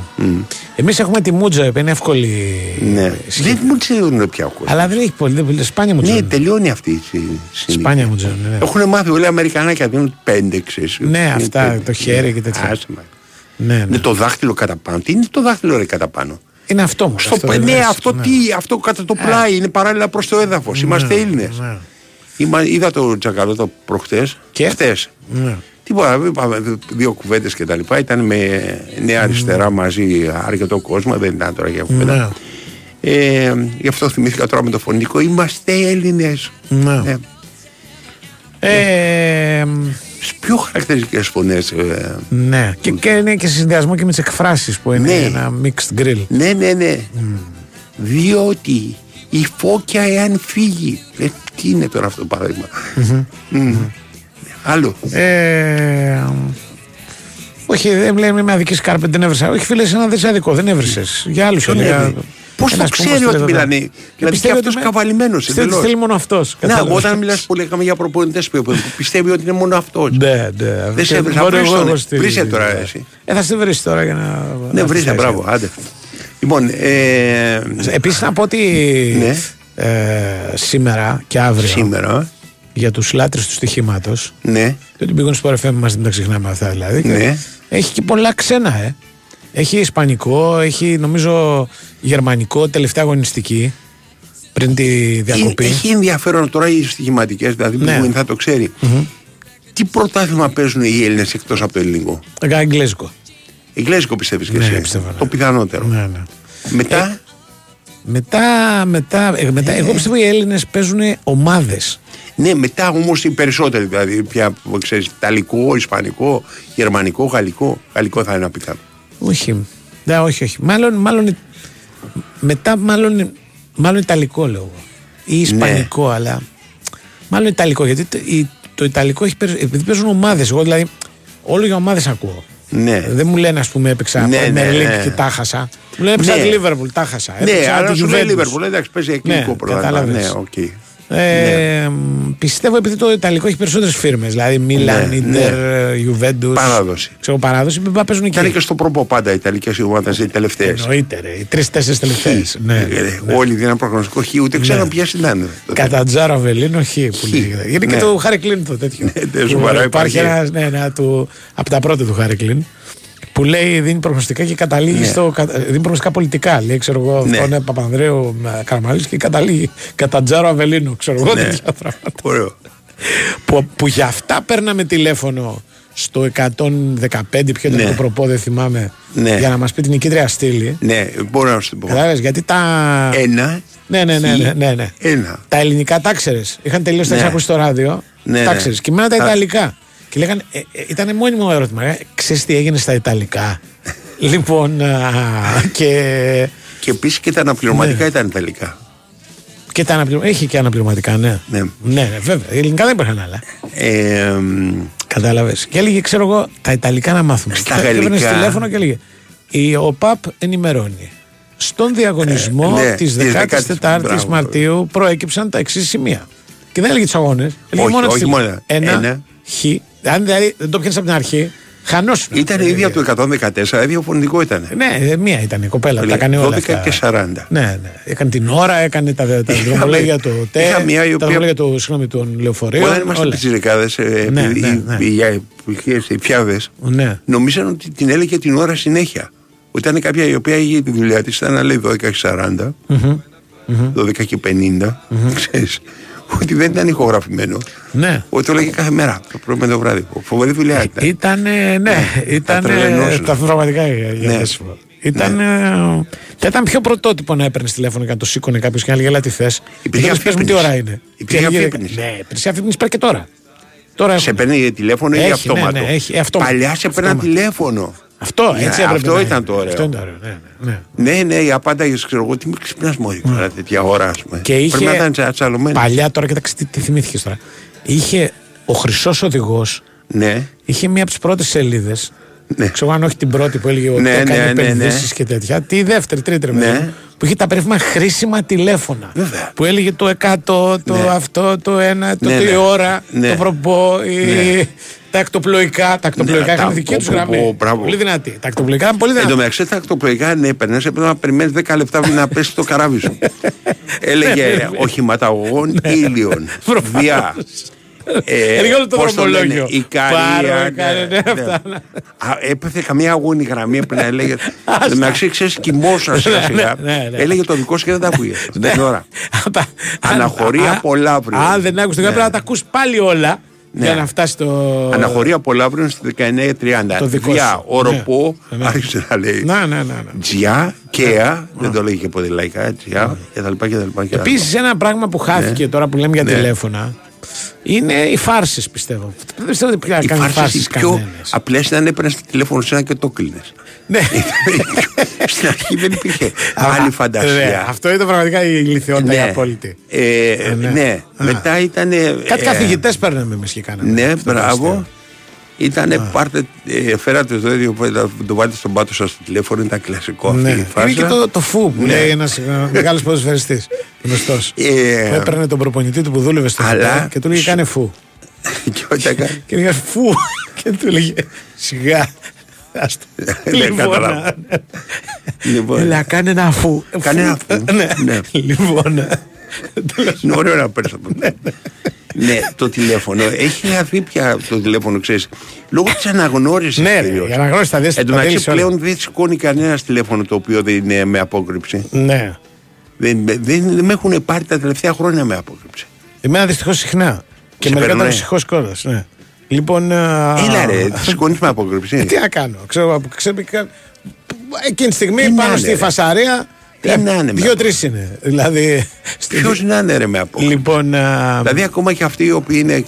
Εμείς έχουμε τη μούτζα, που είναι εύκολη. Ναι. Δεν μου ξέρουν πια ο Αλλά δεν έχει πολύ. Δεν, σπάνια μούτζα. Ναι, τελειώνει αυτή η συνήθεια. Σπάνια μούτζα. Ναι. Έχουν μάθει όλοι οι Αμερικανάκια δίνουν πέντε, ξέρεις. Ναι, Είναι αυτά, πέντε. το χέρι και τέτοια. Άσε με. Ναι, ναι. Είναι το δάχτυλο κατά πάνω. Τι είναι το δάχτυλο ρε κατά πάνω; Είναι αυτό μου. Στο αυτό πε- δεν ναι, είναι αυτό ναι. τι, αυτό κατά το πλάι, είναι παράλληλα προς το έδαφος. Είμαστε Ναι, Έλληνες. ναι. Είδα το Τζακαλώτο προχτές. Και; Χτες. Ναι. Τίποτα, είπαμε δύο κουβέντες και τα λοιπά. Ήταν με νέα αριστερά μαζί αρκετό κόσμο, δεν ήταν τώρα για κουβέντα. Ναι. Ε, γι' αυτό θυμήθηκα τώρα με το φωνικό. Είμαστε Έλληνες. Ναι. Ε, Στι πιο χαρακτηριστικές φωνές. ναι. Και, και είναι και σε συνδυασμό και με τις εκφράσεις που είναι Ναι. ένα mixed grill. Ναι, ναι, ναι. Διότι η φώκια εάν φύγει. Ε, τι είναι τώρα αυτό το παράδειγμα; Μμ. Άλλο. Ε, όχι, δεν λέμε με αδική σκάρπετ δεν έβρισα. Όχι, φίλε, ένα δεν είσαι αδικό, δεν έβρισες. Για άλλους Ποιον έλεγα. έβρι; Πώς το Ένας που μας ξέρει το ότι λέει μιλάνε; εδώ. Δηλαδή πιστεύει και ότι αυτό με- καβαλημένος. Πιστεύει ότι θέλει μόνο αυτός. Ναι, όταν μιλάς πολύ έκαμε για προπονητές που πιστεύει ότι είναι μόνο αυτός. Ναι, ναι. Δεν σε Και έβρισα. μπορώ Βρεις εγώ τον. εγώ στη- Βρίσκε τώρα εσύ. Ε, θα σε βρεις τώρα για να. Ναι, να βρίσκε, φτιάξεις. μπράβο, άντε. Λοιπόν, ε, Επίσης να πω ότι Ναι. ε, σήμερα και αύριο Σήμερα. για τους λάτρες του στοιχήματος. Ναι. Και ότι πήγαν στο FM μας δεν τα ξεχνάμε αυτά δηλαδή. και Ναι. Έχει και πολλά ξένα, ε. Έχει ισπανικό, έχει νομίζω γερμανικό, τελευταία αγωνιστική πριν τη διακοπή. Έχει ενδιαφέρον τώρα οι στοιχηματικές, δηλαδή Ναι. που θα το ξέρει. Τι πρωτάθλημα παίζουν οι Έλληνες εκτός από το ελληνικό; Εγγλέζικο. Εγγλέζικο. Εγγλέζικο πιστεύεις και Ναι, εσύ; πιστεύω, ναι. Το πιθανότερο. Ναι, ναι. Μετά; Μετά, μετά, ε, μετά εγώ πιστεύω οι Έλληνες παίζουν ομάδες. Ναι, μετά όμως οι περισσότεροι, δηλαδή πια ξέρεις, Ιταλικό, Ισπανικό, Γερμανικό, Γαλλικό. Γαλλικό θα είναι απίθανο. Όχι. Ναι, όχι, όχι. Μάλλον, μάλλον, μετά μάλλον, μάλλον Ιταλικό λέω εγώ. Ή Ισπανικό, αλλά. Μάλλον Ιταλικό. Γιατί το, η- το Ιταλικό έχει περι- επειδή παίζουν ομάδες. Εγώ δηλαδή όλο για ομάδες ακούω. Ναι. Δεν μου λένε, ας πούμε, έπαιξα Ναι, ναι, ναι, με ναι. και τα χάσα. Μου λένε έπαιξα Ναι. τη Λίβερπουλ, τα χάσα. Ναι, Έπαιξα αλλά τη σου λέει Juventus. Λίβερπουλ, εντάξει, παίζει εκκληνικό Ναι, πρωτάθλημα. κατάλαβες. Ναι, οκ. Ε, Πιστεύω επειδή το Ιταλικό έχει περισσότερες φίρμες. Δηλαδή Μίλαν, Ναι, Ιντερ, ναι. Ιουβέντου. Παράδοση. Ξέρω παράδοση. Μην παίζουν εκεί. Ήταν και στο προπό πάντα οι Ιταλικές ομάδε οι τελευταίες. Εννοείται, ρε. Οι τρει-τέσσερι τελευταίες. Ναι. Όλοι δίναν προγνωστικό χ, ούτε ξέρω Ναι. ποιε ήταν. Κατά Τζάρο Αβελίνο, χ. Που λέγεται. Είναι και Ναι. το Χάρη Κλίν το τέτοιο. δεν Που σοβαρά υπάρχει υπάρχει. ένας, ναι, ένα του, από τα πρώτα του Χάρη Κλίν. Που λέει δίνει προγνωστικά και καταλήγει Ναι. στο. κα- Δίνει προγνωστικά πολιτικά. Λέει, ξέρω εγώ, Ναι. αυτό είναι Παπανδρέου Καραμαλής και καταλήγει κατά Τζάρο Αβελίνο. Ξέρω εγώ Ναι. τέτοια πράγματα. Ωραίο. Που, που γι' αυτά παίρναμε τηλέφωνο στο 115, ποιο ήταν Ναι. το προπό, δεν θυμάμαι. Ναι. Για να μας πει την νικήτρια στήλη. Ναι, μπορώ να σου το πω. Κατάλαβες γιατί τα. Ένα. Ναι, ναι, ναι, ναι, ναι, ναι. Ένα. Τα ελληνικά τα ξέρεις. Είχαν τελειώσει τα Ναι. έχεις ακούσει στο ράδιο. Ναι, τα ναι. ξέρεις. Και εμένα τα Α. Ιταλικά. Και λέγανε, ε, ε, ήταν μόνιμο ερώτημα. Ε, ξέρεις τι έγινε στα Ιταλικά; λοιπόν, α, και, Και επίσης και τα αναπληρωματικά Ναι. ήταν Ιταλικά. και τα αναπληρωματικά. Έχει και αναπληρωματικά, ναι. Ναι. Ναι, ναι, βέβαια. Οι ελληνικά δεν υπήρχαν άλλα. Ε, Κατάλαβες. Και έλεγε, ξέρω εγώ, τα Ιταλικά να μάθουμε. Στα Και έπαιρνε γαλλικά. τηλέφωνο και έλεγε, η ΟΠΑΠ ενημερώνει. Στον διαγωνισμό Ε, ναι, της της 14η μπράβο. Μαρτίου προέκυψαν τα εξής σημεία. Και δεν έλεγε τους αγώνες. Έλεγε Όχι, μόνος όχι τις- μόνος ένα. Ένα, Ένα. χ. Αν δηλαδή δεν το πιάνεις από την αρχή, χανόσουν. ήταν η ίδια του 114, διαφορετικό ήταν. Ναι, ε, μία ήταν η κοπέλα. Τα έκανε όλα 12 αυτά. και 40. Ναι, ναι. Έκανε την ώρα, έκανε τα, τα Είχαμε- δρομολόγια του ΤΕ, είχα μία η τα οποία- δρομολόγια του, συγγνώμη, των λεωφορείων. Όταν είμαστε όλα. πιτσιρικάδες, ε, Ναι, οι- ναι, ναι. οι- οι- οι φιάδες, Ναι. νομίζαν ότι την έλεγε την ώρα συνέχεια. Ότι ήταν κάποια η οποία είχε τη δουλειά της, ήταν να λέει 12 και 40, Μμμ. 12 και 50, ξέρεις. Ότι δεν ήταν ηχογραφημένο. Ναι. Ότι το έλεγε κάθε μέρα, το πρωί με το βράδυ. Φοβερή δουλειά ήταν. Ήταν, ναι, ήταν. τρελαινόσουν. Τα πραγματικά για για Ναι. να σου πω. Ήταν. Θα ήταν πιο πρωτότυπο να έπαιρνες τηλέφωνο και να το σήκωνε κάποιος και να λέγε Ελά, τι θες. Υπήρχε πες μου τι αφύπνιση. ώρα είναι. Υπήρχε Και έλεγε, αφύπνιση. Ναι, υπήρχε αφύπνιση υπάρχει και τώρα. Τώρα Σε έχουμε. παίρνει τηλέφωνο ή Έχει, αυτόματο; ναι, ναι, έχει, αυτόματο. Παλιά σε παίρναν Αυτόματο. τηλέφωνο. Αυτό, Για- έτσι έπρεπε αυτό να ήταν είναι. το ωραίο. Αυτό είναι το ωραίο. Ναι, ναι, ναι. Ναι, ναι, η απάνταγε, ξέρω εγώ, τι με ξυπνάς μόλι τώρα τέτοια ώρα, ας πούμε. Και είχε. Πρέπει να ήταν τσα- τσαλωμένη. Παλιά τώρα, κοιτάξτε τι, τι θυμήθηκες τώρα. είχε ο χρυσός οδηγός. Ναι. Είχε μία από τις πρώτες σελίδες. Ναι. Ξέρω αν όχι την πρώτη που έλεγε ότι Ναι, έκανε ναι, ναι, ναι. επενδύσεις και τέτοια. Τη δεύτερη, τρίτη ρε Ναι. παιδί μου, Που είχε τα περίφημα χρήσιμα τηλέφωνα. Βέβαια. Που έλεγε το 100, το Ναι. αυτό, το ένα, το Ναι, τι ναι. ώρα, Ναι. το προπό, η- Ναι. Τα ακτοπλοϊκά. Τα ακτοπλοϊκά Ναι, είχαν τα- δική πω, τους πω, γραμμή. πω, μπράβο. Πολύ δυνατή. Τα ακτοπλοϊκά ήταν πολύ Εν τω δυνατή. μεταξύ τα ακτοπλοϊκά ναι, έπαιρνε, έπρεπε να περιμένεις 10 λεπτά να πέσει το καράβι σου. Έλεγε οχηματαγωγών ήλιων. Διά. Ε, Έλεγε όλο το πώς δρομολόγιο. λένε, Η Πάρο, Καρία. έκανε, ναι, αυτά. Α, Έπεθε καμία αγώνη γραμμή που να έλεγε. Εν τω μεταξύ ξέρεις, κοιμόσαν σιγά σιγά. Ναι, ναι, ναι. Έλεγε το δικό σου και δεν τα ακούγε. Δεν ώρα. Αναχωρία Α, πολλά αύριο. Αν δεν άκουσες το Ναι. πρέπει να τα ακούς πάλι όλα Ναι. για να φτάσει στο. Αναχωρία πολλά αύριο στη 1930. Το δικό Διά, σου. οροπό, Ναι. Ναι. άρχισε να λέει. Ναι, ναι, ναι. ναι. Τζιά, κέα, δεν το λέγει και ποδηλαϊκά, τζιά, κτλ. κτλ. Επίσης, ένα πράγμα που χάθηκε Ναι. τώρα που λέμε για Ναι. τηλέφωνα είναι οι φάρσες, πιστεύω. Δεν πιστεύω ότι πια Οι κάνει φάρσες φάρσες οι πιο κανένας. απλές ήταν έπαιρνες το τηλέφωνο σε ένα και το κλείνε. Ναι. Στην αρχή δεν υπήρχε Α, άλλη ναι, φαντασία. Αυτό ήταν πραγματικά η ηλικιότητα η Ναι. απόλυτη. Ε, ναι. ναι. μετά ήταν. Κάτι καθηγητές παίρναμε εμείς και κάναμε. Ναι, Αυτό το μπράβο. αστείο. Ήτανε, πάρτε, ε, φέρατε το ίδιο που το, το βάλετε στον πάτο σας στο τηλέφωνο, ήταν κλασικό αυτή Ναι. η Είναι φάση. και το, το φου που Ναι. λέει ένας μεγάλος ποδοσφαιριστής. Γνωστός. Ε, Που έπαιρνε τον προπονητή του που δούλευε στο αλλά- Αλλά... και του λέγε κάνε φου. και όταν κα- Και έλεγε φου. και του έλεγε σιγά. Άστο. Δεν λοιπόν, καταλάβω. Λοιπόν, Έλα, κάνε ένα φου. Κάνε ένα φου. Ναι. Ναι. Λοιπόν. είναι ωραίο να παίρνεις από το Ναι, το τηλέφωνο. Έχει χαθεί πια το τηλέφωνο, ξέρεις. Λόγω της αναγνώρισης Ναι, ρε, κυρίως. η αναγνώριση θα δεις Εν τω τα μεταξύ δίνεις όλα. πλέον δεν σηκώνει κανένας τηλέφωνο το οποίο δεν είναι με απόκρυψη. Ναι. Δεν, δεν, δεν με έχουν πάρει τα τελευταία χρόνια με απόκρυψη. Εμένα δυστυχώς συχνά. Και Σε μερικά παίρνουν, ήταν ε. ψυχό κιόλας. Ναι. Λοιπόν. α, Έλα ρε, τη σηκώνεις με απόκρυψη. Τι να κάνω. Ξέρω, από- ξέρω, κα- εκείνη τη στιγμή Τι να πάνω είναι, στη ρε. φασαρία. Τι να είναι με Δύο-τρεις είναι. Δηλαδή. στη- Ποιος να είναι ρε με απόκρυψη. Λοιπόν. α, Δηλαδή, ακόμα και αυτοί οι οποίοι είναι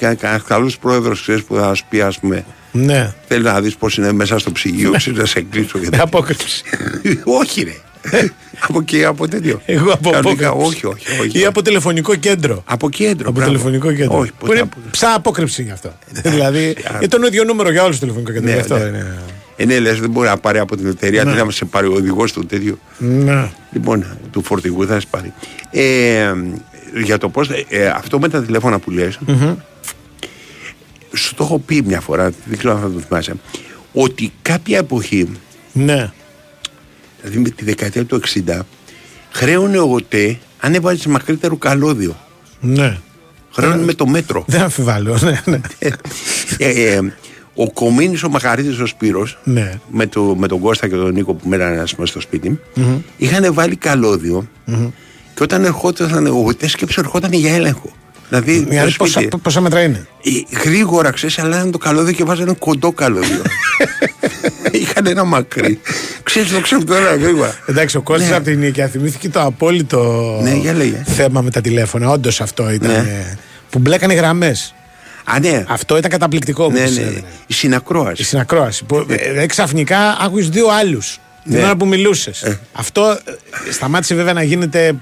καλό πρόεδρο, ξέρεις που θα σου πει, ας πούμε, Ναι. θέλει να δεις πώς είναι μέσα στο ψυγείο, ξέρεις να σε κλείσω. και Με τέτοια. απόκρυψη. όχι, ρε. από εκεί, από τέτοιο. Εγώ από Κανονικά, απόκρυψη. όχι, όχι, όχι. Ή από τηλεφωνικό κέντρο. Από κέντρο. Από μπράβο. τηλεφωνικό κέντρο. Όχι, που ποτέ είναι από- ψά απόκρυψη γι' αυτό. δηλαδή. α. Είναι το ίδιο νούμερο για όλους του τηλεφωνικού κέντρου. Ναι, γι' αυτό ναι. είναι. Ε, ναι, λες, δεν μπορεί να πάρει από την εταιρεία, Ναι. δεν θα σε πάρει ο οδηγός του τέτοιο. Ναι. Λοιπόν, του φορτηγού θα σε πάρει. Ε, για το πώς. Ε, αυτό με τα τηλέφωνα που λες Μμμ. σου το έχω πει μια φορά, δεν ξέρω αν θα το θυμάσαι, ότι κάποια εποχή, Ναι. Δηλαδή με τη δεκαετία του 60, χρέωνε ο ΟΤΕ αν έβαζες μακρύτερο καλώδιο. Ναι. Χρέωνε με το μέτρο. Δεν αμφιβάλλω. Ναι, ναι. Ε, ε, ο Κομίνης ο Μαχαρίτης ο Σπύρος ναι. με, το, με τον Κώστα και τον Νίκο που μέναν ας πούμε, στο σπίτι Μμμ. είχαν βάλει καλώδιο Μμμ. και όταν ερχόταν ο ΟΤΕ σκέψε ερχόταν για έλεγχο. Δηλαδή, Δηλαδή, το σπίτι, πόσα, πόσα μέτρα είναι; ε, γρήγορα ξέρεις αλλάζαν το καλώδιο και βάζανε κοντό καλώδιο. Είχαν ένα μακρύ. Ξέρεις το ξέρω τώρα γρήγορα. Εντάξει, ο Κώστας Ναι. από την Νίκαια θυμήθηκε το απόλυτο Ναι, για λέγε. θέμα με τα τηλέφωνα. Όντως αυτό ήταν. Ναι. ε, Που μπλέκανε γραμμές. Α, ναι. Αυτό ήταν καταπληκτικό που Ναι, τους ναι. έδινε. Η συνακρόαση. Η συνακρόαση. Που, ε, ε, ξαφνικά άκουσε δύο άλλους την Ναι. ώρα που μιλούσες. Ε. Αυτό ε, σταμάτησε βέβαια να γίνεται.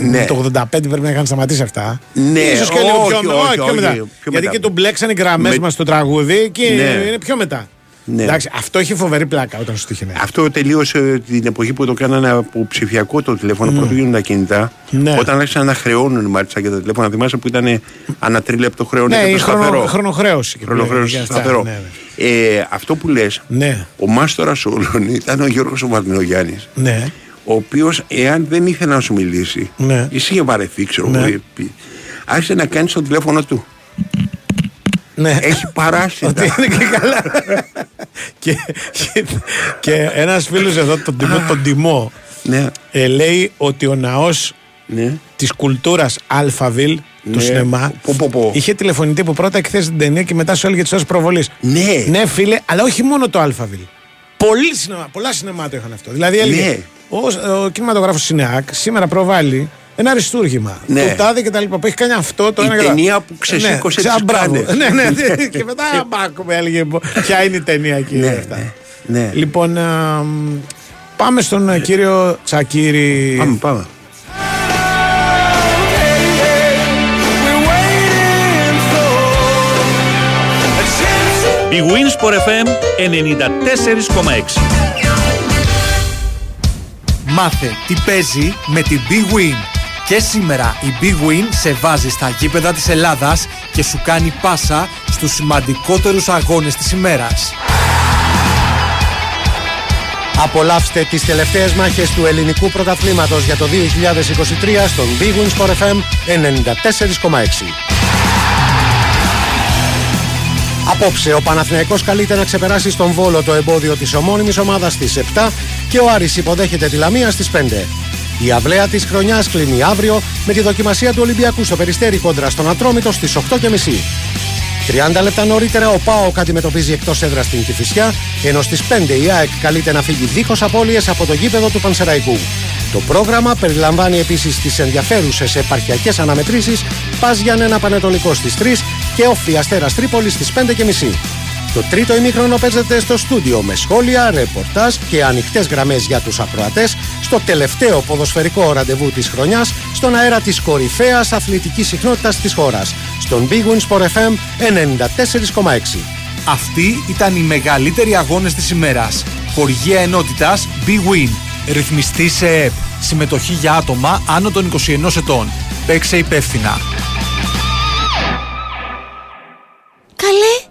Ε, Ναι. Το 85 πρέπει να είχαν σταματήσει αυτά. Ναι, Ίσως και λίγο όχι, πιο, όχι, πιο όχι, μετά. πιο Γιατί μετά. και τον μπλέξανε οι γραμμές Με- μας στο τραγούδι και Ναι. είναι πιο μετά. Ναι. Εντάξει, αυτό έχει φοβερή πλάκα όταν σου τύχει. ναι. Αυτό τελείωσε την εποχή που το κάνανε από ψηφιακό το τηλέφωνο, Mm. πρώτο γίνουν τα κινητά. Ναι. Όταν άρχισαν να χρεώνουν μάλιστα και τα τηλέφωνα, θυμάσαι που ήταν ανά τρίλεπτο χρέωνε Ναι, και η το χρονο, σταθερό. χρονοχρέωση. και Χρονοχρέωση για αυτά, σταθερό. ναι, Ε, αυτό που λες, Ναι. ο μάστορας όλων ήταν ο Γιώργος ο Βαρνιογιάννης, Ναι. Ο οποίος εάν δεν ήθελε να σου μιλήσει, Ναι. εσύ είχε βαρεθεί, ξέρω Ναι. εγώ, ε, πει- άρχισε να κάνει στο τηλέφωνο του. Ναι. Έχει παράσει. Ότι είναι και καλά. και, και, και ένας φίλος εδώ, τον Τιμό, τον Τιμό ναι. ε, λέει ότι ο ναός Ναι. της κουλτούρας Αλφαβίλ του Ναι. σινεμά Πω, πω, πω. είχε τηλεφωνητή που πρώτα εκθέσει την ταινία και μετά σου έλεγε τις ώρες προβολής. Ναι. Ναι φίλε, αλλά όχι μόνο το Αλφαβίλ. Πολύ σινεμά, πολλά σινεμά το είχαν αυτό. Δηλαδή έλεγε, Ναι. Ο, ο κινηματογράφος Σινεάκ σήμερα προβάλλει ένα αριστούργημα. Ναι. Του τάδε και τα λοιπά. Που έχει κάνει αυτό το Η ένα και το άλλο. ταινία που ξεσήκωσε ναι, τις ξα- μπράβο. κάνες. ναι, ναι, ναι. και μετά μπάκο με έλεγε ποια είναι η ταινία εκεί. Ναι, αυτά. ναι, ναι. Λοιπόν, α, μ, πάμε στον α, κύριο Τσακύρη. Πάμε, πάμε. We're waiting for Big Wins for FM 94,6. Μάθε τι παίζει με την Big Win. Και σήμερα η Big Win σε βάζει στα γήπεδα της Ελλάδας και σου κάνει πάσα στους σημαντικότερους αγώνες της ημέρας. Απολαύστε τις τελευταίες μάχες του ελληνικού πρωταθλήματος για το 2023 στον Big Wins for FM 94,6. Απόψε ο Παναθηναϊκός καλείται να ξεπεράσει στον Βόλο το εμπόδιο της ομώνυμης ομάδας στις 7 και ο Άρης υποδέχεται τη Λαμία στις 5. Η αυλαία της χρονιάς κλείνει αύριο με τη δοκιμασία του Ολυμπιακού στο Περιστέρι κόντρα στον Ατρόμητο στις 8.30. 30 λεπτά νωρίτερα ο ΠΑΟΚ αντιμετωπίζει εκτός έδρας την Κηφισιά, ενώ στις 5 η ΑΕΚ καλείται να φύγει δίχως απώλειες από το γήπεδο του Πανσεραϊκού. Το πρόγραμμα περιλαμβάνει επίσης τις ενδιαφέρουσες επαρχιακές αναμετρήσεις Πας Γιάννενα Πανετολικό στις 3 και Όφη Αστέρας Τρίπολης στις 5.30. Το τρίτο ημίχρονο παίζεται στο στούντιο με σχόλια, ρεπορτάζ και ανοιχτές γραμμές για τους ακροατές στο τελευταίο ποδοσφαιρικό ραντεβού της χρονιάς στον αέρα της κορυφαίας αθλητικής συχνότητας της χώρας, στον Big Wins Sport FM 94,6. Αυτοί ήταν οι μεγαλύτεροι αγώνες της ημέρας. Χοργία ενότητας Big Win. Ρυθμιστή σε ΕΠ. Συμμετοχή για άτομα άνω των 21 ετών. Παίξε υπεύθυνα. Καλέ,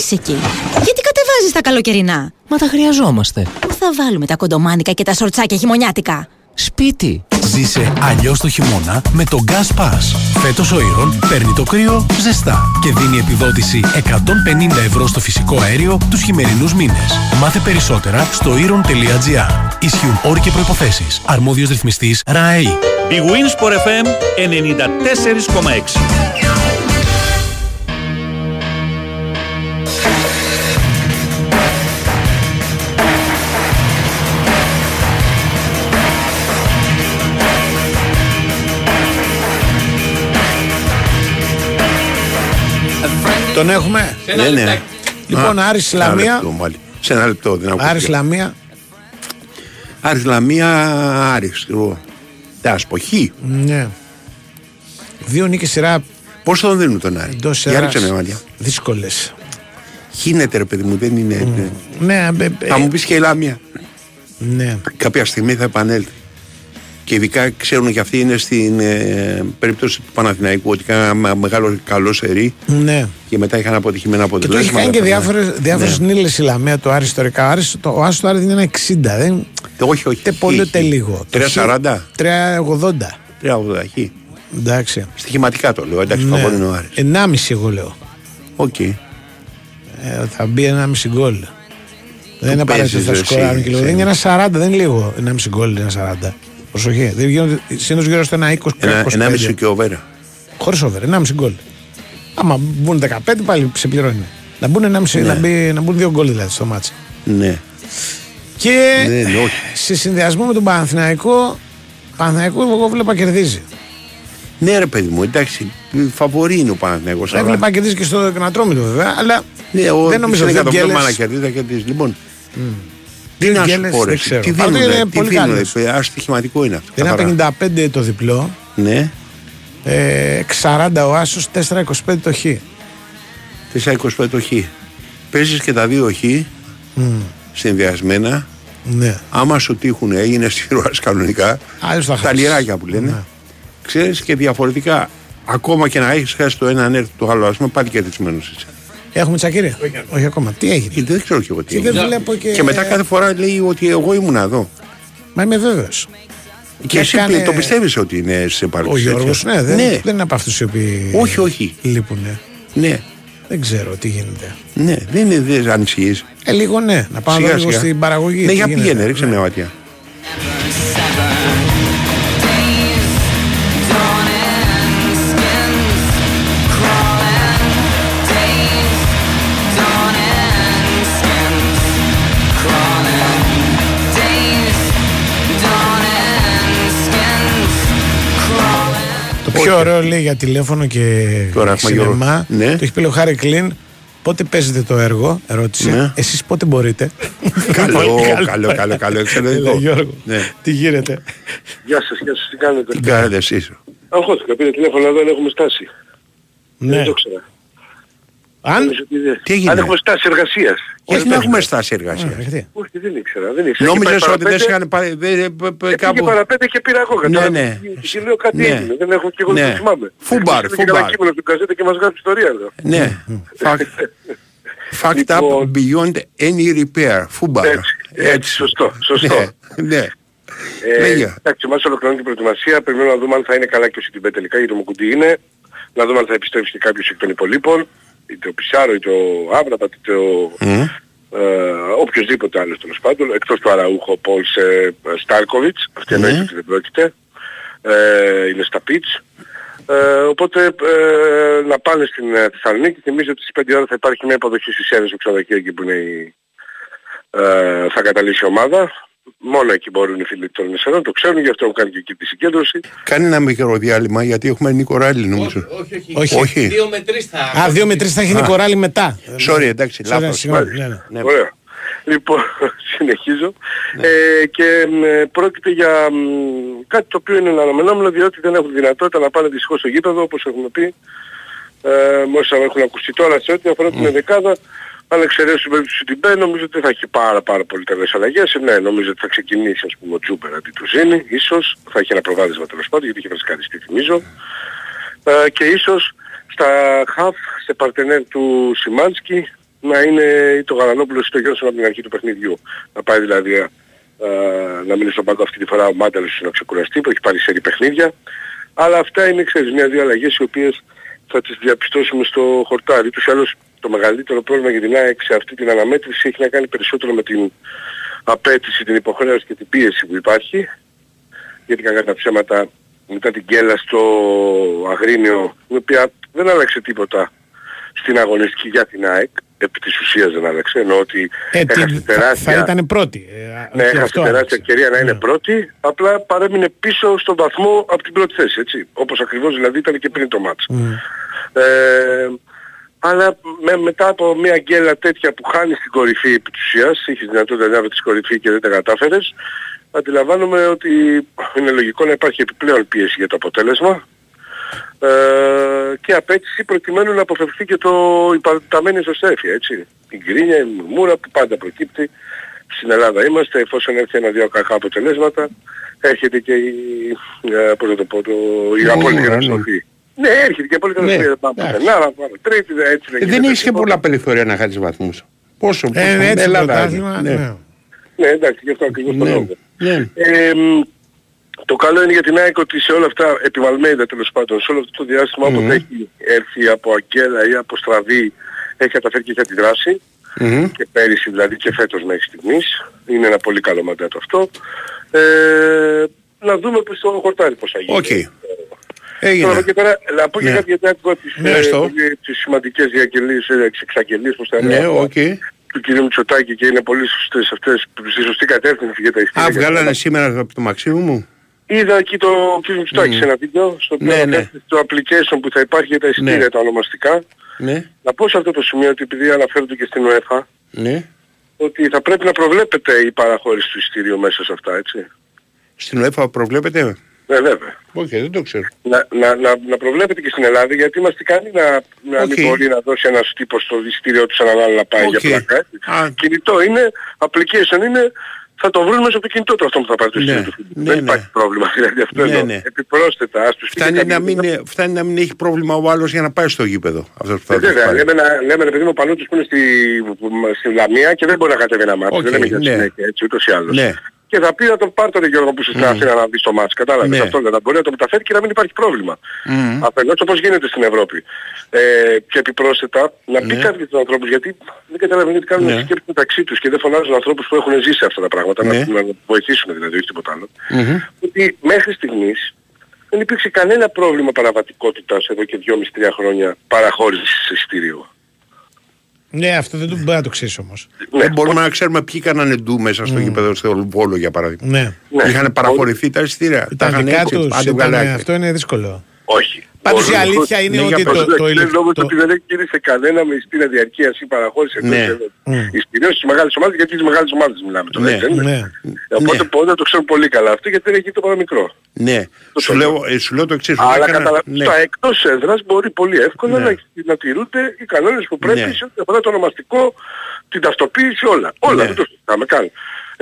τι κάνεις εκεί. Γιατί κατεβάζεις τα καλοκαιρινά; Μα τα χρειαζόμαστε. Πού θα βάλουμε τα κοντομάνικα και τα σορτσάκια χειμωνιάτικα; Σπίτι. Ζήσε αλλιώς το χειμώνα με το Gas Pass. Φέτος ο Ήρων παίρνει το κρύο ζεστά και δίνει επιδότηση 150 ευρώ στο φυσικό αέριο τους χειμερινούς μήνες. Μάθε περισσότερα στο ήρων.gr. Ισχύουν όροι και προποθέσει. Αρμόδιος ρυθμιστής ΡΑΕΗ. Big Wins for FM 94,6. Τον έχουμε. Ναι, ναι. Λοιπόν, Α, Άρης σε ένα Λαμία. λεπτό, μάλλον. Σε ένα λεπτό δεν ακούω. Άρης Λαμία. Άρης Λαμία, Άρης. εγώ. Τα ασποχή. Ναι. Δύο νίκες σειρά Πώς τον δίνουν τον Άρη; εντός Για ρίξε με μάτια. Δύσκολες. Γίνεται ρε παιδί μου, δεν είναι. Ναι, ε, ε, Θα μου πεις και η Λαμία. ναι. Κάποια στιγμή θα επανέλθει. Και ειδικά ξέρουν και αυτοί είναι στην ε, περίπτωση του Παναθηναϊκού ότι κάνανε ένα μεγάλο καλό σερί ναι. και μετά είχαν αποτυχημένα Και το έχει αποτελέσματα. κάνει και διάφορες, διάφορες Ναι. νύλες η Λαμία το Άρης ιστορικά. Ο Άρης, το, ο Άρης το Άρης είναι ένα 60. Δεν, όχι, όχι. Είτε πολύ Χ, είτε χ. λίγο. Το 3,40. χ, 3,80. 3,80 χ. Εντάξει. Στοιχηματικά το λέω. Εντάξει, Ναι. φαβόρ είναι ο Άρης. 1,5 εγώ λέω. Οκ. Ε, θα μπει 1,5 γκολ. Δεν είναι απαραίτητο παίζεις, θα ρε, σκοράρουν εσύ, και λίγο. εσύ. Δεν είναι ένα 40, δεν είναι λίγο. 1,5 γκολ είναι ένα 40. Προσοχή. Δεν γίνονται συνήθω γύρω στο 1,20 Ένα, 25. ένα μισό και οβέρα. Χωρίς over, 1,5 γκολ. Άμα μπουν 15 πάλι σε πληρώνει. Να μπουν, 1,5, Ναι. να, μπει, να μπουν δύο γκολ δηλαδή στο μάτσο. Ναι. Και Ναι, ναι, όχι. σε συνδυασμό με τον Παναθηναϊκό, Παναθηναϊκός εγώ βλέπα κερδίζει. Ναι, ρε παιδί μου, εντάξει. Φαβορή είναι ο Παναθηναϊκός. αλλά- Έβλεπα κερδίζει και στο Ανατρόμητο βέβαια, αλλά Ναι, ο, δεν νομίζω ότι ότι δεν γκέλες- να κερδίζει, θα κερδίζει. Λοιπόν, τι Δύο να σου γκέλες, πω, ρε, δεν εσύ, ξέρω. τι Πάντως δίνουνε, είναι τι πολύ δίνουνε, καλός. ε, αστοιχηματικό είναι αυτό. ένα καθαρά. 55 το διπλό, Ναι, ε, 40 ο Άσος, 4-25 το Χ. 4-25 το χ. Παίζεις και τα δύο χ συνδυασμένα. Ναι. Άμα σου τύχουν, έγινε σειρουάς κανονικά. Άλλως θα τα χάσεις. λιράκια που λένε. Ναι. Ξέρεις και διαφορετικά. Ακόμα και να έχεις χάσει το ένα αν έρθει το άλλο, ας πούμε πάλι κερδισμένος είσαι. Έχουμε τσακίρια; Όχι, ακόμα. Τι έγινε; Και δεν ξέρω και εγώ τι Και δεν έγινε. βλέπω και- Και μετά κάθε φορά λέει ότι εγώ ήμουν εδώ. Μα είμαι βέβαιος. Και εσύ Έκανε- το πιστεύεις ότι είναι σε Ο παρουσία. Γιώργος, ναι, δεν, ναι. δεν είναι από αυτούς οι οποίοι Όχι, όχι. λείπουνε. Ναι, Δεν ξέρω τι γίνεται. ναι, δεν είναι δεν ανησυχείς. Ε, λίγο ναι. Να πάω να δω λίγο στην παραγωγή. Ναι, τι για γίνεται. πήγαινε, ρίξε Ναι. μια ματιά. Πιο ωραίο λέει για τηλέφωνο και Τώρα έχουμε σινεμά. Γιώργο. Ναι. Το έχει πει ο Χάρη Κλίν. Πότε παίζετε το έργο, ερώτησε. Ναι. Εσείς πότε μπορείτε; Καλό, Πολύ καλό, καλό, καλό, εξαιρετικό. Έλα, Γιώργο, Ναι. τι γίνεται; Γεια σας, γεια σας, τι κάνετε; Τι κάνετε εσείς; Αγχώθηκα, πήρε τηλέφωνο εδώ, έχουμε στάσει. Ναι. Δεν το ξέρα. Αν, Νομίζω ότι δεν- Τι έγινε; Αν έχουμε στάση εργασίας. Όχι, δεν έχουμε στάση εργασίας. Όχι, δεν ήξερα. Δεν ήξερα. Νόμιζες Είχε πάει ότι δεν σε παραπέντε, είχαν πάρει. δεν- π- π- ε, κάπου- Πήγε παραπέντε και πήρα εγώ. Ναι, κατάλαβες. ναι. Και λέω κάτι Ναι. έγινε. Δεν έχω και εγώ Ναι. δεν θυμάμαι. Φούμπαρ, Ήρθε και ένα φούμπαρ. κείμενο στην καζέτα και μας γράφει ιστορία εδώ. Ναι. Fact- Fucked up beyond any repair. FUBAR. Λοιπόν- Έτσι, έτσι, σωστό, σωστό. Ναι, ναι. Ε, Λέγε. εντάξει, εμάς ολοκληρώνει την προετοιμασία. Περιμένουμε να δούμε αν θα είναι καλά και ο Σιντιμπέ τελικά, γιατί το Μουκουντή είναι. Να δούμε αν θα επιστρέψει και κάποιος εκ των υπολοίπων. Είτε ο Πισάρο, είτε ο Άμραμπατ, είτε ο... Ε, οποιοςδήποτε άλλος τέλος πάντων, εκτός του Αραούχο, Πολς, ε, Στάρκοβιτς, αυτή Ναι. εννοείται ότι δεν πρόκειται, ε, είναι στα πιτς. Ε, οπότε ε, να πάνε στην ε, Θεσσαλονίκη, θυμίζω ότι στις 5 ώρα θα υπάρχει μια υποδοχή στις Σέρες στο ξενοδοχείο εκεί που είναι η, ε, θα καταλήξει η ομάδα. Μόνο εκεί μπορούν οι φίλοι των Μεσαιρών, το ξέρουν, γι' αυτό έχουν κάνει και εκεί τη συγκέντρωση. Κάνει ένα μικρό διάλειμμα γιατί έχουμε Νίκο Ράλι νομίζω. όχι. όχι. Δύο με τρεις θα... Α, δύο με τρεις θα έχει Α. Νικοράλη μετά. Sorry, εντάξει, Sorry, λάθος. συγγνώμη, ναι, ναι. Ναι. Ωραία. Λοιπόν, συνεχίζω. Ε, και μ, ε, πρόκειται για μ, κάτι το οποίο είναι αναμενόμενο διότι δεν έχουν δυνατότητα να πάνε δυστυχώς στο γήπεδο όπως έχουμε πει. Ε, με όσα έχουν ακουστεί τώρα σε ό,τι αφορά την δεκάδα αν εξαιρέσουμε περίπτωση του Τιμπέ νομίζω ότι θα έχει πάρα πάρα πολύ καλές αλλαγές. Ε, Ναι, νομίζω ότι θα ξεκινήσει ας πούμε ο Τζούπερ αντί του Ζήνη, ίσως. Θα έχει ένα προβάδισμα τέλος πάντων γιατί είχε φρεσκαριστεί θυμίζω. Ε, και ίσως στα χαφ, σε παρτενέρ του Σιμάνσκι να είναι ή το Γαλανόπουλος ή το Γιόνσον από την αρχή του παιχνιδιού. Να πάει δηλαδή ε, να μείνει στον πάγκο αυτή τη φορά ο Μάνταλος να ξεκουραστεί που έχει πάρει σερή παιχνίδια. Αλλά αυτά είναι ξέρεις μια-δύο αλλαγές οι οποίες θα τις διαπιστώσουμε στο χορτάρι. Τους άλλους το μεγαλύτερο πρόβλημα για την ΑΕΚ σε αυτή την αναμέτρηση έχει να κάνει περισσότερο με την απέτηση, την υποχρέωση και την πίεση που υπάρχει. Γιατί κατά τα ψέματα μετά την κέλα στο Αγρίνιο, η οποία δεν άλλαξε τίποτα στην αγωνιστική για την ΑΕΚ, επί της ουσίας δεν άλλαξε, ενώ ότι Ε, τι- έχασε θα, τεράστια... θα ήταν πρώτη. Ε, Ναι, όχι έχασε αυτό τεράστια άλλαξε. ευκαιρία να είναι πρώτη, απλά παρέμεινε πίσω στον βαθμό από την πρώτη θέση, έτσι. Όπως ακριβώς δηλαδή ήταν και πριν το μάτς. Ε, αλλά με, μετά από μια γκέλα τέτοια που χάνει στην κορυφή επί της ουσίας, είχες δυνατότητα να βρεις στην κορυφή και δεν τα κατάφερες, αντιλαμβάνομαι ότι είναι λογικό να υπάρχει επιπλέον πίεση για το αποτέλεσμα ε, και απέτηση προκειμένου να αποφευθεί και το υπαρταμένη ισοστρέφεια, έτσι. Η γκρίνια, η μουρμούρα που πάντα προκύπτει. Στην Ελλάδα είμαστε, εφόσον έρθει ένα-δύο κακά αποτελέσματα, έρχεται και η, ε, πώς να το πω, το, η Η απόλυτη μουρμούρα, ναι. καταστροφή. Ναι, έρχεται και η απόλυτη Ναι, καταστροφή. Δεν πάμε εντάξει. πουθενά, να πάμε τρίτη, δε- έτσι δεν Ε, Δεν γίνεται. έχεις και πολλά περιθώρια να χάνεις βαθμούς. Πόσο, πόσο. Ε, έτσι Ελλάδα πρωτάθλημα, είναι. ναι. Ναι, εντάξει, γι' αυτό ακριβώς το Ναι. λέω. Ναι. Ε, μ, το καλό είναι για την ΑΕΚ ότι σε όλα αυτά, επί Βαλμέιδα τέλος πάντων, σε όλο αυτό το διάστημα Μμμ. όποτε έχει έρθει από αγγέλα ή από στραβή, έχει καταφέρει και έχει αντιδράσει. Μμμ. Και πέρυσι δηλαδή και φέτος μέχρι στιγμής. Είναι ένα πολύ καλό μαντάτο αυτό. Ε, να δούμε πως το χορτάρι πώς θα γίνει. Οκ. Τώρα Έγινε. και πέρα, να πω και Ναι. κάτι για την άκουγα τις, Ναι, ε, στο. πολύ- τις σημαντικές διακελίες, ε, τις εξαγγελίες που τα Ναι, λέω, οκ. του κ. Μητσοτάκη και είναι πολύ σωστές αυτές, στη σωστή κατεύθυνση για τα εισιτήρια. Α, και τα βγάλανε άλλα. σήμερα από το Μαξίμου μου; Είδα εκεί το κ. Μητσοτάκη Μμμ. σε ένα βίντεο, στο οποίο Ναι, ναι. αναφέρθηκε το application που θα υπάρχει για τα εισιτήρια Ναι. τα ονομαστικά. Ναι, Να πω σε αυτό το σημείο ότι επειδή αναφέρονται και στην ΟΥΕΦΑ, ναι. ότι θα πρέπει να προβλέπεται η παραχώρηση του εισιτήριου μέσα σε αυτά, έτσι. Στην ΟΥΕΦΑ προβλέπεται. Ναι, βέβαια. Όχι, δεν το ξέρω. Να, να, να, να προβλέπεται και στην Ελλάδα γιατί είμαστε ικανοί να, να Οκ. μην μπορεί να δώσει ένας τύπος το εισιτήριο του σαν να να πάει Οκ. για πλάκα. έτσι. Α. Κινητό είναι, application είναι, θα το βρουν μέσα από το κινητό του αυτό που θα πάρει το Ναι, εισιτήριο του. ναι, Δεν ναι. υπάρχει πρόβλημα δηλαδή αυτό Ναι, εδώ. ναι. Επιπρόσθετα, ας τους πει Φτάνει και να, κάποιος- μην, φτάνει να μην έχει πρόβλημα ο άλλος για να πάει στο γήπεδο. Αυτός που θα Ε, το Βέβαια, πάρει. λέμε, να- λέμε ρε παιδί μου Πανούτης που είναι στη, στη Λαμία και δεν μπορεί να κατέβει ένα μάτι. Οκ, δεν λέμε για ναι. συνέχεια έτσι ούτως ή άλλως. Ναι. Και θα πει να τον πάρει τον Γιώργο που είσαι στην Μμμ. Αθήνα να δει το ματς. Κατάλαβες Ναι. αυτό δεν θα μπορεί να το μεταφέρει και να μην υπάρχει πρόβλημα. Μμμ. Αφενός όπως γίνεται στην Ευρώπη. Ε, και επιπρόσθετα να πει Ναι. κάτι στους ανθρώπους γιατί δεν καταλαβαίνω γιατί κάνουν Ναι. ναι. σκέψη μεταξύ τους και δεν φωνάζουν ανθρώπους που έχουν ζήσει αυτά τα πράγματα Ναι. να, να βοηθήσουν δηλαδή όχι τίποτα άλλο. Μμμ. Ότι μέχρι στιγμής δεν υπήρξε κανένα πρόβλημα παραβατικότητας εδώ και 2,5-3 χρόνια παραχώρησης εισιτήριου. Ναι, αυτό δεν το μπορεί να το ξέρεις όμως. Δεν μπορούμε να ξέρουμε ποιοι κάνανε ντου μέσα στο γήπεδο στο Βόλο για παράδειγμα. Ναι. Ναι. Είχαν παραχωρηθεί τα εισιτήρια. Τα Τα είχαν δικά έτσι. του. άντε βγαλάκι. Αυτό είναι δύσκολο. Όχι. Πάντως η Ο- αλήθεια είναι Ναι, ότι για το- προσοχή, το δεν ηλεκ- νόμιζα το- ότι δεν έχει κίνηση κανένα με ειστήρια διαρκείας ή παραχώρηση εκτός Ναι. έδρας. Ειστηρίως στις μεγάλες ομάδες γιατί τις μεγάλες ομάδες μιλάμε τώρα. Ναι. έτσι, δεν είναι; Ναι. Οπότε πότε το ξέρουν πολύ καλά αυτοί γιατί δεν έχει το παραμικρό. Ναι, σου λέω, ε, σου λέω το εξής. Αλλά έκανα- καταλαβαίνεις, ναι. στα εκτός έδρας μπορεί πολύ εύκολα Ναι. να, να τηρούνται οι κανόνες που πρέπει Ναι. σε ό,τι αφορά το ονομαστικό, την ταυτοποίηση, όλα. Όλα, Ναι. δεν το συζητάμε καν.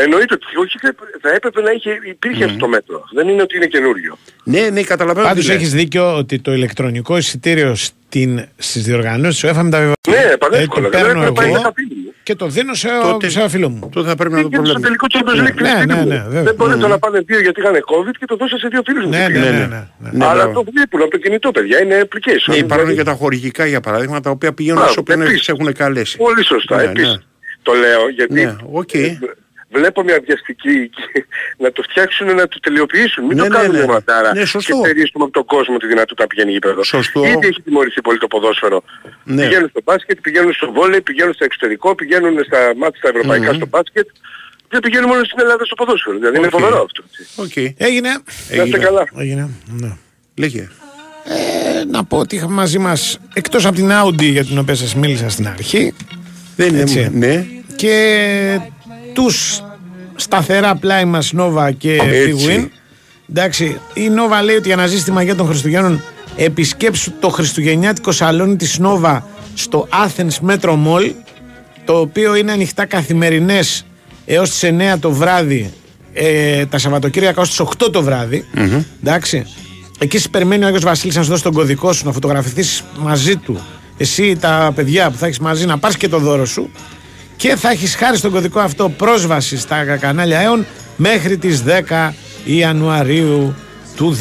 Εννοείται ότι όχι θα έπρεπε- θα έπρεπε να είχε, υπήρχε αυτό το μέτρο. Δεν είναι ότι είναι καινούριο. Ναι, ναι, καταλαβαίνω. Πάντως τι λες. έχεις δίκιο ότι το ηλεκτρονικό εισιτήριο στην, στις διοργανώσεις σου έφαμε τα βιβλία. Ναι, πανεύκολα. το Δεν παίρνω έπρεπε να πάει εγώ στα φίλη μου. και το δίνω σε, Τότε- σε ένα φίλο μου. Τότε θα πρέπει να το Και στο προβλέπουμε. τελικό Champions League Ναι, ναι, ναι, ναι, βέβαια. Δεν μπορείτε Ναι. να πάνε δύο γιατί είχαν COVID και το δώσα σε δύο φίλους μου. Ναι, και ναι, πήγαν. ναι, ναι. ναι. Ναι, Αλλά μπράβο. το βλέπουν από το κινητό παιδιά, είναι application. Ναι, υπάρχουν Δηλαδή, και τα χορηγικά για παράδειγμα τα οποία πηγαίνουν Μπράβο, όσο όποιον επίσης. σε έχουν καλέσει. Πολύ σωστά, Ναι, επίσης. ναι. Το λέω γιατί Ναι, οκ. Ε, βλέπω μια βιαστική και να το φτιάξουν να το τελειοποιήσουν. Μην Ναι, το ναι, κάνουν ναι. μια μαντάρα Ναι, σωστό. και στερήσουμε από τον κόσμο τη δυνατότητα να πηγαίνει γήπεδο. Σωστό. Ήδη έχει τιμωρηθεί πολύ το ποδόσφαιρο. Ναι. Πηγαίνουν στο μπάσκετ, πηγαίνουν στο βόλεϊ, πηγαίνουν στο εξωτερικό, πηγαίνουν στα ματς στα ευρωπαϊκά Μμμ. στο μπάσκετ. Δεν πηγαίνουν μόνο στην Ελλάδα στο ποδόσφαιρο. Δηλαδή είναι Οκ. φοβερό αυτό. έτσι. Οκ. Έγινε. Να είστε καλά. Έγινε. Ναι. Λέγε. Ε, να πω ότι είχαμε μαζί μας εκτός από την Audi για την οποία σας μίλησα στην αρχή Δεν είναι. Έτσι. Ναι. και τους σταθερά πλάι μας Nova και Έτσι. Big Win. Εντάξει, η Nova λέει ότι για να ζήσει τη μαγεία των Χριστουγέννων επισκέψου το χριστουγεννιάτικο σαλόνι της Nova στο Athens Metro Mall το οποίο είναι ανοιχτά καθημερινές έως τις 9 το βράδυ ε, τα Σαββατοκύριακα ως τις 8 το βραδυ εντάξει. Εκεί σε περιμένει ο Άγιος Βασίλης να σου δώσει τον κωδικό σου να φωτογραφηθείς μαζί του. Εσύ τα παιδιά που θα έχεις μαζί να πάρεις και το δώρο σου και θα έχεις χάρη στον κωδικό αυτό πρόσβαση στα κανάλια ΕΟΝ μέχρι τις 10 Ιανουαρίου του 2024.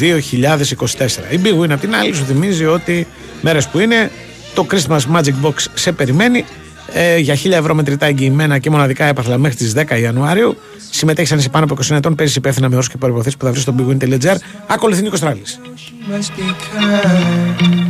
Η Big Win απ' την άλλη σου θυμίζει ότι μέρες που είναι το Christmas Magic Box σε περιμένει ε, για 1000 ευρώ μετρητά εγγυημένα και μοναδικά έπαθλα μέχρι τις 10 Ιανουαρίου. Συμμετέχεις αν είσαι πάνω από 20 ετών, παίζεις υπεύθυνα με όρους και προϋποθέσεις που θα βρεις στο bigwin.gr. Ακολουθεί Νίκος Τράλης. must be kind.